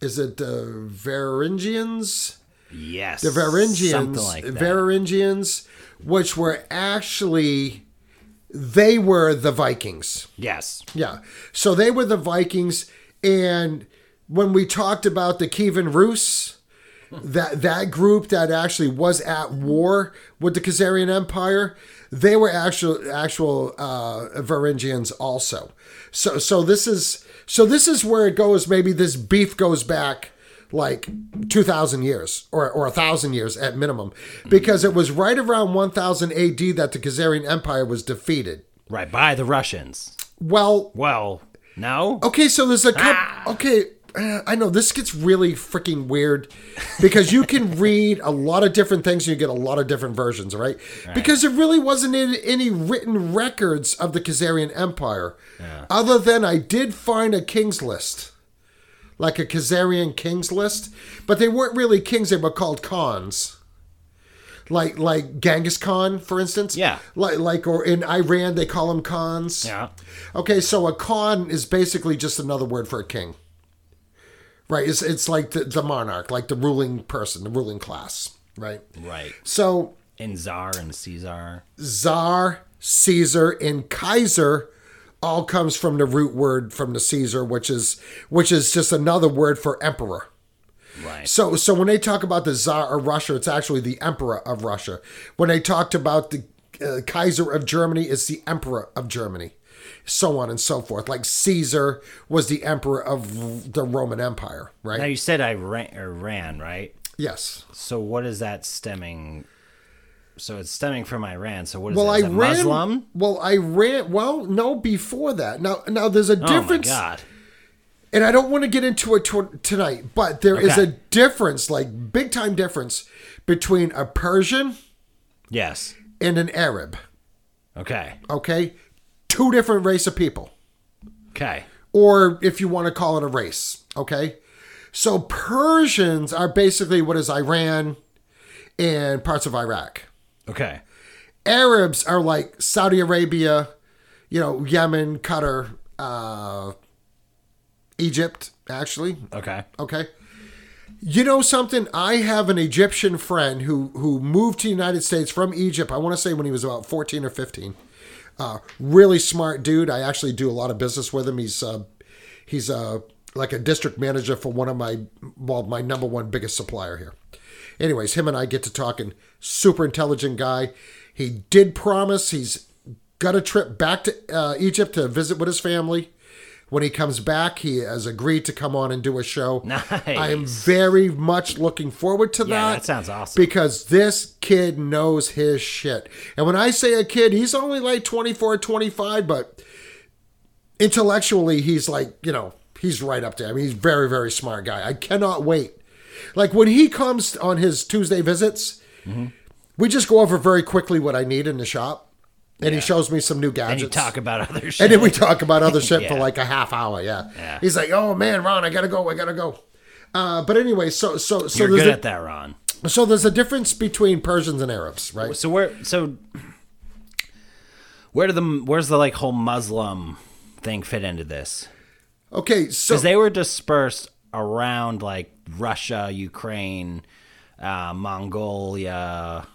[SPEAKER 3] is it the Varangians?
[SPEAKER 1] Yes.
[SPEAKER 3] The Varangians,
[SPEAKER 1] like.
[SPEAKER 3] Varangians, which were actually they were the Vikings.
[SPEAKER 1] yes.
[SPEAKER 3] Yeah. So they were the Vikings. And when we talked about the Kievan Rus that that group that actually was at war with the Khazarian Empire, they were actual actual uh, Varangians also. So so this is so this is where it goes. Maybe this beef goes back like 2000 years or, or 1000 years at minimum because it was right around 1000 AD that the Khazarian Empire was defeated.
[SPEAKER 1] Right by the Russians.
[SPEAKER 3] Well,
[SPEAKER 1] Well, no.
[SPEAKER 3] Okay, so there's a couple. Okay, uh, I know this gets really freaking weird because you can read a lot of different things and you get a lot of different versions, right? Because there really wasn't any, any written records of the Khazarian Empire, other than I did find a king's list, like a Khazarian king's list, but they weren't really kings; they were called khans. Like like Genghis Khan, for instance.
[SPEAKER 1] Yeah.
[SPEAKER 3] Like like or in Iran they call them khans.
[SPEAKER 1] Yeah.
[SPEAKER 3] Okay, so a Khan is basically just another word for a king. Right? It's, it's like the, the monarch, like the ruling person, the ruling class. Right?
[SPEAKER 1] Right.
[SPEAKER 3] So
[SPEAKER 1] And czar and Caesar.
[SPEAKER 3] czar, Caesar, and Kaiser all comes from the root word from the Caesar, which is which is just another word for emperor.
[SPEAKER 1] Right.
[SPEAKER 3] So, so when they talk about the Tsar of Russia, it's actually the Emperor of Russia. When they talked about the uh, Kaiser of Germany, it's the Emperor of Germany, so on and so forth. Like Caesar was the Emperor of the Roman Empire, right?
[SPEAKER 1] Now you said Iran, Iran, right?
[SPEAKER 3] yes.
[SPEAKER 1] So what is that stemming? So it's stemming from Iran. So what is
[SPEAKER 3] Well,
[SPEAKER 1] that? Is
[SPEAKER 3] I
[SPEAKER 1] it
[SPEAKER 3] ran.
[SPEAKER 1] Muslim?
[SPEAKER 3] Well, I ran. Well, no, before that. Now, now there's a difference.
[SPEAKER 1] Oh my god.
[SPEAKER 3] and I don't want to get into it to- tonight, but there is
[SPEAKER 1] Okay.
[SPEAKER 3] a difference, like big time difference, between a Persian
[SPEAKER 1] Yes.
[SPEAKER 3] and an Arab.
[SPEAKER 1] Okay.
[SPEAKER 3] Okay, two different race of people.
[SPEAKER 1] Okay.
[SPEAKER 3] or if you want to call it a race. Okay. So Persians are basically what is Iran and parts of Iraq.
[SPEAKER 1] Okay.
[SPEAKER 3] Arabs are like Saudi Arabia, you know, Yemen, Qatar, uh, Egypt, actually.
[SPEAKER 1] Okay.
[SPEAKER 3] Okay. You know something? I have an Egyptian friend who who moved to the United States from Egypt. I want to say when he was about fourteen or fifteen. Uh, really smart dude. I actually do a lot of business with him. He's uh, he's uh, like a district manager for one of my well my number one biggest supplier here. Anyways, him and I get to talking. Super intelligent guy. He did promise he's got a trip back to uh, Egypt to visit with his family. When he comes back, he has agreed to come on and do a show. Nice. I am very much looking forward to
[SPEAKER 1] Yeah,
[SPEAKER 3] that.
[SPEAKER 1] that sounds awesome.
[SPEAKER 3] Because this kid knows his shit. And when I say a kid, he's only like 24, 25, but intellectually, he's like, you know, he's right up there. I mean, he's a very, very smart guy. I cannot wait. Like when he comes on his Tuesday visits,
[SPEAKER 1] Mm-hmm.
[SPEAKER 3] we just go over very quickly what I need in the shop. And he shows me some new gadgets.
[SPEAKER 1] And talk about other shit.
[SPEAKER 3] And then we talk about other shit for like a half hour. Yeah.
[SPEAKER 1] Yeah.
[SPEAKER 3] He's like, "Oh man, Ron, I gotta go. I gotta go." Uh, but anyway, so so so
[SPEAKER 1] You're
[SPEAKER 3] there's
[SPEAKER 1] good
[SPEAKER 3] a,
[SPEAKER 1] at that, Ron.
[SPEAKER 3] so there's a difference between Persians and Arabs, right?
[SPEAKER 1] So where? So where do the where's the like whole Muslim thing fit into this?
[SPEAKER 3] Okay, so
[SPEAKER 1] Because they were dispersed around like Russia, Ukraine, uh, Mongolia,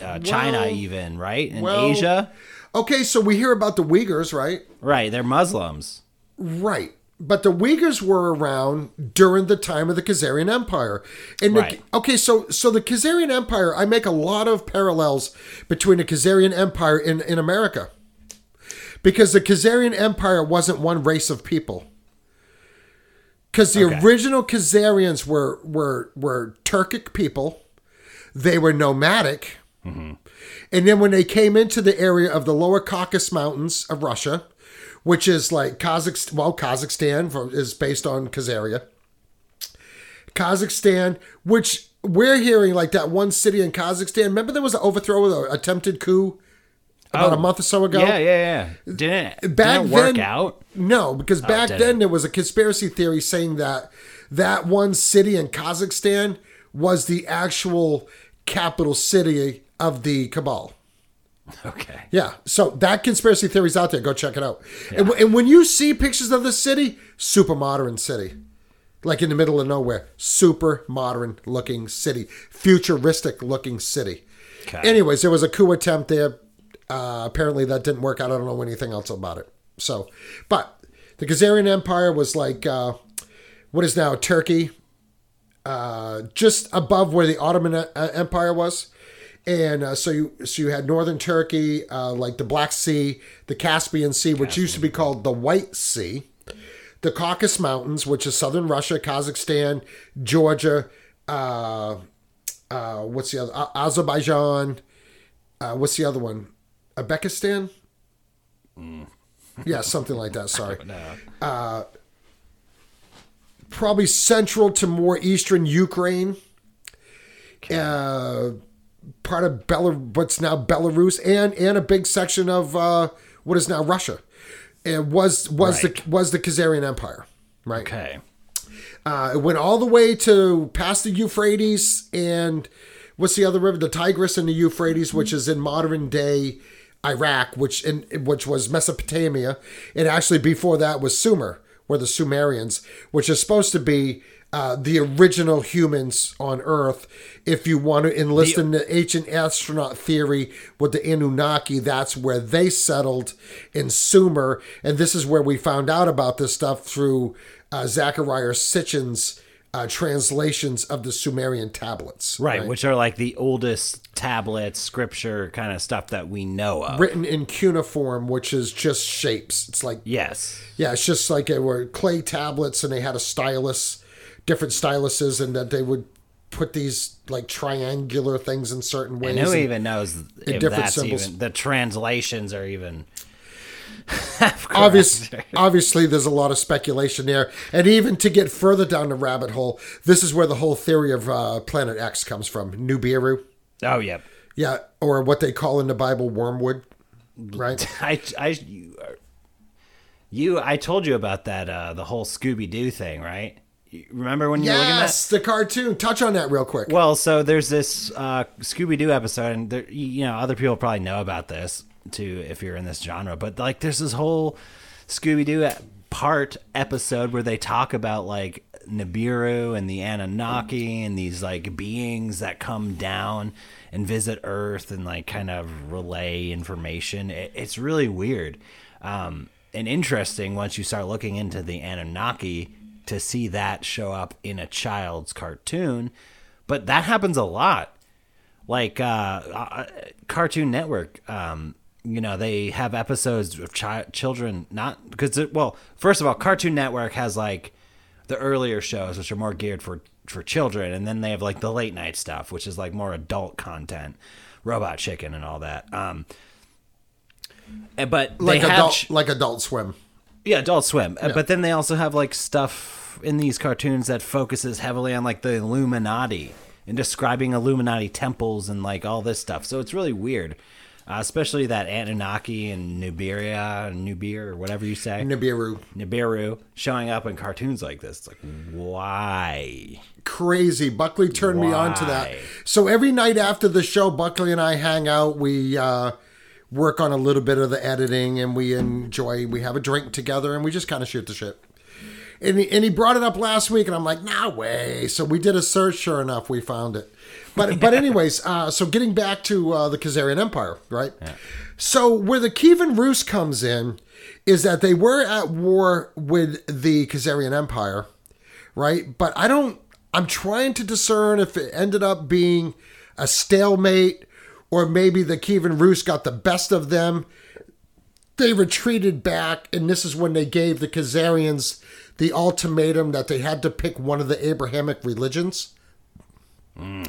[SPEAKER 1] uh, China,
[SPEAKER 3] Well-
[SPEAKER 1] even right in
[SPEAKER 3] well-
[SPEAKER 1] Asia.
[SPEAKER 3] okay, so we hear about the Uyghurs, right?
[SPEAKER 1] Right, they're Muslims.
[SPEAKER 3] Right. But the Uyghurs were around during the time of the Khazarian Empire. And the, okay, so so the Khazarian Empire, I make a lot of parallels between the Khazarian Empire in, in America. Because the Khazarian Empire wasn't one race of people. Because the
[SPEAKER 1] Okay.
[SPEAKER 3] original Khazarians were were were Turkic people. They were nomadic. Mm-hmm. And then when they came into the area of the lower Caucasus Mountains of Russia, which is like Kazakhstan, well, Kazakhstan is based on Khazaria. Kazakhstan, which we're hearing like that one city in Kazakhstan. Remember there was an overthrow, of an attempted coup about
[SPEAKER 1] Oh,
[SPEAKER 3] a month or so ago?
[SPEAKER 1] Yeah, yeah, yeah. Didn't
[SPEAKER 3] Back
[SPEAKER 1] didn't work
[SPEAKER 3] then-
[SPEAKER 1] out.
[SPEAKER 3] No, because oh, back
[SPEAKER 1] did
[SPEAKER 3] then there was a conspiracy theory saying that that one city in Kazakhstan was the actual capital city of the cabal.
[SPEAKER 1] Okay.
[SPEAKER 3] Yeah, so that conspiracy theory's out there. Go check it out. And, and when you see pictures of the city, super modern city, like in the middle of nowhere, super modern looking city, futuristic looking city.
[SPEAKER 1] Okay.
[SPEAKER 3] Anyways, there was a coup attempt there. Uh, apparently, that didn't work out. I don't know anything else about it. So, but the Khazarian Empire was like uh, what is now Turkey, uh, just above where the Ottoman uh, Empire was. And uh, so you so you had northern Turkey, uh, like the Black Sea, the Caspian Sea, which used to be called the White Sea, the Caucasus Mountains, which is southern Russia, Kazakhstan, Georgia, uh, uh, what's the other? Uh, Azerbaijan. Uh, what's the other one? Uzbekistan. Yeah, something like that. Sorry. Uh, probably central to more eastern Ukraine. Uh, part of Belar- what's now Belarus, and and a big section of uh, what is now Russia. It was was
[SPEAKER 1] Right.
[SPEAKER 3] the was the Khazarian Empire, right?
[SPEAKER 1] Okay.
[SPEAKER 3] Uh, it went all the way to past the Euphrates and what's the other river? The Tigris and the Euphrates, which is in modern day Iraq, which in which was Mesopotamia, and actually before that was Sumer, where the Sumerians, which is supposed to be uh, the original humans on Earth. If you want to enlist
[SPEAKER 1] The-
[SPEAKER 3] in the ancient astronaut theory with the Anunnaki, that's where they settled in Sumer, and this is where we found out about this stuff through uh, Zecharia Sitchin's uh, translations of the Sumerian tablets.
[SPEAKER 1] Right, which are like the oldest tablets, scripture kind of stuff that we know of.
[SPEAKER 3] written in cuneiform, which is just shapes. It's like
[SPEAKER 1] yes.
[SPEAKER 3] yeah, it's just like it were clay tablets, and they had a stylus, different styluses, and that they would put these like triangular things in certain ways.
[SPEAKER 1] And who
[SPEAKER 3] and-
[SPEAKER 1] even knows if
[SPEAKER 3] different
[SPEAKER 1] that's
[SPEAKER 3] symbols.
[SPEAKER 1] even the translations are even
[SPEAKER 3] Obvious, obviously, there's a lot of speculation there, and even to get further down the rabbit hole, this is where the whole theory of uh, Planet X comes from, Nibiru,
[SPEAKER 1] Oh yeah,
[SPEAKER 3] yeah, or what they call in the Bible wormwood, right?
[SPEAKER 1] I I you, you I told you about that uh the whole Scooby Doo thing, right? Remember when you were looking at
[SPEAKER 3] yes, the cartoon. Touch on that real quick.
[SPEAKER 1] Well, so there's this uh, Scooby Doo episode, and there, you know, other people probably know about this too if you're in this genre. But like, there's this whole Scooby Doo part episode where they talk about like Nibiru and the Anunnaki and these like beings that come down and visit Earth and like kind of relay information. It, it's really weird um, and interesting once you start looking into the Anunnaki to see that show up in a child's cartoon. But that happens a lot like uh, uh cartoon network um you know they have episodes of chi- children not because well first of all cartoon network has like the earlier shows which are more geared for for children and then they have like the late night stuff which is like more adult content robot chicken and all that um but
[SPEAKER 3] like adult,
[SPEAKER 1] ch-
[SPEAKER 3] like Adult Swim.
[SPEAKER 1] yeah, Adult Swim. Uh, But then they also have like stuff in these cartoons that focuses heavily on like the Illuminati and describing Illuminati temples and like all this stuff. So it's really weird, uh, especially that Anunnaki and Nuberia, Nubir, or whatever you say,
[SPEAKER 3] Nibiru.
[SPEAKER 1] Nibiru, showing up in cartoons like this. It's like, why?
[SPEAKER 3] crazy. Buckley turned me on to that. So every night after the show, Buckley and I hang out. We uh, work on a little bit of the editing, and we enjoy. We have a drink together, and we just kind of shoot the shit. And he, and he brought it up last week, and I'm like, nah way. So we did a search. Sure enough, we found it. But but anyways, uh, so getting back to uh, the Khazarian Empire, right? So where the Kievan Rus comes in is that they were at war with the Khazarian Empire, right? But I don't. I'm trying to discern if it ended up being a stalemate or maybe the Kievan Rus got the best of them. They retreated back, and this is when they gave the Khazarians the ultimatum that they had to pick one of the Abrahamic religions. Hmm.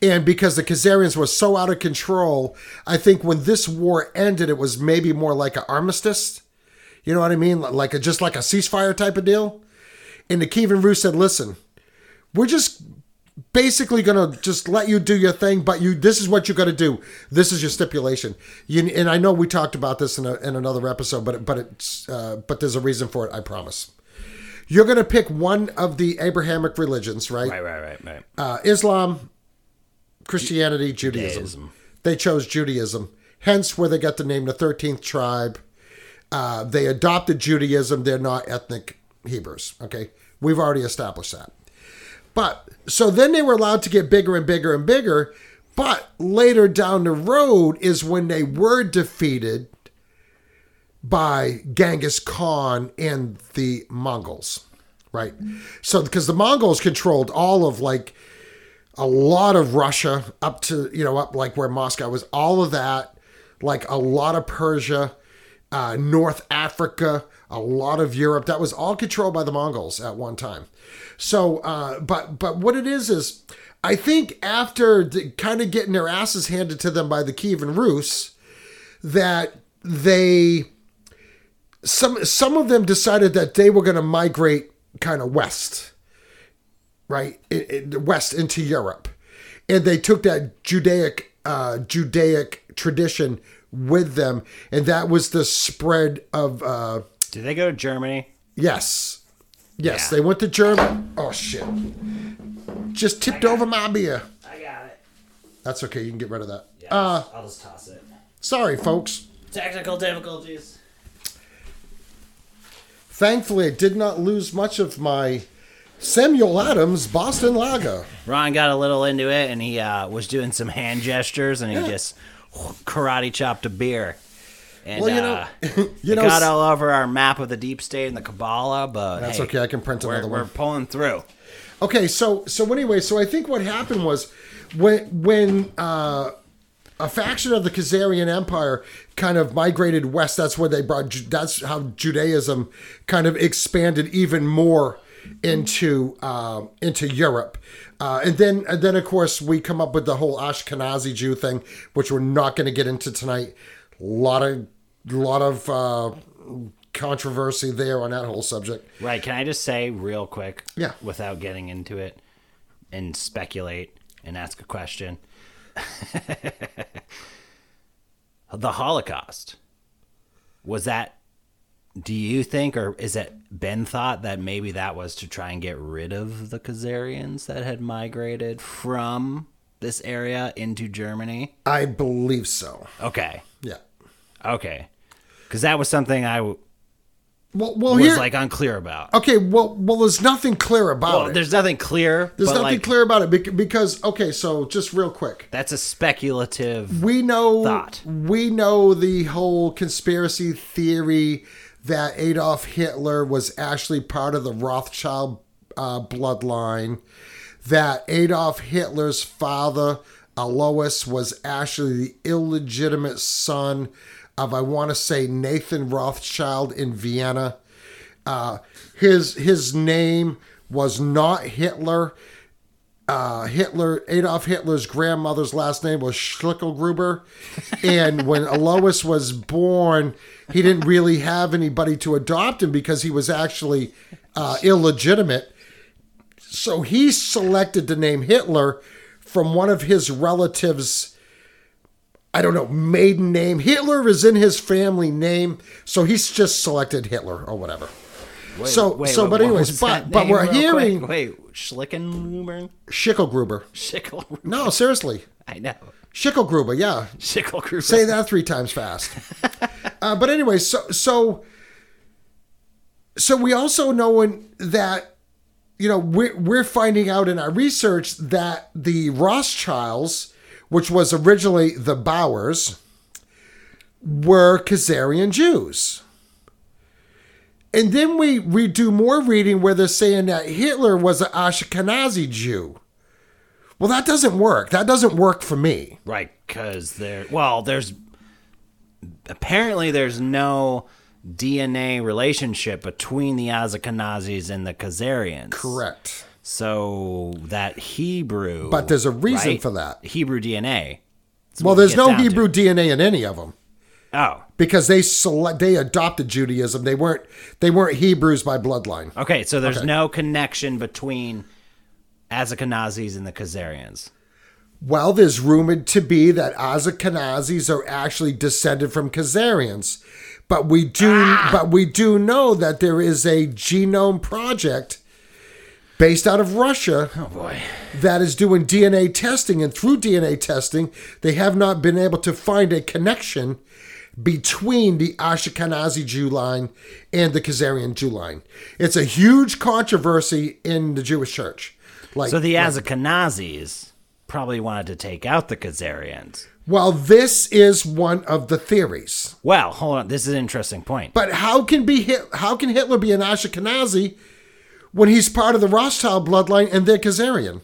[SPEAKER 3] And because the Khazarians were so out of control, I think when this war ended, it was maybe more like an armistice. You know what I mean? Like a, just like a ceasefire type of deal. And the Kievan Rus said, "Listen, we're just basically gonna just let you do your thing, but you this is what you got to do. This is your stipulation. You, and I know we talked about this in, a, in another episode, but but it's uh, but there's a reason for it. I promise. You're gonna pick one of the Abrahamic religions, right?
[SPEAKER 1] Right, right, right, right.
[SPEAKER 3] Uh, Islam, Christianity, Judaism.
[SPEAKER 1] Judaism.
[SPEAKER 3] They chose Judaism, hence where they got the name the Thirteenth Tribe. Uh, they adopted Judaism. They're not ethnic Hebrews. Okay, we've already established that. But so then they were allowed to get bigger and bigger and bigger. But later down the road is when they were defeated by Genghis Khan and the Mongols. right? So because the Mongols controlled all of like a lot of Russia up to you know up like where Moscow was, all of that, like a lot of Persia, uh, North Africa, a lot of Europe. That was all controlled by the Mongols at one time. So, uh, but but what it is is, I think after kind of getting their asses handed to them by the Kievan Rus, that they some some of them decided that they were going to migrate kind of west, right, west into Europe, and they took that Judaic uh, Judaic tradition with them, and that was the spread of uh,
[SPEAKER 1] Did they go to Germany?
[SPEAKER 3] yes, yes,
[SPEAKER 1] Yeah.
[SPEAKER 3] they went to Germany. Oh shit! Just tipped over my beer.
[SPEAKER 1] I got it.
[SPEAKER 3] That's okay. You can get rid of that.
[SPEAKER 1] Yeah,
[SPEAKER 3] Uh,
[SPEAKER 1] I'll just toss it.
[SPEAKER 3] sorry, folks.
[SPEAKER 1] Technical difficulties.
[SPEAKER 3] Thankfully, I did not lose much of my Samuel Adams Boston Lager.
[SPEAKER 1] Ron got a little into it, and he uh, was doing some hand gestures, and he just karate chopped a beer. And
[SPEAKER 3] Well, you know-
[SPEAKER 1] uh,
[SPEAKER 3] you know,
[SPEAKER 1] got all over our map of the deep state and the Kabbalah, but
[SPEAKER 3] That's
[SPEAKER 1] hey,
[SPEAKER 3] okay. I can print
[SPEAKER 1] We're,
[SPEAKER 3] another
[SPEAKER 1] we're pulling through.
[SPEAKER 3] Okay, so so anyway, so I think what happened was when when uh, a faction of the Khazarian Empire kind of migrated west. That's where they brought. That's how Judaism kind of expanded even more into uh, into Europe. Uh, and then and then of course we come up with the whole Ashkenazi Jew thing, which we're not going to get into tonight. A lot of lot of uh, controversy there on that whole subject.
[SPEAKER 1] Right. Can I just say real quick?
[SPEAKER 3] Yeah.
[SPEAKER 1] Without getting into it and speculate and ask a question. the Holocaust. Was that do you think or is it been thought that maybe that was to try and get rid of the Khazarians that had migrated from this area into Germany?
[SPEAKER 3] I believe so.
[SPEAKER 1] Okay. Okay. Cuz that was something I w-
[SPEAKER 3] Well, well
[SPEAKER 1] was
[SPEAKER 3] here,
[SPEAKER 1] like unclear about.
[SPEAKER 3] Okay, well, well, there's nothing clear about
[SPEAKER 1] Well,
[SPEAKER 3] it.
[SPEAKER 1] there's nothing clear.
[SPEAKER 3] There's nothing
[SPEAKER 1] like,
[SPEAKER 3] clear about it because okay, so just real quick,
[SPEAKER 1] That's a speculative.
[SPEAKER 3] we know
[SPEAKER 1] Thought.
[SPEAKER 3] we know the whole conspiracy theory that Adolf Hitler was actually part of the Rothschild uh, bloodline, that Adolf Hitler's father Alois was actually the illegitimate son of I want to say Nathan Rothschild in Vienna. Uh, his his name was not Hitler. Uh, Hitler Adolf Hitler's grandmother's last name was Schlickelgruber, and when Alois was born, he didn't really have anybody to adopt him because he was actually uh, illegitimate. So he selected the name Hitler from one of his relatives. I don't know, maiden name. Hitler is in his family name, so he's just selected Hitler or whatever. so, so, but anyways, but but we're hearing
[SPEAKER 1] quick? Wait, Schlickenruber?
[SPEAKER 3] Schickelgruber.
[SPEAKER 1] Schickel.
[SPEAKER 3] No, seriously,
[SPEAKER 1] I know.
[SPEAKER 3] Schickelgruber. Yeah,
[SPEAKER 1] Schickelgruber.
[SPEAKER 3] say that three times fast. uh, but anyway, so so so we also know in, that you know we're we're finding out in our research that the Rothschilds, which was originally the Bauers, were Khazarian Jews. And then we, we do more reading where they're saying that Hitler was an Ashkenazi Jew. Well, that doesn't work. That doesn't work for me.
[SPEAKER 1] Right, because there. Well, there's. Apparently, there's no DNA relationship between the Ashkenazis and the Khazarians.
[SPEAKER 3] Correct.
[SPEAKER 1] So that Hebrew.
[SPEAKER 3] But there's a reason
[SPEAKER 1] right?
[SPEAKER 3] for that.
[SPEAKER 1] Hebrew DNA.
[SPEAKER 3] Well, there's no
[SPEAKER 1] down to.
[SPEAKER 3] Hebrew DNA in any of them
[SPEAKER 1] Oh,
[SPEAKER 3] because they select they adopted Judaism. They weren't they weren't Hebrews by bloodline.
[SPEAKER 1] okay. So there's
[SPEAKER 3] Okay.
[SPEAKER 1] no connection between Ashkenazis and the Khazarians.
[SPEAKER 3] Well, there's rumored to be that Ashkenazis are actually descended from Khazarians, but we do
[SPEAKER 1] Ah!
[SPEAKER 3] but we do know that there is a genome project based out of Russia
[SPEAKER 1] Oh boy.
[SPEAKER 3] that is doing DNA testing, and through DNA testing, they have not been able to find a connection between the Ashkenazi Jew line and the Khazarian Jew line. It's a huge controversy in the Jewish church. Like,
[SPEAKER 1] So the Ashkenazis probably wanted to take out the Khazarians.
[SPEAKER 3] well, this is one of the theories.
[SPEAKER 1] Well, hold on. This is an interesting point.
[SPEAKER 3] But how can be how can Hitler be an Ashkenazi when he's part of the Rothschild bloodline and they're Khazarian.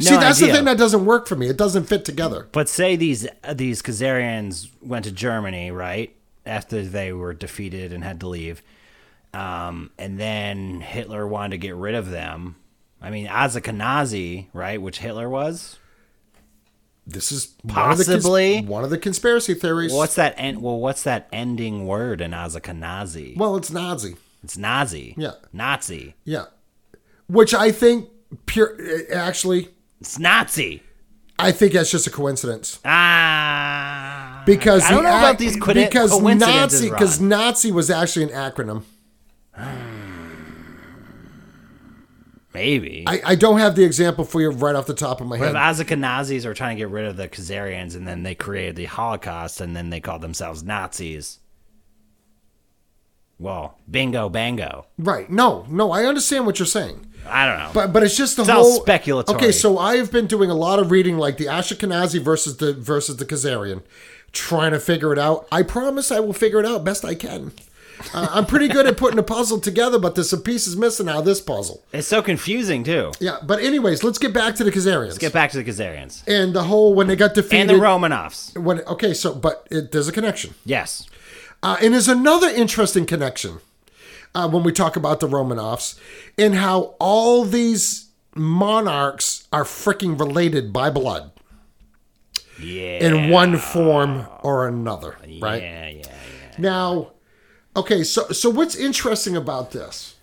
[SPEAKER 3] See, that's
[SPEAKER 1] idea.
[SPEAKER 3] the thing that doesn't work for me. It doesn't fit together.
[SPEAKER 1] But say these these Khazarians went to Germany, right? After they were defeated and had to leave, um, and then Hitler wanted to get rid of them. I mean, Ashkenazi, right? Which Hitler was.
[SPEAKER 3] This is one of the
[SPEAKER 1] Possibly.
[SPEAKER 3] one of the conspiracy theories.
[SPEAKER 1] What's that? En- well, what's that ending word in Ashkenazi?
[SPEAKER 3] well, it's Nazi.
[SPEAKER 1] It's Nazi.
[SPEAKER 3] Yeah.
[SPEAKER 1] Nazi.
[SPEAKER 3] Yeah, which I think pure. Actually,
[SPEAKER 1] It's Nazi.
[SPEAKER 3] I think that's just a coincidence
[SPEAKER 1] Ah.
[SPEAKER 3] because
[SPEAKER 1] I don't know about these quid-
[SPEAKER 3] because
[SPEAKER 1] coincidences,
[SPEAKER 3] Nazi because. Nazi was actually an acronym.
[SPEAKER 1] Maybe.
[SPEAKER 3] I, I don't have the example for you right off the top of my
[SPEAKER 1] What if
[SPEAKER 3] head.
[SPEAKER 1] Ashkenazis are trying to get rid of the Khazarians and then they created the Holocaust and then they called themselves Nazis? Well, bingo, bango.
[SPEAKER 3] Right? No, no, I understand what you're saying.
[SPEAKER 1] I don't know.
[SPEAKER 3] But but it's just the
[SPEAKER 1] It's all
[SPEAKER 3] whole
[SPEAKER 1] speculatory.
[SPEAKER 3] Okay, so I've been doing a lot of reading, like the Ashkenazi versus the versus the Khazarian, trying to figure it out. I promise I will figure it out best I can. Uh, I'm pretty good at putting a puzzle together, but there's some pieces missing out of this puzzle.
[SPEAKER 1] it's so confusing too.
[SPEAKER 3] Yeah, but anyways, let's get back to the Khazarians
[SPEAKER 1] Get back to the Khazarians
[SPEAKER 3] and the whole when they got defeated.
[SPEAKER 1] and the Romanovs.
[SPEAKER 3] when okay, so but it, there's a connection.
[SPEAKER 1] Yes.
[SPEAKER 3] Uh, and there's another interesting connection uh, when we talk about the Romanovs and how all these monarchs are freaking related by blood
[SPEAKER 1] Yeah.
[SPEAKER 3] in one form or another, right?
[SPEAKER 1] Yeah, yeah, yeah.
[SPEAKER 3] Now, okay, so so what's interesting about this?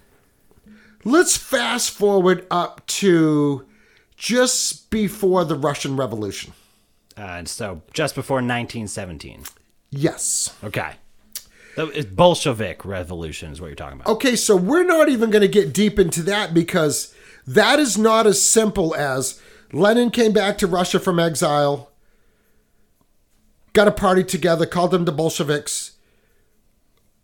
[SPEAKER 3] Let's fast forward up to just before the Russian Revolution.
[SPEAKER 1] Uh, and so just before 1917.
[SPEAKER 3] Yes.
[SPEAKER 1] Okay. The it's Bolshevik revolution is what you're talking about.
[SPEAKER 3] Okay, so we're not even going to get deep into that because that is not as simple as Lenin came back to Russia from exile, got a party together, called them the Bolsheviks,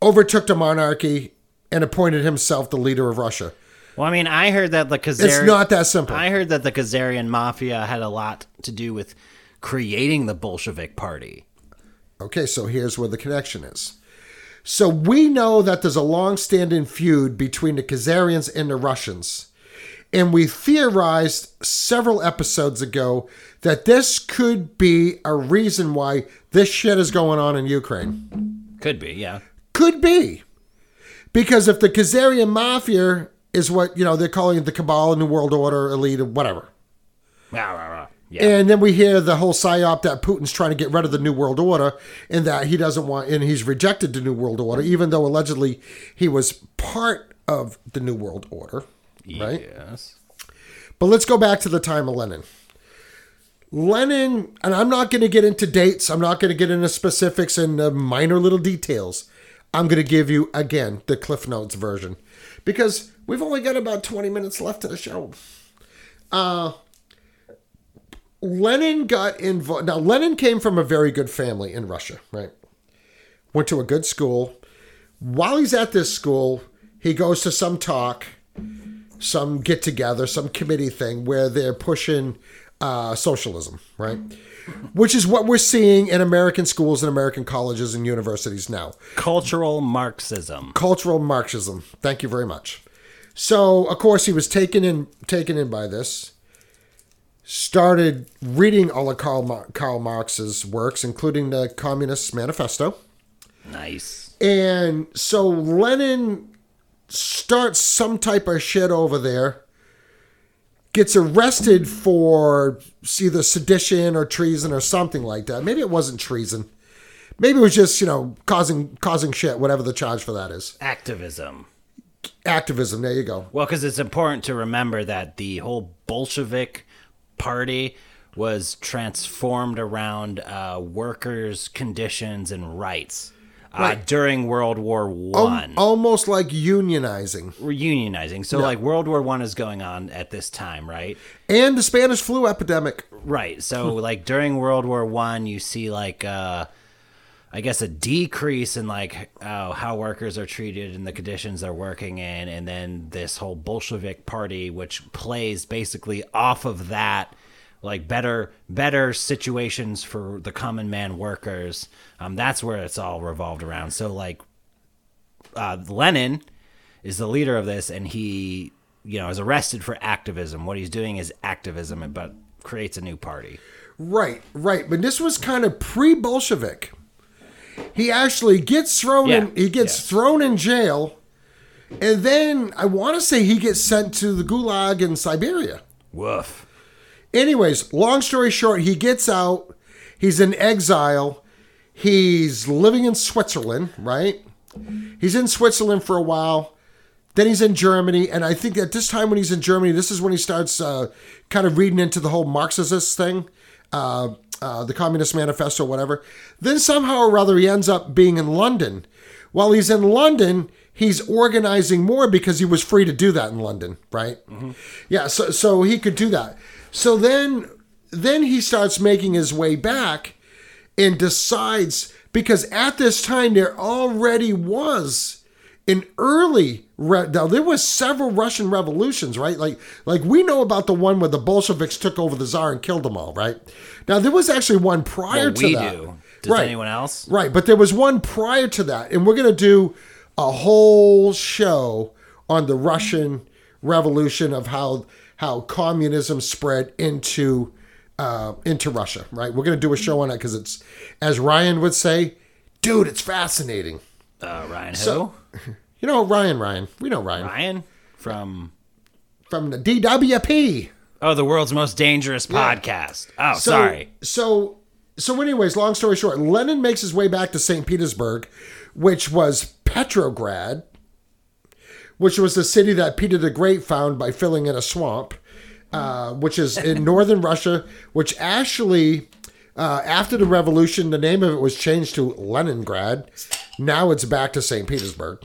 [SPEAKER 3] overtook the monarchy, and appointed himself the leader of Russia.
[SPEAKER 1] Well, I mean, I heard that the Khazarian.
[SPEAKER 3] It's not that simple.
[SPEAKER 1] I heard that the Khazarian mafia had a lot to do with creating the Bolshevik Party.
[SPEAKER 3] Okay, so here's where the connection is. So we know that there's a long-standing feud between the Khazarians and the Russians. And we theorized several episodes ago that this could be a reason why this shit is going on in Ukraine.
[SPEAKER 1] Could be, yeah.
[SPEAKER 3] Could be. Because if the Khazarian mafia is what, you know, they're calling it the Cabal, New World Order, elite, or whatever.
[SPEAKER 1] Rah, rah, rah. Yeah.
[SPEAKER 3] And then we hear the whole psyop that Putin's trying to get rid of the New World Order and that he doesn't want, and he's rejected the New World Order, even though allegedly he was part of the New World Order. Right?
[SPEAKER 1] Yes.
[SPEAKER 3] But let's go back to the time of Lenin. Lenin, and I'm not going to get into dates, I'm not going to get into specifics and uh, minor little details. I'm going to give you, again, the Cliff Notes version because we've only got about 20 minutes left of the show. Uh, Lenin got involved. Now, Lenin came from a very good family in Russia, right? Went to a good school. While he's at this school, he goes to some talk some get together, some committee thing where they're pushing uh, socialism, right? Which is what we're seeing in American schools and American colleges and universities now.
[SPEAKER 1] Cultural Marxism.
[SPEAKER 3] Cultural Marxism. Thank you very much. So, of course, he was taken in taken in by this. Started reading all of Karl, Karl Marx's works, including the Communist Manifesto.
[SPEAKER 1] Nice.
[SPEAKER 3] And so Lenin starts some type of shit over there, gets arrested for either sedition or treason or something like that. Maybe it wasn't treason. Maybe it was just, you know, causing causing shit, whatever the charge for that is.
[SPEAKER 1] Activism.
[SPEAKER 3] Activism, there you go.
[SPEAKER 1] Well, because it's important to remember that the whole Bolshevik party was transformed around uh, workers' conditions and rights uh,
[SPEAKER 3] Right.
[SPEAKER 1] during World War
[SPEAKER 3] Al-
[SPEAKER 1] One.
[SPEAKER 3] almost like unionizing.
[SPEAKER 1] We're unionizing, so like World War One is going on at this time, right?
[SPEAKER 3] And the Spanish flu epidemic.
[SPEAKER 1] Right. So like during World War One, you see like uh I guess a decrease in like uh, how workers are treated and the conditions they're working in, and then this whole Bolshevik party, which plays basically off of that, like better better situations for the common man workers. Um, that's where it's all revolved around. So like uh, Lenin is the leader of this, and he, you know, is arrested for activism. What he's doing is activism, but creates a new party.
[SPEAKER 3] Right, right. But this was kind of pre-Bolshevik. He actually gets thrown
[SPEAKER 1] Yeah,
[SPEAKER 3] in. He gets thrown in jail, and then I want to say he gets sent to the Gulag in Siberia.
[SPEAKER 1] Woof.
[SPEAKER 3] Anyways, long story short, he gets out. He's in exile. He's living in Switzerland, right? He's in Switzerland for a while. Then he's in Germany, and I think at this time when he's in Germany, this is when he starts uh, kind of reading into the whole Marxist thing, uh, uh, the Communist Manifesto, whatever. Then somehow or other, he ends up being in London. While he's in London, he's organizing more because he was free to do that in London, right? Yeah, so so he could do that. So then then he starts making his way back and decides because at this time there already was an early re- now there was several Russian revolutions, right? Like like we know about the one where the Bolsheviks took over the Tsar and killed them all, right? Now there was actually one prior
[SPEAKER 1] Well,
[SPEAKER 3] to
[SPEAKER 1] we
[SPEAKER 3] that.
[SPEAKER 1] do. Does
[SPEAKER 3] right.
[SPEAKER 1] anyone else?
[SPEAKER 3] Right, but there was one prior to that, and we're going to do a whole show on the Russian Revolution of how how communism spread into uh, into Russia. Right, we're going to do a show on it because it's, as Ryan would say, dude, it's fascinating.
[SPEAKER 1] Uh, Ryan who?
[SPEAKER 3] So- You know Ryan, Ryan, we know Ryan
[SPEAKER 1] Ryan from
[SPEAKER 3] from the DWP.
[SPEAKER 1] Oh, the world's most dangerous podcast. Oh,
[SPEAKER 3] So,
[SPEAKER 1] sorry.
[SPEAKER 3] So, so, anyways, long story short, Lenin makes his way back to St. Petersburg, which was Petrograd, which was the city that Peter the Great found by filling in a swamp, uh, which is in northern Russia, which actually. Uh, after the revolution, the name of it was changed to Leningrad. Now it's back to St. Petersburg.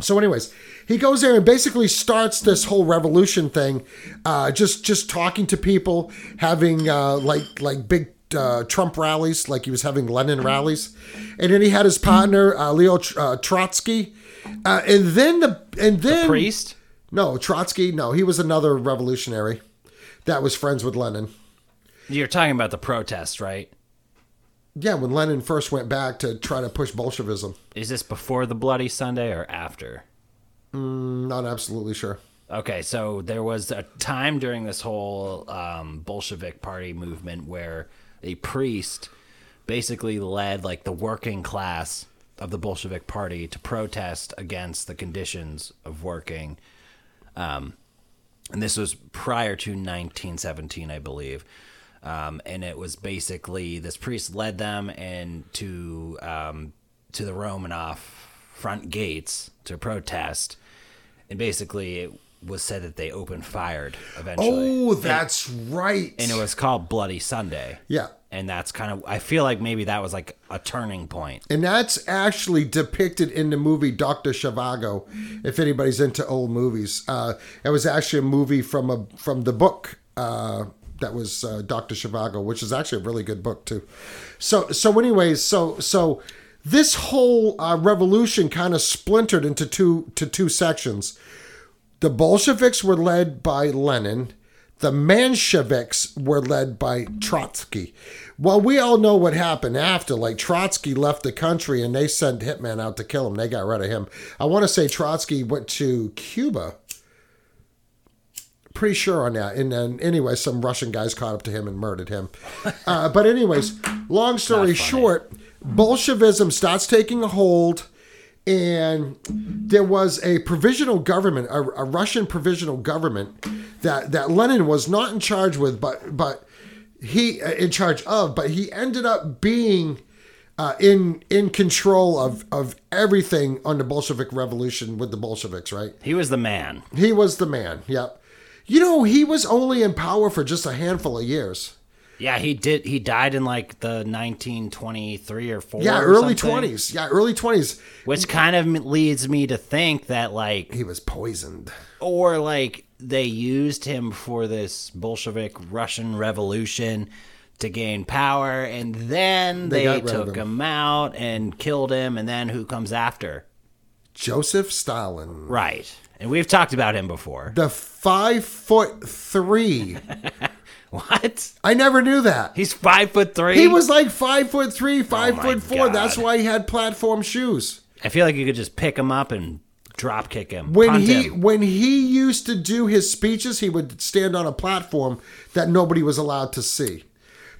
[SPEAKER 3] So, anyways, he goes there and basically starts this whole revolution thing, uh, just just talking to people, having uh, like like big uh, Trump rallies, like he was having Lenin rallies, and then he had his partner uh, Leo uh, Trotsky, uh, and then the and then
[SPEAKER 1] Priest?
[SPEAKER 3] no Trotsky, no, he was another revolutionary that was friends with Lenin.
[SPEAKER 1] You're talking about the protests, right?
[SPEAKER 3] Yeah, when Lenin first went back to try to push Bolshevism,
[SPEAKER 1] Is this before the Bloody Sunday or after?
[SPEAKER 3] I'm not absolutely sure.
[SPEAKER 1] Okay, so there was a time during this whole um, Bolshevik party movement where a priest basically led like the working class of the Bolshevik party to protest against the conditions of working. Um, and this was prior to 1917, I believe. Um, and it was basically this priest led them and to um, to the Romanov front gates to protest, and basically it was said that they opened fired eventually.
[SPEAKER 3] Oh, that's right.
[SPEAKER 1] and it was called Bloody Sunday.
[SPEAKER 3] yeah.
[SPEAKER 1] and that's kind of I feel like maybe that was like a turning point.
[SPEAKER 3] And that's actually depicted in the movie Doctor Zhivago. If anybody's into old movies, uh, it was actually a movie from a from the book uh, that was uh, Doctor Zhivago, which is actually a really good book too. So so anyways, so so this whole uh, revolution kind of splintered into two to two sections. The Bolsheviks were led by Lenin. The Mensheviks were led by Trotsky. Well, we all know what happened after. Like Trotsky left the country and they sent hitmen out to kill him. They got rid of him. I want to say Trotsky went to Cuba. Pretty sure on that. And then, anyway, some Russian guys caught up to him and murdered him. Uh, but, anyways, long story short, Bolshevism starts taking a hold and there was a provisional government, a, a Russian provisional government that that Lenin was not in charge with, but but he uh, in charge of, but he ended up being uh, in in control of of everything on the Bolshevik Revolution with the Bolsheviks, right?
[SPEAKER 1] He was the man.
[SPEAKER 3] He was the man. Yep. You know, he was only in power for just a handful of years.
[SPEAKER 1] Yeah, he did. He died in like the 1923 or four.
[SPEAKER 3] Yeah,
[SPEAKER 1] or
[SPEAKER 3] early
[SPEAKER 1] something,
[SPEAKER 3] twenties. Yeah, early twenties.
[SPEAKER 1] which kind of leads me to think that like,
[SPEAKER 3] He was poisoned.
[SPEAKER 1] or like they used him for this Bolshevik Russian Revolution to gain power, and then
[SPEAKER 3] They
[SPEAKER 1] they,
[SPEAKER 3] got rid of
[SPEAKER 1] took
[SPEAKER 3] him.
[SPEAKER 1] him out and killed him, and then who comes after?
[SPEAKER 3] Joseph Stalin.
[SPEAKER 1] Right, and we've talked about him before.
[SPEAKER 3] The five foot three.
[SPEAKER 1] What?
[SPEAKER 3] I never knew that.
[SPEAKER 1] He's five foot three.
[SPEAKER 3] He was like five foot three, oh five
[SPEAKER 1] Oh my
[SPEAKER 3] foot four. That's why he had platform shoes.
[SPEAKER 1] I feel like you could just pick him up and drop kick him.
[SPEAKER 3] when
[SPEAKER 1] punt
[SPEAKER 3] he
[SPEAKER 1] him.
[SPEAKER 3] when he used to do his speeches, he would stand on a platform that nobody was allowed to see.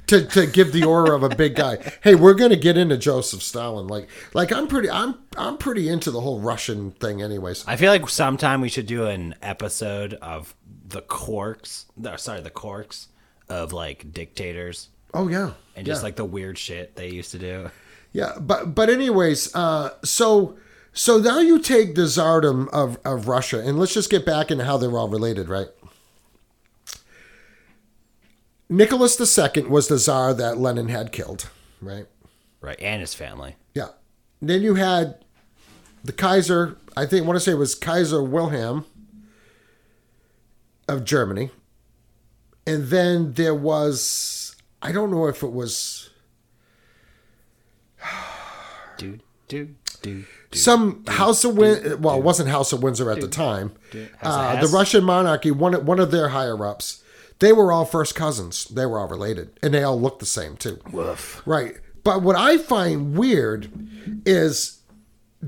[SPEAKER 3] To, to give the aura of a big guy. Hey, we're gonna get into Joseph Stalin. Like like I'm pretty I'm I'm pretty into the whole Russian thing anyways.
[SPEAKER 1] I feel like sometime we should do an episode of the corks. Sorry, the corks of like dictators
[SPEAKER 3] Oh yeah.
[SPEAKER 1] and just
[SPEAKER 3] yeah.
[SPEAKER 1] like the weird shit they used to do.
[SPEAKER 3] Yeah, but but anyways, uh, so so now you take the czardom of of Russia, and let's just get back into how they're all related, right? Nicholas II was the czar that Lenin had killed, right?
[SPEAKER 1] Right, and his family.
[SPEAKER 3] Yeah. Then you had the Kaiser. I think I want to say it was Kaiser Wilhelm of Germany, and then there was I don't know if it was
[SPEAKER 1] Dude, dude, dude.
[SPEAKER 3] some House of Win. Well, it wasn't House of Windsor at the time. Uh, the Russian monarchy, one one of their higher ups, they were all first cousins. They were all related, and they all looked the same too.
[SPEAKER 1] Woof.
[SPEAKER 3] Right. But what I find weird is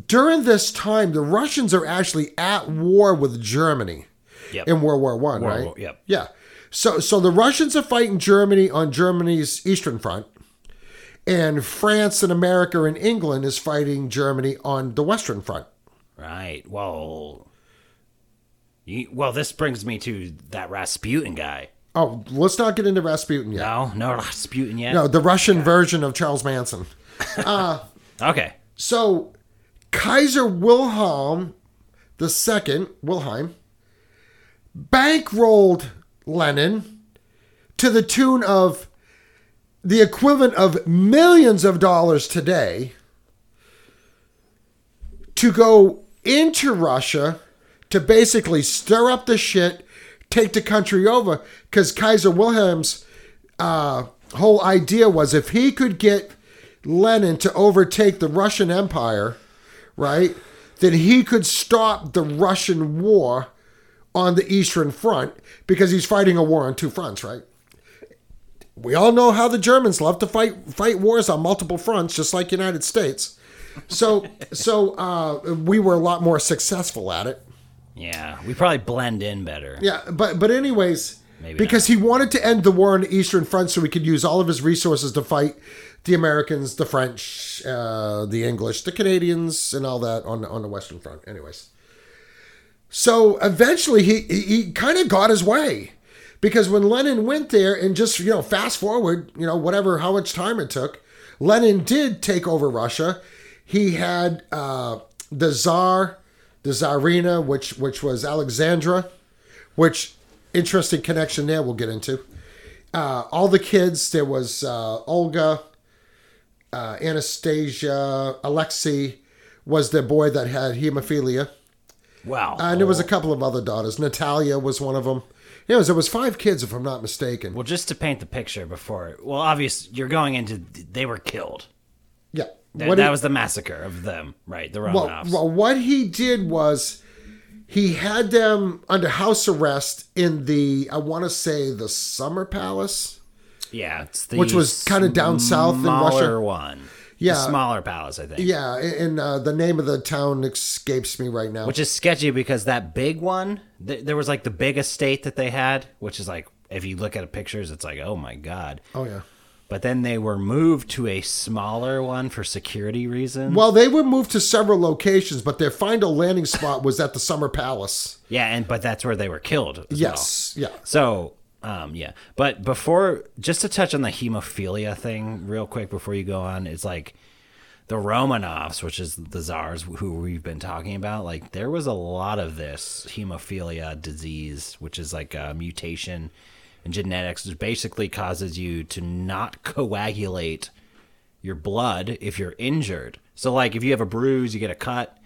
[SPEAKER 3] during this time, the Russians are actually at war with Germany
[SPEAKER 1] Yep.
[SPEAKER 3] in World War One, right?
[SPEAKER 1] War- yep.
[SPEAKER 3] Yeah. So so the Russians are fighting Germany on Germany's eastern front, and France and America and England is fighting Germany on the western front.
[SPEAKER 1] Right. Well, you, well, this brings me to that Rasputin guy.
[SPEAKER 3] Oh, let's not get into Rasputin yet.
[SPEAKER 1] No, no Rasputin yet.
[SPEAKER 3] No, the Russian version of Charles Manson.
[SPEAKER 1] Uh, okay.
[SPEAKER 3] So, Kaiser Wilhelm II, Wilhelm, bankrolled Lenin to the tune of the equivalent of millions of dollars today to go into Russia to basically stir up the shit, take the country over. Because Kaiser Wilhelm's uh, whole idea was if he could get Lenin to overtake the Russian Empire, right, then he could stop the Russian war on the Eastern Front because he's fighting a war on two fronts, right? We all know how the Germans love to fight fight wars on multiple fronts, just like United States. So, so uh, we were a lot more successful at it.
[SPEAKER 1] Yeah, we probably blend in better.
[SPEAKER 3] Yeah, but but anyways,
[SPEAKER 1] Maybe
[SPEAKER 3] because he wanted to end the war on the Eastern Front so he could use all of his resources to fight the Americans, the French, uh, the English, the Canadians, and all that on on the Western Front. Anyways, so eventually he he, he kind of got his way because when Lenin went there and just you know fast forward you know whatever how much time it took, Lenin did take over Russia. He had uh, the Tsar, the Tsarina, which which was Alexandra, which interesting connection there we'll get into. Uh, all the kids there was uh, Olga, uh, Anastasia, Alexei was the boy that had hemophilia.
[SPEAKER 1] Wow.
[SPEAKER 3] And there was a couple of other daughters. Natalia was one of them. It was, it was five kids, if I'm not mistaken.
[SPEAKER 1] well, just to paint the picture before. Well, obvious, you're going into they were killed.
[SPEAKER 3] yeah.
[SPEAKER 1] That,
[SPEAKER 3] What
[SPEAKER 1] that
[SPEAKER 3] he-
[SPEAKER 1] was the massacre of them, right? The
[SPEAKER 3] well,
[SPEAKER 1] Romanovs.
[SPEAKER 3] well, what he did was he had them under house arrest in the, I want to say, the Summer Palace.
[SPEAKER 1] yeah, it's the
[SPEAKER 3] Which was kinda down south in Russia.
[SPEAKER 1] smaller one.
[SPEAKER 3] Yeah.
[SPEAKER 1] the smaller palace, I think.
[SPEAKER 3] Yeah, and uh, the name of the town escapes me right now.
[SPEAKER 1] Which is sketchy because that big one, th- there was like the big estate that they had, which is like if you look at pictures, it's like oh my god.
[SPEAKER 3] oh, yeah.
[SPEAKER 1] But then they were moved to a smaller one for security reasons.
[SPEAKER 3] Well, they were moved to several locations, but their final landing spot was at the Summer Palace.
[SPEAKER 1] yeah, and but that's where they were killed. as well.
[SPEAKER 3] Yes, yeah.
[SPEAKER 1] So, um, yeah. But before, just to touch on the hemophilia thing real quick before you go on, it's like the Romanovs, which is the czars who we've been talking about, like there was a lot of this hemophilia disease, which is like a mutation in genetics, which basically causes you to not coagulate your blood if you're injured. So, like, if you have a bruise, you get a cut.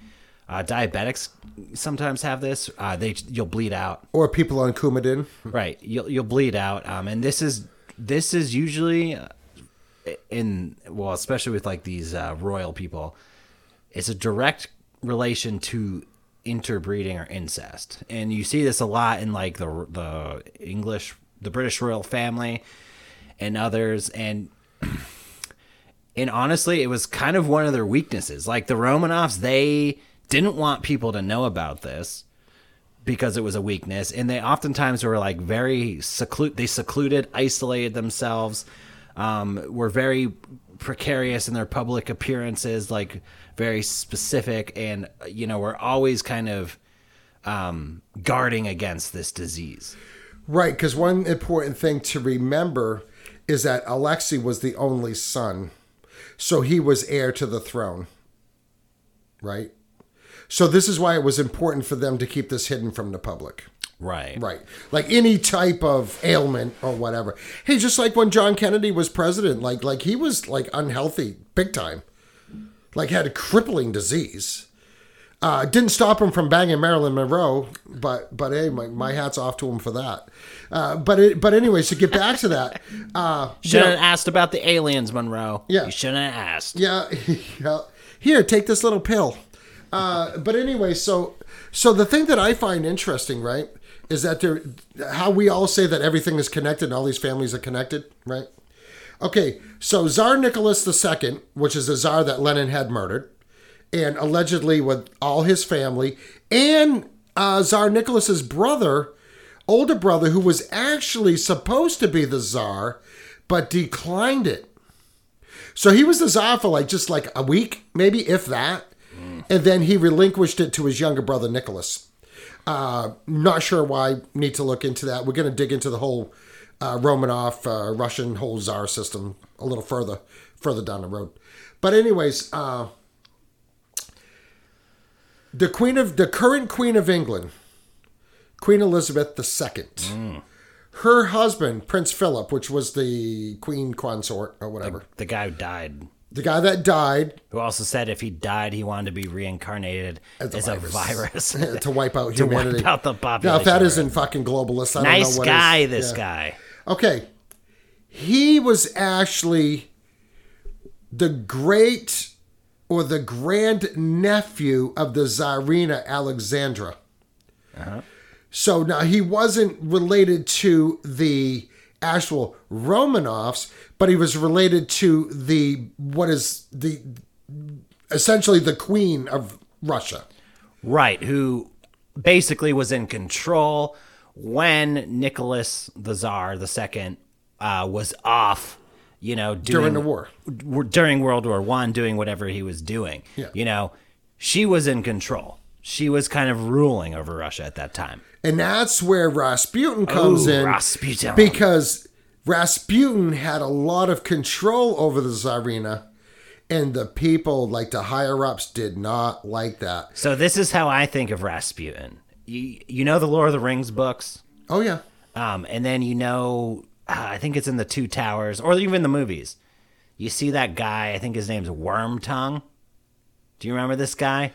[SPEAKER 1] Uh, diabetics sometimes have this. Uh, they you'll bleed out.
[SPEAKER 3] Or people on Coumadin.
[SPEAKER 1] Right, you'll you'll bleed out, um, and this is this is usually uh, in well, especially with like these uh, royal people, it's a direct relation to interbreeding or incest, and you see this a lot in like the the English, the British royal family, and others, and and honestly, it was kind of one of their weaknesses. Like the Romanovs, they didn't want people to know about this because it was a weakness and they oftentimes were like very secluded they secluded isolated themselves um, were very precarious in their public appearances like very specific and you know were always kind of um, guarding against this disease
[SPEAKER 3] Right, because one important thing to remember is that Alexei was the only son, so he was heir to the throne. Right? So this is why it was important for them to keep this hidden from the public.
[SPEAKER 1] right
[SPEAKER 3] Right. Like any type of ailment or whatever. Hey, just like when John Kennedy was president, like like he was like unhealthy big time. Like had a crippling disease. Uh, didn't stop him from banging Marilyn Monroe, but but hey, my, my hat's off to him for that. Uh, but it, but anyways, to get back to that, uh, you
[SPEAKER 1] shouldn't
[SPEAKER 3] know,
[SPEAKER 1] have asked about the aliens monroe
[SPEAKER 3] Yeah.
[SPEAKER 1] you shouldn't have asked
[SPEAKER 3] yeah, yeah. Here, take this little pill. Uh, but anyway, so so the thing that I find interesting, right, is that there how we all say that everything is connected and all these families are connected, right? Okay, so Tsar Nicholas II, which is the czar that Lenin had murdered, and allegedly with all his family, and uh, Tsar Nicholas's brother, older brother, who was actually supposed to be the czar, but declined it. So he was the czar for like just like a week, maybe if that, and then he relinquished it to his younger brother Nicholas. Uh, not sure why. Need to look into that. We're going to dig into the whole uh, Romanov uh, Russian whole czar system a little further further down the road. But anyways, uh, the queen of the current queen of England, Queen Elizabeth II. Her husband, Prince Philip, which was the queen consort or whatever,
[SPEAKER 1] the guy who died
[SPEAKER 3] the guy that died
[SPEAKER 1] who also said if he died, he wanted to be reincarnated as,
[SPEAKER 3] As a
[SPEAKER 1] a virus.
[SPEAKER 3] to wipe out
[SPEAKER 1] To wipe
[SPEAKER 3] humanity.
[SPEAKER 1] out the
[SPEAKER 3] Now, if
[SPEAKER 1] population,
[SPEAKER 3] that isn't fucking globalist, I don't
[SPEAKER 1] nice
[SPEAKER 3] know what
[SPEAKER 1] guy,
[SPEAKER 3] is.
[SPEAKER 1] this
[SPEAKER 3] Yeah.
[SPEAKER 1] guy.
[SPEAKER 3] Okay. He was actually the great or the grand nephew of the Tsarina Alexandra. So now he wasn't related to the actual Romanovs, but he was related to the what is the essentially the queen of Russia.
[SPEAKER 1] Right, who basically was in control when Nicholas the Tsar the second uh, was off, you know, doing,
[SPEAKER 3] During the war.
[SPEAKER 1] w- during World War One, doing whatever he was doing.
[SPEAKER 3] Yeah.
[SPEAKER 1] You know, she was in control. She was kind of ruling over Russia at that time.
[SPEAKER 3] And that's where Rasputin comes in.
[SPEAKER 1] Rasputin.
[SPEAKER 3] Because Rasputin had a lot of control over the Tsarina, and the people, like the higher ups, did not like that.
[SPEAKER 1] So this is how I think of Rasputin. You, you know the Lord of the Rings books?
[SPEAKER 3] Oh, yeah.
[SPEAKER 1] Um, and then you know, I think it's in the Two Towers, or even the movies. You see that guy. I think his name's Worm Tongue. Do you remember this guy?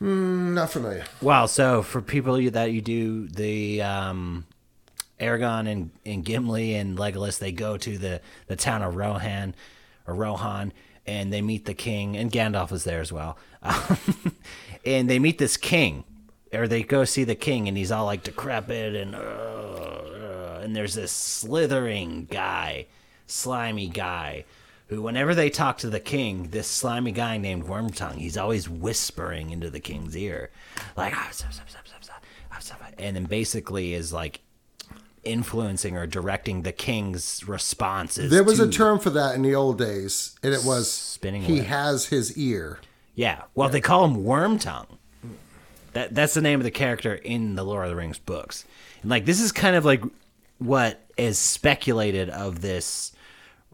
[SPEAKER 3] Not familiar.
[SPEAKER 1] Well, so for people that you do the um, Aragon and, and Gimli and Legolas, they go to the, the town of Rohan or Rohan, and they meet the king, and Gandalf is there as well. Um, and they meet this king, or they go see the king, and he's all like decrepit and uh, and there's this slithering guy, slimy guy. Who, whenever they talk to the king, this slimy guy named Wormtongue, he's always whispering into the king's ear, like, "Ah, sup, sup, sup, sup, sup, ah, and then basically is like influencing or directing the king's responses.
[SPEAKER 3] There was a term for that in the old days, and it was
[SPEAKER 1] Spinning
[SPEAKER 3] he
[SPEAKER 1] web.
[SPEAKER 3] has his ear.
[SPEAKER 1] Yeah. Well, they call him Wormtongue. That that's the name of the character in the Lord of the Rings books. And like this is kind of like what is speculated of this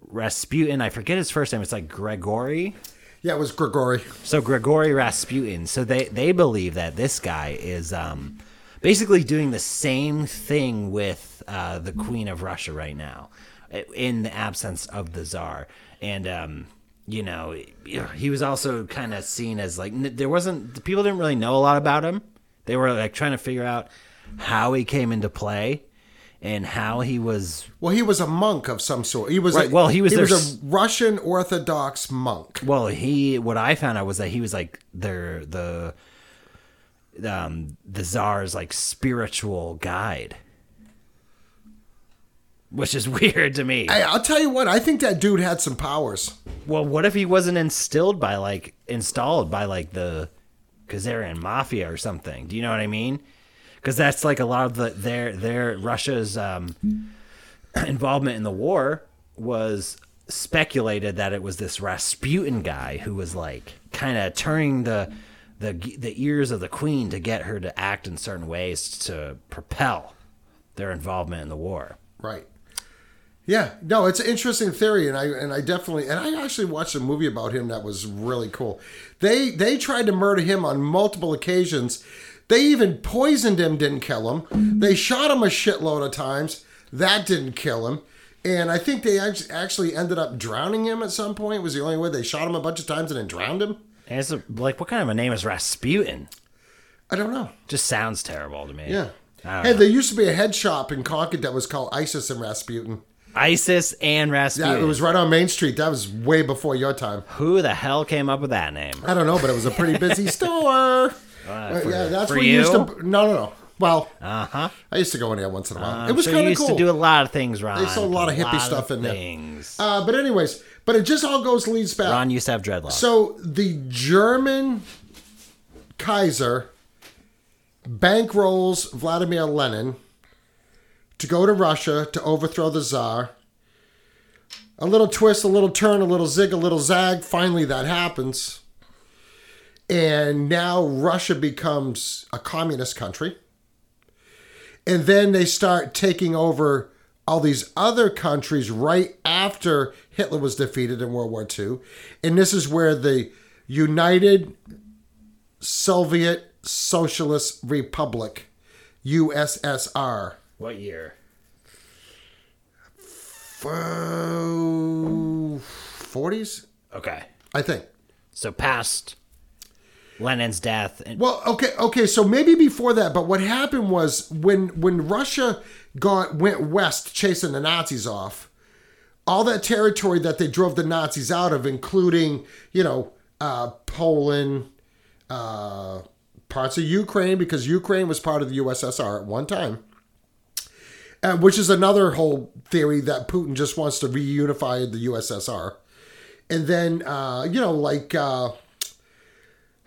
[SPEAKER 1] Rasputin. I forget his first name. It's like Gregory.
[SPEAKER 3] Yeah, it was Grigori.
[SPEAKER 1] So Gregory Rasputin. So they they believe that this guy is um basically doing the same thing with uh, the Queen of Russia right now, in the absence of the Tsar. And um, you know, he was also kind of seen as like there wasn't people didn't really know a lot about him. They were like trying to figure out how he came into play and how he was
[SPEAKER 3] Well, he was a monk of some sort. He was
[SPEAKER 1] Right,
[SPEAKER 3] a,
[SPEAKER 1] well, he was
[SPEAKER 3] he was a Russian Orthodox monk.
[SPEAKER 1] Well, he what I found out was that he was like their the um the czar's like spiritual guide. Which is weird to me.
[SPEAKER 3] Hey, I'll tell you what. I think that dude had some powers.
[SPEAKER 1] well, what if he wasn't instilled by like installed by like the Khazarian mafia or something. Do you know what I mean? Because that's like a lot of the their their Russia's um, involvement in the war was speculated that it was this Rasputin guy who was like kind of turning the the the ears of the queen to get her to act in certain ways to propel their involvement in the war.
[SPEAKER 3] Right. Yeah, no, it's an interesting theory, and I and I definitely and I actually watched a movie about him that was really cool. They they tried to murder him on multiple occasions. They even poisoned him, didn't kill him. They shot him a shitload of times. That didn't kill him. And I think they actually ended up drowning him at some point. Was the only way they shot him a bunch of times and then drowned him.
[SPEAKER 1] And it's like, what kind of a name is Rasputin?
[SPEAKER 3] I don't know.
[SPEAKER 1] Just sounds terrible to me.
[SPEAKER 3] Yeah. Hey,
[SPEAKER 1] know.
[SPEAKER 3] there used to be a head shop in Concord that was called Isis and Rasputin.
[SPEAKER 1] ISIS and Rasputin.
[SPEAKER 3] Yeah, it was right on Main Street. That was way before your time.
[SPEAKER 1] Who the hell came up with that name?
[SPEAKER 3] I don't know, but it was a pretty busy store. Uh,
[SPEAKER 1] for-
[SPEAKER 3] yeah, that's where you used to. No, no, no. Well,
[SPEAKER 1] Uh huh.
[SPEAKER 3] I used to go in there once in a while.
[SPEAKER 1] I'm
[SPEAKER 3] it was
[SPEAKER 1] sure
[SPEAKER 3] kind of
[SPEAKER 1] used
[SPEAKER 3] cool.
[SPEAKER 1] to do a lot of things, Ron.
[SPEAKER 3] They sold a lot of hippie stuff in there.
[SPEAKER 1] things.
[SPEAKER 3] uh, but anyways, but it just all goes leads back.
[SPEAKER 1] Ron used to have dreadlocks.
[SPEAKER 3] So the German Kaiser bankrolls Vladimir Lenin to go to Russia to overthrow the Tsar. A little twist, a little turn, a little zig, a little zag. Finally, that happens. And now Russia becomes a communist country. And then they start taking over all these other countries right after Hitler was defeated in World War II. And this is where the United Soviet Socialist Republic, USSR,
[SPEAKER 1] what year?
[SPEAKER 3] 40s,
[SPEAKER 1] Okay.
[SPEAKER 3] I think.
[SPEAKER 1] So past Lenin's death. And,
[SPEAKER 3] Well, okay, okay, so maybe before that, but what happened was when when Russia got went west chasing the Nazis off, all that territory that they drove the Nazis out of, including you know uh, Poland, uh, parts of Ukraine, because Ukraine was part of the USSR at one time. Uh, which is another whole theory that Putin just wants to reunify the USSR, and then uh, you know like.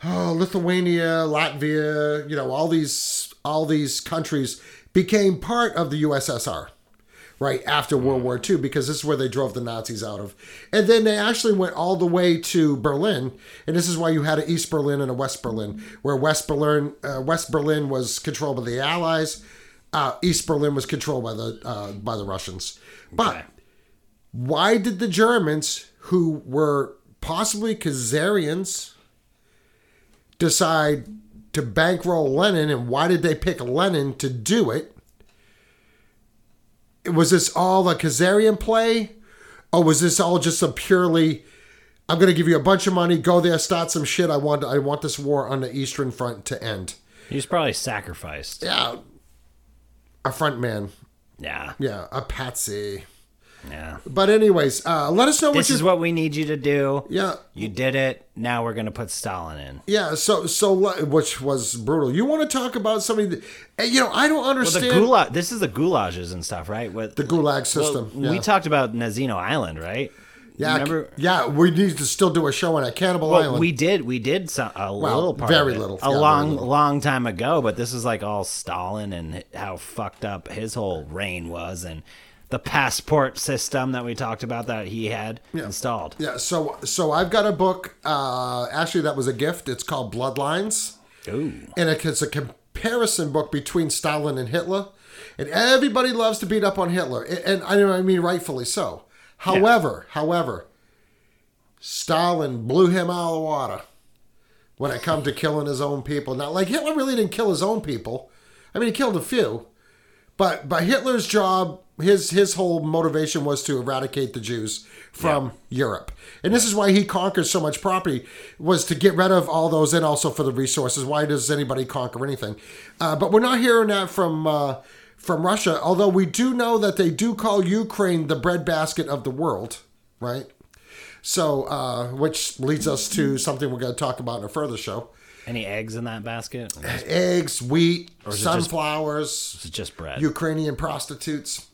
[SPEAKER 3] Oh, Lithuania, Latvia, you know, all these all these countries became part of the USSR right after World War II because this is where they drove the Nazis out of. And then they actually went all the way to Berlin, and this is why you had an East Berlin and a West Berlin, where West Berlin uh, West Berlin was controlled by the Allies, uh, East Berlin was controlled by the uh, by the Russians. But
[SPEAKER 1] Okay.
[SPEAKER 3] why did the Germans, who were possibly Khazarians, decide to bankroll Lenin, and why did they pick Lenin to do it? Was this all a Khazarian play, or was this all just a purely? I'm going to give you a bunch of money, go there, start some shit. I want, I want this war on the Eastern Front to end.
[SPEAKER 1] He's probably sacrificed.
[SPEAKER 3] Yeah, a front man.
[SPEAKER 1] Yeah.
[SPEAKER 3] Yeah, a patsy.
[SPEAKER 1] Yeah.
[SPEAKER 3] But anyways, uh, let us know what
[SPEAKER 1] This
[SPEAKER 3] you.
[SPEAKER 1] is what we need you to do.
[SPEAKER 3] yeah,
[SPEAKER 1] You did it. Now we're going to put Stalin in.
[SPEAKER 3] Yeah, so so which was brutal. You want to talk about somebody that you know? I don't
[SPEAKER 1] Well, the
[SPEAKER 3] understand
[SPEAKER 1] gulag. This is the gulages and stuff, right? With
[SPEAKER 3] the gulag
[SPEAKER 1] well,
[SPEAKER 3] system.
[SPEAKER 1] We talked about Nazino Island, right?
[SPEAKER 3] yeah,
[SPEAKER 1] remember-
[SPEAKER 3] yeah, we need to still do a show on that Cannibal
[SPEAKER 1] Well,
[SPEAKER 3] Island.
[SPEAKER 1] we did. We did some, a little part.
[SPEAKER 3] very little.
[SPEAKER 1] A
[SPEAKER 3] Yeah,
[SPEAKER 1] long,
[SPEAKER 3] little.
[SPEAKER 1] long time ago. But this is like all Stalin and how fucked up his whole reign was, and the passport system that we talked about that he had installed.
[SPEAKER 3] yeah, so so I've got a book. Uh, actually, that was a gift. It's called Bloodlines,
[SPEAKER 1] Ooh.
[SPEAKER 3] and it's a comparison book between Stalin and Hitler. And everybody loves to beat up on Hitler, and, and I know I mean rightfully so. However, however, Stalin blew him out of the water when it come to killing his own people. Now, like Hitler really didn't kill his own people. I mean, he killed a few, but but Hitler's job, his his whole motivation was to eradicate the Jews from Europe, and this is why he conquered so much property was to get rid of all those, and also for the resources. Why does anybody conquer anything? Uh, but we're not hearing that from. Uh, from Russia, although we do know that they do call Ukraine the breadbasket of the world, right? So, uh, which leads us to something we're going to talk about in a further show:
[SPEAKER 1] Any eggs in that basket?
[SPEAKER 3] Eggs, wheat,
[SPEAKER 1] just-
[SPEAKER 3] sunflowers,
[SPEAKER 1] it just bread?
[SPEAKER 3] Ukrainian prostitutes.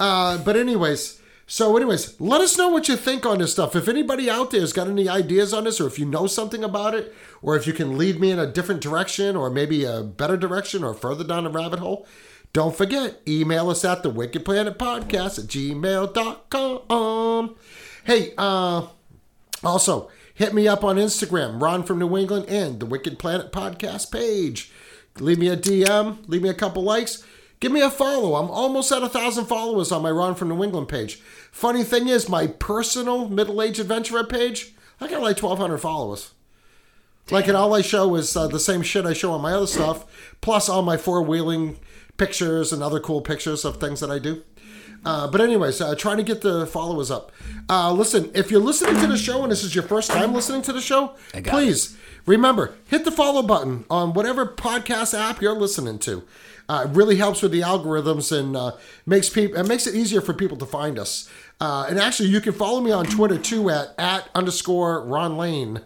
[SPEAKER 3] Uh, but anyways, So, anyways, let us know what you think on this stuff. If anybody out there has got any ideas on this, or if you know something about it, or if you can lead me in a different direction, or maybe a better direction, or further down the rabbit hole, don't forget, email us at the Wicked Planet Podcast at gmail.com. Hey, uh, also, hit me up on Instagram, Ron from New England, and the Wicked Planet Podcast page. Leave me a DM, leave me a couple likes. Give me a follow. I'm almost at a thousand followers on my Ron from New England page. Funny thing is, my personal middle age adventurer page, I got like 1,200 followers. Like, and all I show is uh, the same shit I show on my other stuff, plus all my four wheeling pictures and other cool pictures of things that I do. Uh, but anyways, uh, trying to get the followers up. Uh, listen, if you're listening to the show and this is your first time listening to the show, please remember hit the follow button on whatever podcast app you're listening to. Uh, it really helps with the algorithms and uh, makes people it makes it easier for people to find us. Uh, and actually, you can follow me on Twitter too at at underscore Ron Lane.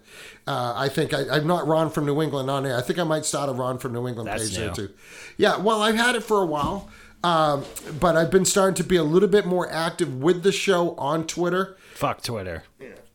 [SPEAKER 3] Uh, I think I, I'm not Ron from New England on there. I think I might start a Ron from New England
[SPEAKER 1] That's
[SPEAKER 3] page there too. Yeah, well, I've had it for a while, um, but I've been starting to be a little bit more active with the show on Twitter.
[SPEAKER 1] Fuck Twitter.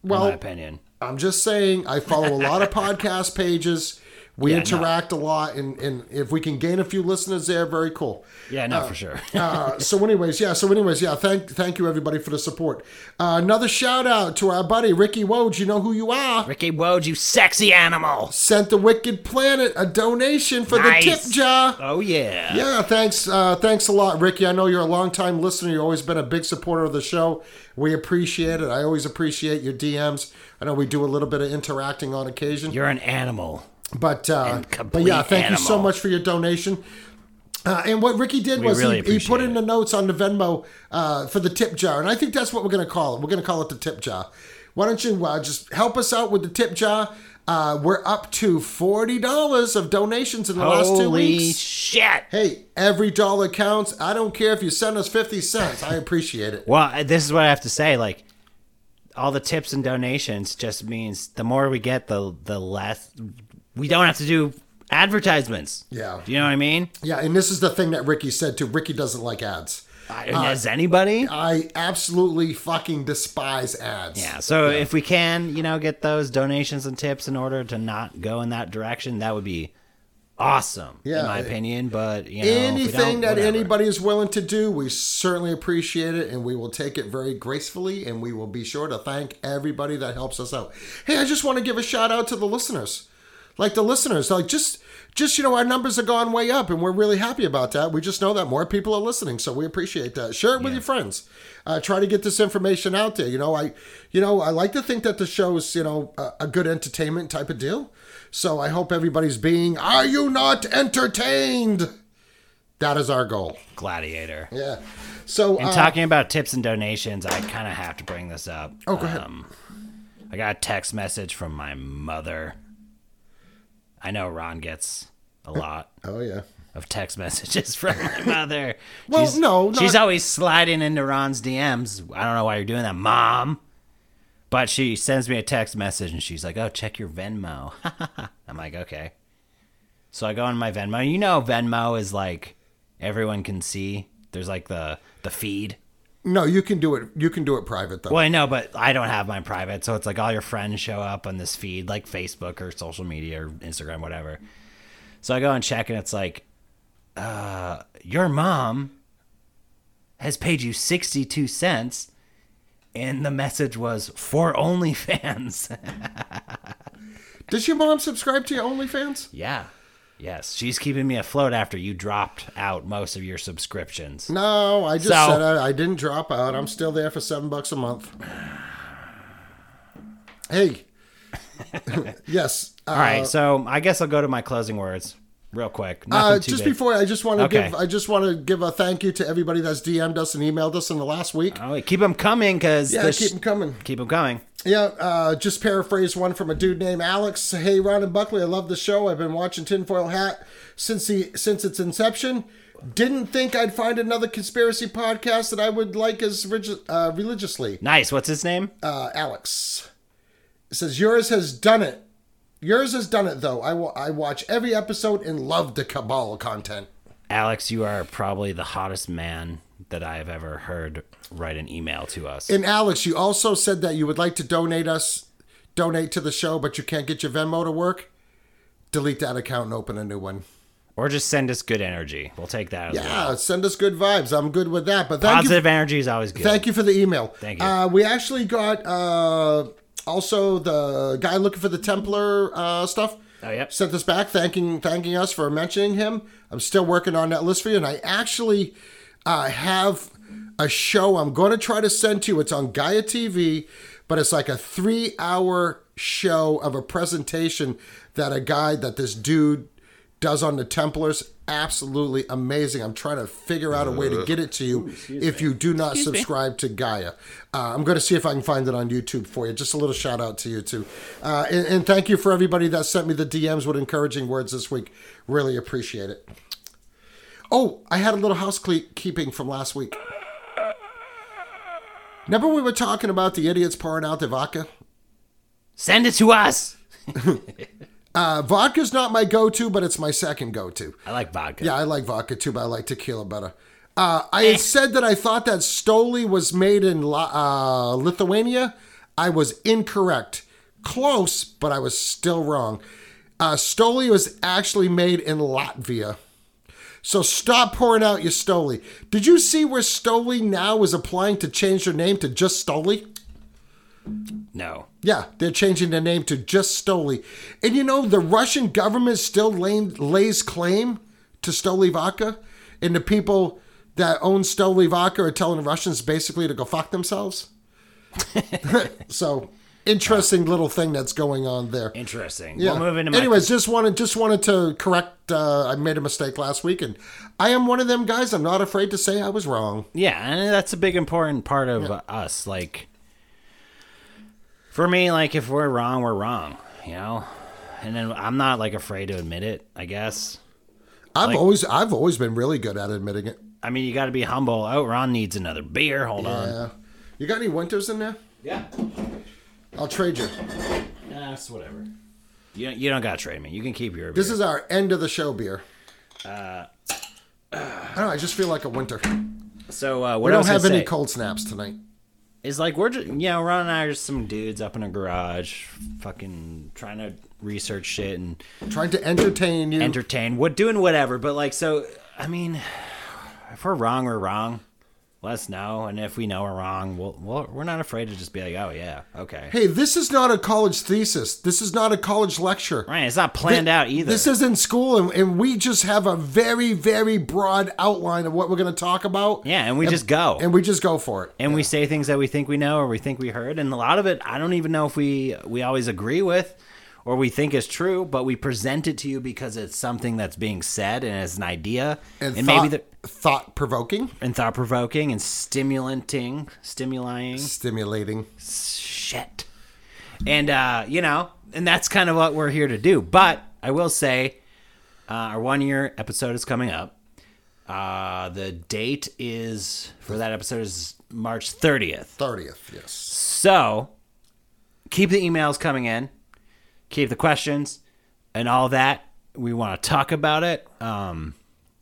[SPEAKER 3] Well-
[SPEAKER 1] in my opinion.
[SPEAKER 3] I'm just saying, I follow a lot of podcast pages. We
[SPEAKER 1] Yeah, no.
[SPEAKER 3] interact a lot, and, and if we can gain a few listeners there, very cool.
[SPEAKER 1] Yeah, no, for sure.
[SPEAKER 3] Uh, so, anyways, yeah. So, anyways, yeah. Thank, thank you everybody for the support. Uh, another shout out to our buddy Ricky Woj. You know who you are.
[SPEAKER 1] Ricky Woj, you sexy animal.
[SPEAKER 3] Sent the Wicked Planet a donation for
[SPEAKER 1] Nice.
[SPEAKER 3] the tip jar.
[SPEAKER 1] Oh yeah.
[SPEAKER 3] Yeah, thanks. Uh, thanks a lot, Ricky. I know you're a longtime listener. You've always been a big supporter of the show. We appreciate it. I always appreciate your DMs. I know we do a little bit of interacting on occasion,
[SPEAKER 1] You're an animal.
[SPEAKER 3] But uh, but yeah, thank you so much for your donation. Uh, and what Ricky did
[SPEAKER 1] We
[SPEAKER 3] was
[SPEAKER 1] really
[SPEAKER 3] he, he put in the notes on the Venmo uh, for the tip jar, and I think that's what we're going to call it. We're going to call it the tip jar. Why don't you uh, just help us out with the tip jar? Uh, we're up to forty dollars of donations in the last two weeks.
[SPEAKER 1] Holy shit.
[SPEAKER 3] Hey, every dollar counts. I don't care if you send us 50 cents. I appreciate it.
[SPEAKER 1] Well, uh, this is what I have to say. Like, all the tips and donations just means the more we get, the the less we don't have to do advertisements.
[SPEAKER 3] Yeah.
[SPEAKER 1] Do you know what I mean?
[SPEAKER 3] Yeah, and this is the thing that Ricky said too. Ricky doesn't like ads.
[SPEAKER 1] I- uh, Does anybody?
[SPEAKER 3] I absolutely fucking despise ads.
[SPEAKER 1] Yeah. So if we can, you know, get those donations and tips in order to not go in that direction, that would be awesome,
[SPEAKER 3] Yeah.
[SPEAKER 1] in my opinion. But you know,
[SPEAKER 3] Anything that
[SPEAKER 1] whatever.
[SPEAKER 3] anybody is willing to do, we certainly appreciate it and we will take it very gracefully and we will be sure to thank everybody that helps us out. Hey, I just want to give a shout out to the listeners. Like the listeners, like just just you know our numbers have gone way up and we're really happy about that. We just know that more people are listening, so we appreciate that. Share it with your friends. Uh, try to get this information out there. You know, I you know, I like to think that the show is you know, a, a good entertainment type of deal. So I hope everybody's being are you not entertained? That is our goal.
[SPEAKER 1] Gladiator.
[SPEAKER 3] Yeah. So
[SPEAKER 1] And
[SPEAKER 3] uh,
[SPEAKER 1] talking about tips and donations, I kind of have to bring this up.
[SPEAKER 3] Oh, go ahead.
[SPEAKER 1] Um, I got a text message from my mother. I know Ron gets a oh, lot
[SPEAKER 3] oh yeah.
[SPEAKER 1] of text messages from my mother.
[SPEAKER 3] Well,
[SPEAKER 1] she's,
[SPEAKER 3] no, not-
[SPEAKER 1] she's always sliding into Ron's DMs. I don't know why you're doing that, mom. But she sends me a text message and she's like, "Oh, check your Venmo." I'm like, "Okay." So I go on my Venmo. You know, Venmo is like everyone can see. There's like the the feed.
[SPEAKER 3] No, you can do it. You can do it private though.
[SPEAKER 1] Well, I know, but I don't have mine private, so it's like all your friends show up on this feed, like Facebook or social media or Instagram, whatever. So I go and check, and it's like, uh, your mom has paid you sixty-two cents, and the message was for OnlyFans.
[SPEAKER 3] Does your mom subscribe to your OnlyFans?
[SPEAKER 1] yeah, yes, she's keeping me afloat after you dropped out most of your subscriptions.
[SPEAKER 3] No, I just
[SPEAKER 1] So-
[SPEAKER 3] said I, I didn't drop out. I'm still there for seven bucks a month. Hey. yes. Uh,
[SPEAKER 1] All right, so I guess I'll go to my closing words real quick.
[SPEAKER 3] Uh, just
[SPEAKER 1] big.
[SPEAKER 3] before I just want to
[SPEAKER 1] Okay.
[SPEAKER 3] give I just want to give a thank you to everybody that's DM'd us and emailed us in the last week.
[SPEAKER 1] Oh, keep them coming, because
[SPEAKER 3] Yeah, keep them coming.
[SPEAKER 1] keep them coming.
[SPEAKER 3] Yeah, uh, just paraphrase one from a dude named Alex. Hey, Ron and Buckley, I love the show. I've been watching Tinfoil Hat since the since its inception. Didn't think I'd find another conspiracy podcast that I would like as regi- uh, religiously.
[SPEAKER 1] Nice. What's his name?
[SPEAKER 3] Uh, Alex it says yours has done it. Yours has done it though. I wa- I watch every episode and love the Cabal content.
[SPEAKER 1] Alex, you are probably the hottest man that I have ever heard write an email to us.
[SPEAKER 3] And Alex, you also said that you would like to donate us, donate to the show, but you can't get your Venmo to work. Delete that account and open a new one.
[SPEAKER 1] or just send us good energy. We'll take that as
[SPEAKER 3] Yeah,
[SPEAKER 1] well.
[SPEAKER 3] send us good vibes. I'm good with that. But thank you
[SPEAKER 1] Positive energy is always good.
[SPEAKER 3] Thank you for the email.
[SPEAKER 1] Thank you.
[SPEAKER 3] Uh, we actually got uh, also the guy looking for the Templar uh, stuff.
[SPEAKER 1] Oh, yep.
[SPEAKER 3] Sent us back, thanking thanking us for mentioning him. I'm still working on that list for you, and I actually uh, have a show I'm going to try to send to you. It's on Gaia TV, but it's like a three hour show of a presentation that a guy that this dude does on the Templars. Absolutely amazing. I'm trying to figure out a way to get it to you if you do not subscribe to Gaia. Uh, I'm going to see if I can find it on YouTube for you. Just a little shout out to you too, uh, and, and thank you for everybody that sent me the DMs with encouraging words this week. Really appreciate it. Oh, I had a little housekeeping from last week. Remember we were talking about the idiots pouring out the vodka?
[SPEAKER 1] Send it to us.
[SPEAKER 3] Uh, vodka's not my go-to, but it's my second go-to.
[SPEAKER 1] I like vodka.
[SPEAKER 3] Yeah, I like vodka too, but I like tequila better. Uh, I had said that I thought that Stoli was made in La- uh, Lithuania. I was incorrect. Close, but I was still wrong. Uh, Stoli was actually made in Latvia. So stop pouring out your Stoli. Did you see where Stoli now is applying to change their name to just Stoli?
[SPEAKER 1] No.
[SPEAKER 3] Yeah, they're changing the name to just Stoli. And you know, the Russian government still lay, lays claim to Stoli vodka, and the people that own Stoli vodka are telling the Russians basically to go fuck themselves. so, interesting little thing that's going on there.
[SPEAKER 1] Interesting.
[SPEAKER 3] Yeah.
[SPEAKER 1] We'll move into my
[SPEAKER 3] Anyways, just wanted just wanted to correct. Uh, I made a mistake last week, and I am one of them guys. I'm not afraid to say I was wrong.
[SPEAKER 1] Yeah, and that's a big important part of uh, us. Like, for me, like if we're wrong, we're wrong. You know, and then I'm not like afraid to admit it. I guess.
[SPEAKER 3] I've
[SPEAKER 1] Like-
[SPEAKER 3] always I've always been really good at admitting it.
[SPEAKER 1] I mean, you got to be humble. Oh, Ron needs another beer. Hold on.
[SPEAKER 3] You got any winters in there?
[SPEAKER 1] Yeah.
[SPEAKER 3] I'll trade you.
[SPEAKER 1] That's whatever. You you don't got to trade me. You can keep your.
[SPEAKER 3] This is our end of the show beer. Uh, I don't know. I just feel like a winter.
[SPEAKER 1] so. Uh, what
[SPEAKER 3] We don't have any
[SPEAKER 1] say
[SPEAKER 3] cold snaps tonight.
[SPEAKER 1] Is like we're just yeah, Ron and I are just some dudes up in a garage, fucking trying to research shit and
[SPEAKER 3] Trying to entertain you.
[SPEAKER 1] entertain, what doing whatever. But like, so I mean, if we're wrong, we're wrong. Let us know, and if we know we're wrong, we'll, we'll we're not afraid to just be like, oh yeah, okay,
[SPEAKER 3] hey, this is not a college thesis. This is not a college lecture.
[SPEAKER 1] right. It's not planned out either.
[SPEAKER 3] This isn't school, and, and we just have a very, very broad outline of what we're going to talk about.
[SPEAKER 1] yeah, and we just go.
[SPEAKER 3] And we just go for it.
[SPEAKER 1] and we say things that we think we know or we think we heard and a lot of it i don't even know if we we always agree with or we think is true but we present it to you because it's something that's being said and it's an idea
[SPEAKER 3] And,
[SPEAKER 1] and,
[SPEAKER 3] thought,
[SPEAKER 1] maybe the
[SPEAKER 3] thought provoking,
[SPEAKER 1] and thought provoking and stimulating, stimulating
[SPEAKER 3] stimulating.
[SPEAKER 1] shit and uh you know and that's kind of what we're here to do but i will say uh, our one year episode is coming up uh the date is for that episode is march 30th
[SPEAKER 3] 30th, yes.
[SPEAKER 1] So, keep the emails coming in, keep the questions, and all that. We want to talk about it. Um,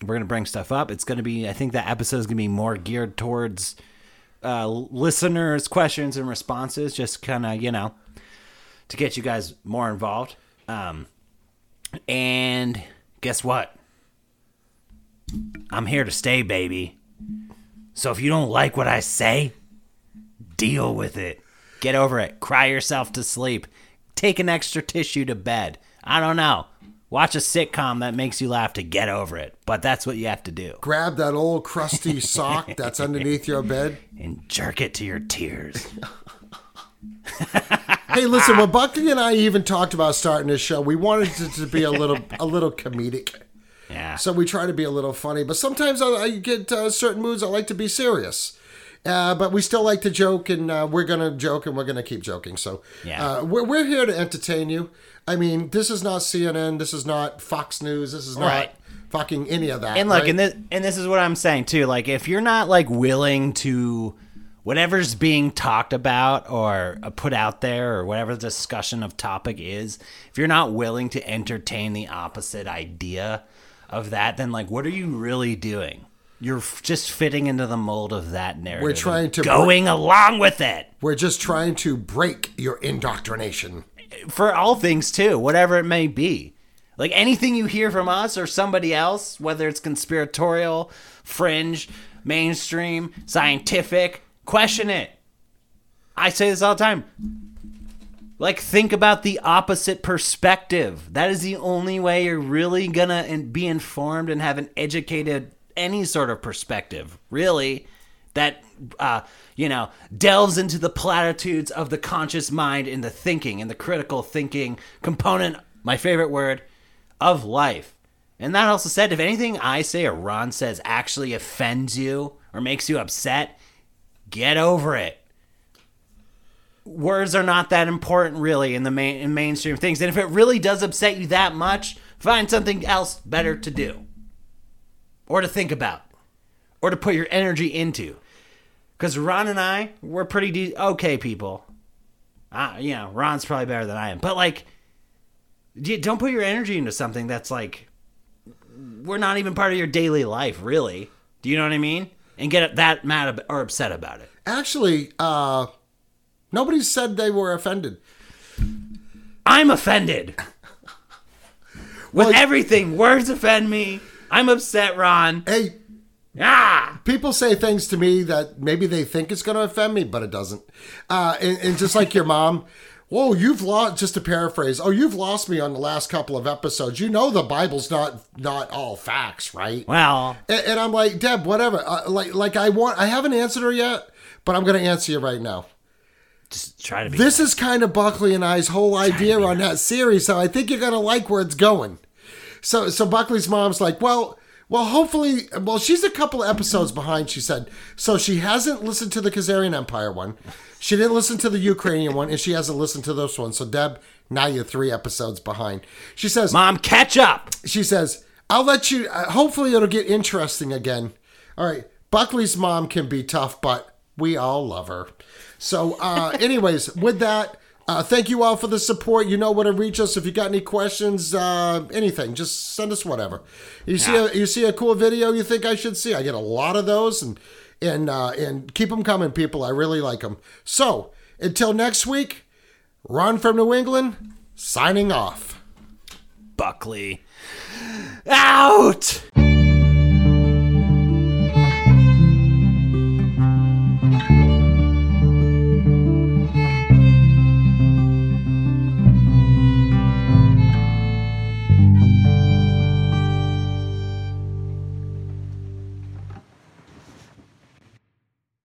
[SPEAKER 1] we're gonna bring stuff up. It's gonna be. I think that episode is gonna be more geared towards uh, listeners' questions and responses, just kind of you know to get you guys more involved. Um, and guess what? I'm here to stay, baby. So if you don't like what I say, deal with it. Get over it. Cry yourself to sleep. Take an extra tissue to bed. I don't know. Watch a sitcom that makes you laugh to get over it. But that's what you have to do.
[SPEAKER 3] Grab that old crusty sock that's underneath your bed.
[SPEAKER 1] And jerk it to your tears.
[SPEAKER 3] Hey, listen, when Bucky and I even talked about starting this show, we wanted it to be a little, a little comedic.
[SPEAKER 1] Yeah.
[SPEAKER 3] So we try to be a little funny, but sometimes I, I get uh, certain moods. I like to be serious, uh, but we still like to joke, and uh, we're gonna joke, and we're gonna keep joking. So
[SPEAKER 1] Yeah.
[SPEAKER 3] uh, we're we're here to entertain you. I mean, this is not CNN. This is not Fox News. This is not
[SPEAKER 1] Right.
[SPEAKER 3] fucking any of that.
[SPEAKER 1] And look,
[SPEAKER 3] right?
[SPEAKER 1] and this and this is what I'm saying too. Like, if you're not like willing to whatever's being talked about or uh, put out there or whatever the discussion of topic is, if you're not willing to entertain the opposite idea of that, then like, what are you really doing? You're just fitting into the mold of that narrative.
[SPEAKER 3] We're trying to
[SPEAKER 1] going along with it
[SPEAKER 3] We're just trying to break your indoctrination.
[SPEAKER 1] for all things too, whatever it may be. Like anything you hear from us or somebody else, whether it's conspiratorial, fringe, mainstream, scientific, question it. I say this all the time. Like, think about the opposite perspective. That is the only way you're really gonna be informed and have an educated, any sort of perspective, really, that, uh, you know, delves into the platitudes of the conscious mind and the thinking and the critical thinking component, my favorite word, of life. And that also said, if anything I say or Ron says actually offends you or makes you upset, get over it words are not that important really in the main in mainstream things. And if it really does upset you that much, find something else better to do. Or to think about. Or to put your energy into. Cuz Ron and I, we're pretty de- okay people. Uh, you know, Ron's probably better than I am. But like don't put your energy into something that's like we're not even part of your daily life, really. Do you know what I mean? And get that mad ab- or upset about it.
[SPEAKER 3] Actually, uh, nobody said they were offended.
[SPEAKER 1] I'm offended. With everything. Words offend me. I'm upset, Ron.
[SPEAKER 3] Hey,
[SPEAKER 1] Ah!
[SPEAKER 3] people say things to me that maybe they think it's going to offend me, but it doesn't. Uh, and, and just like your mom, whoa, you've lost. Just to paraphrase, oh, you've lost me on the last couple of episodes. You know the Bible's not not all facts, right?
[SPEAKER 1] Well,
[SPEAKER 3] And, and I'm like, Deb, whatever. Uh, like, like I want. I haven't answered her yet, but I'm going to answer you right now.
[SPEAKER 1] just try to be.
[SPEAKER 3] This is kind of Buckley and I's whole idea on that series, so I think you're gonna like where it's going. So, so Buckley's mom's like, well, well, hopefully, well, she's a couple episodes behind. She said, so she hasn't listened to the Khazarian Empire one, she didn't listen to the Ukrainian one, and she hasn't listened to this one. So, Deb, now you're three episodes behind. She says,
[SPEAKER 1] Mom, catch up.
[SPEAKER 3] she says, I'll let you, uh, hopefully, it'll get interesting again. All right. Buckley's mom can be tough, but we all love her. So, uh, anyways, with that, uh, thank you all for the support. You know where to reach us if you got any questions, uh, anything. Just send us whatever. You see, a, you see a cool video you think I should see. I get a lot of those, and and uh, and keep them coming, people. I really like them. So until next week, Ron from New England signing off.
[SPEAKER 1] Buckley. Out!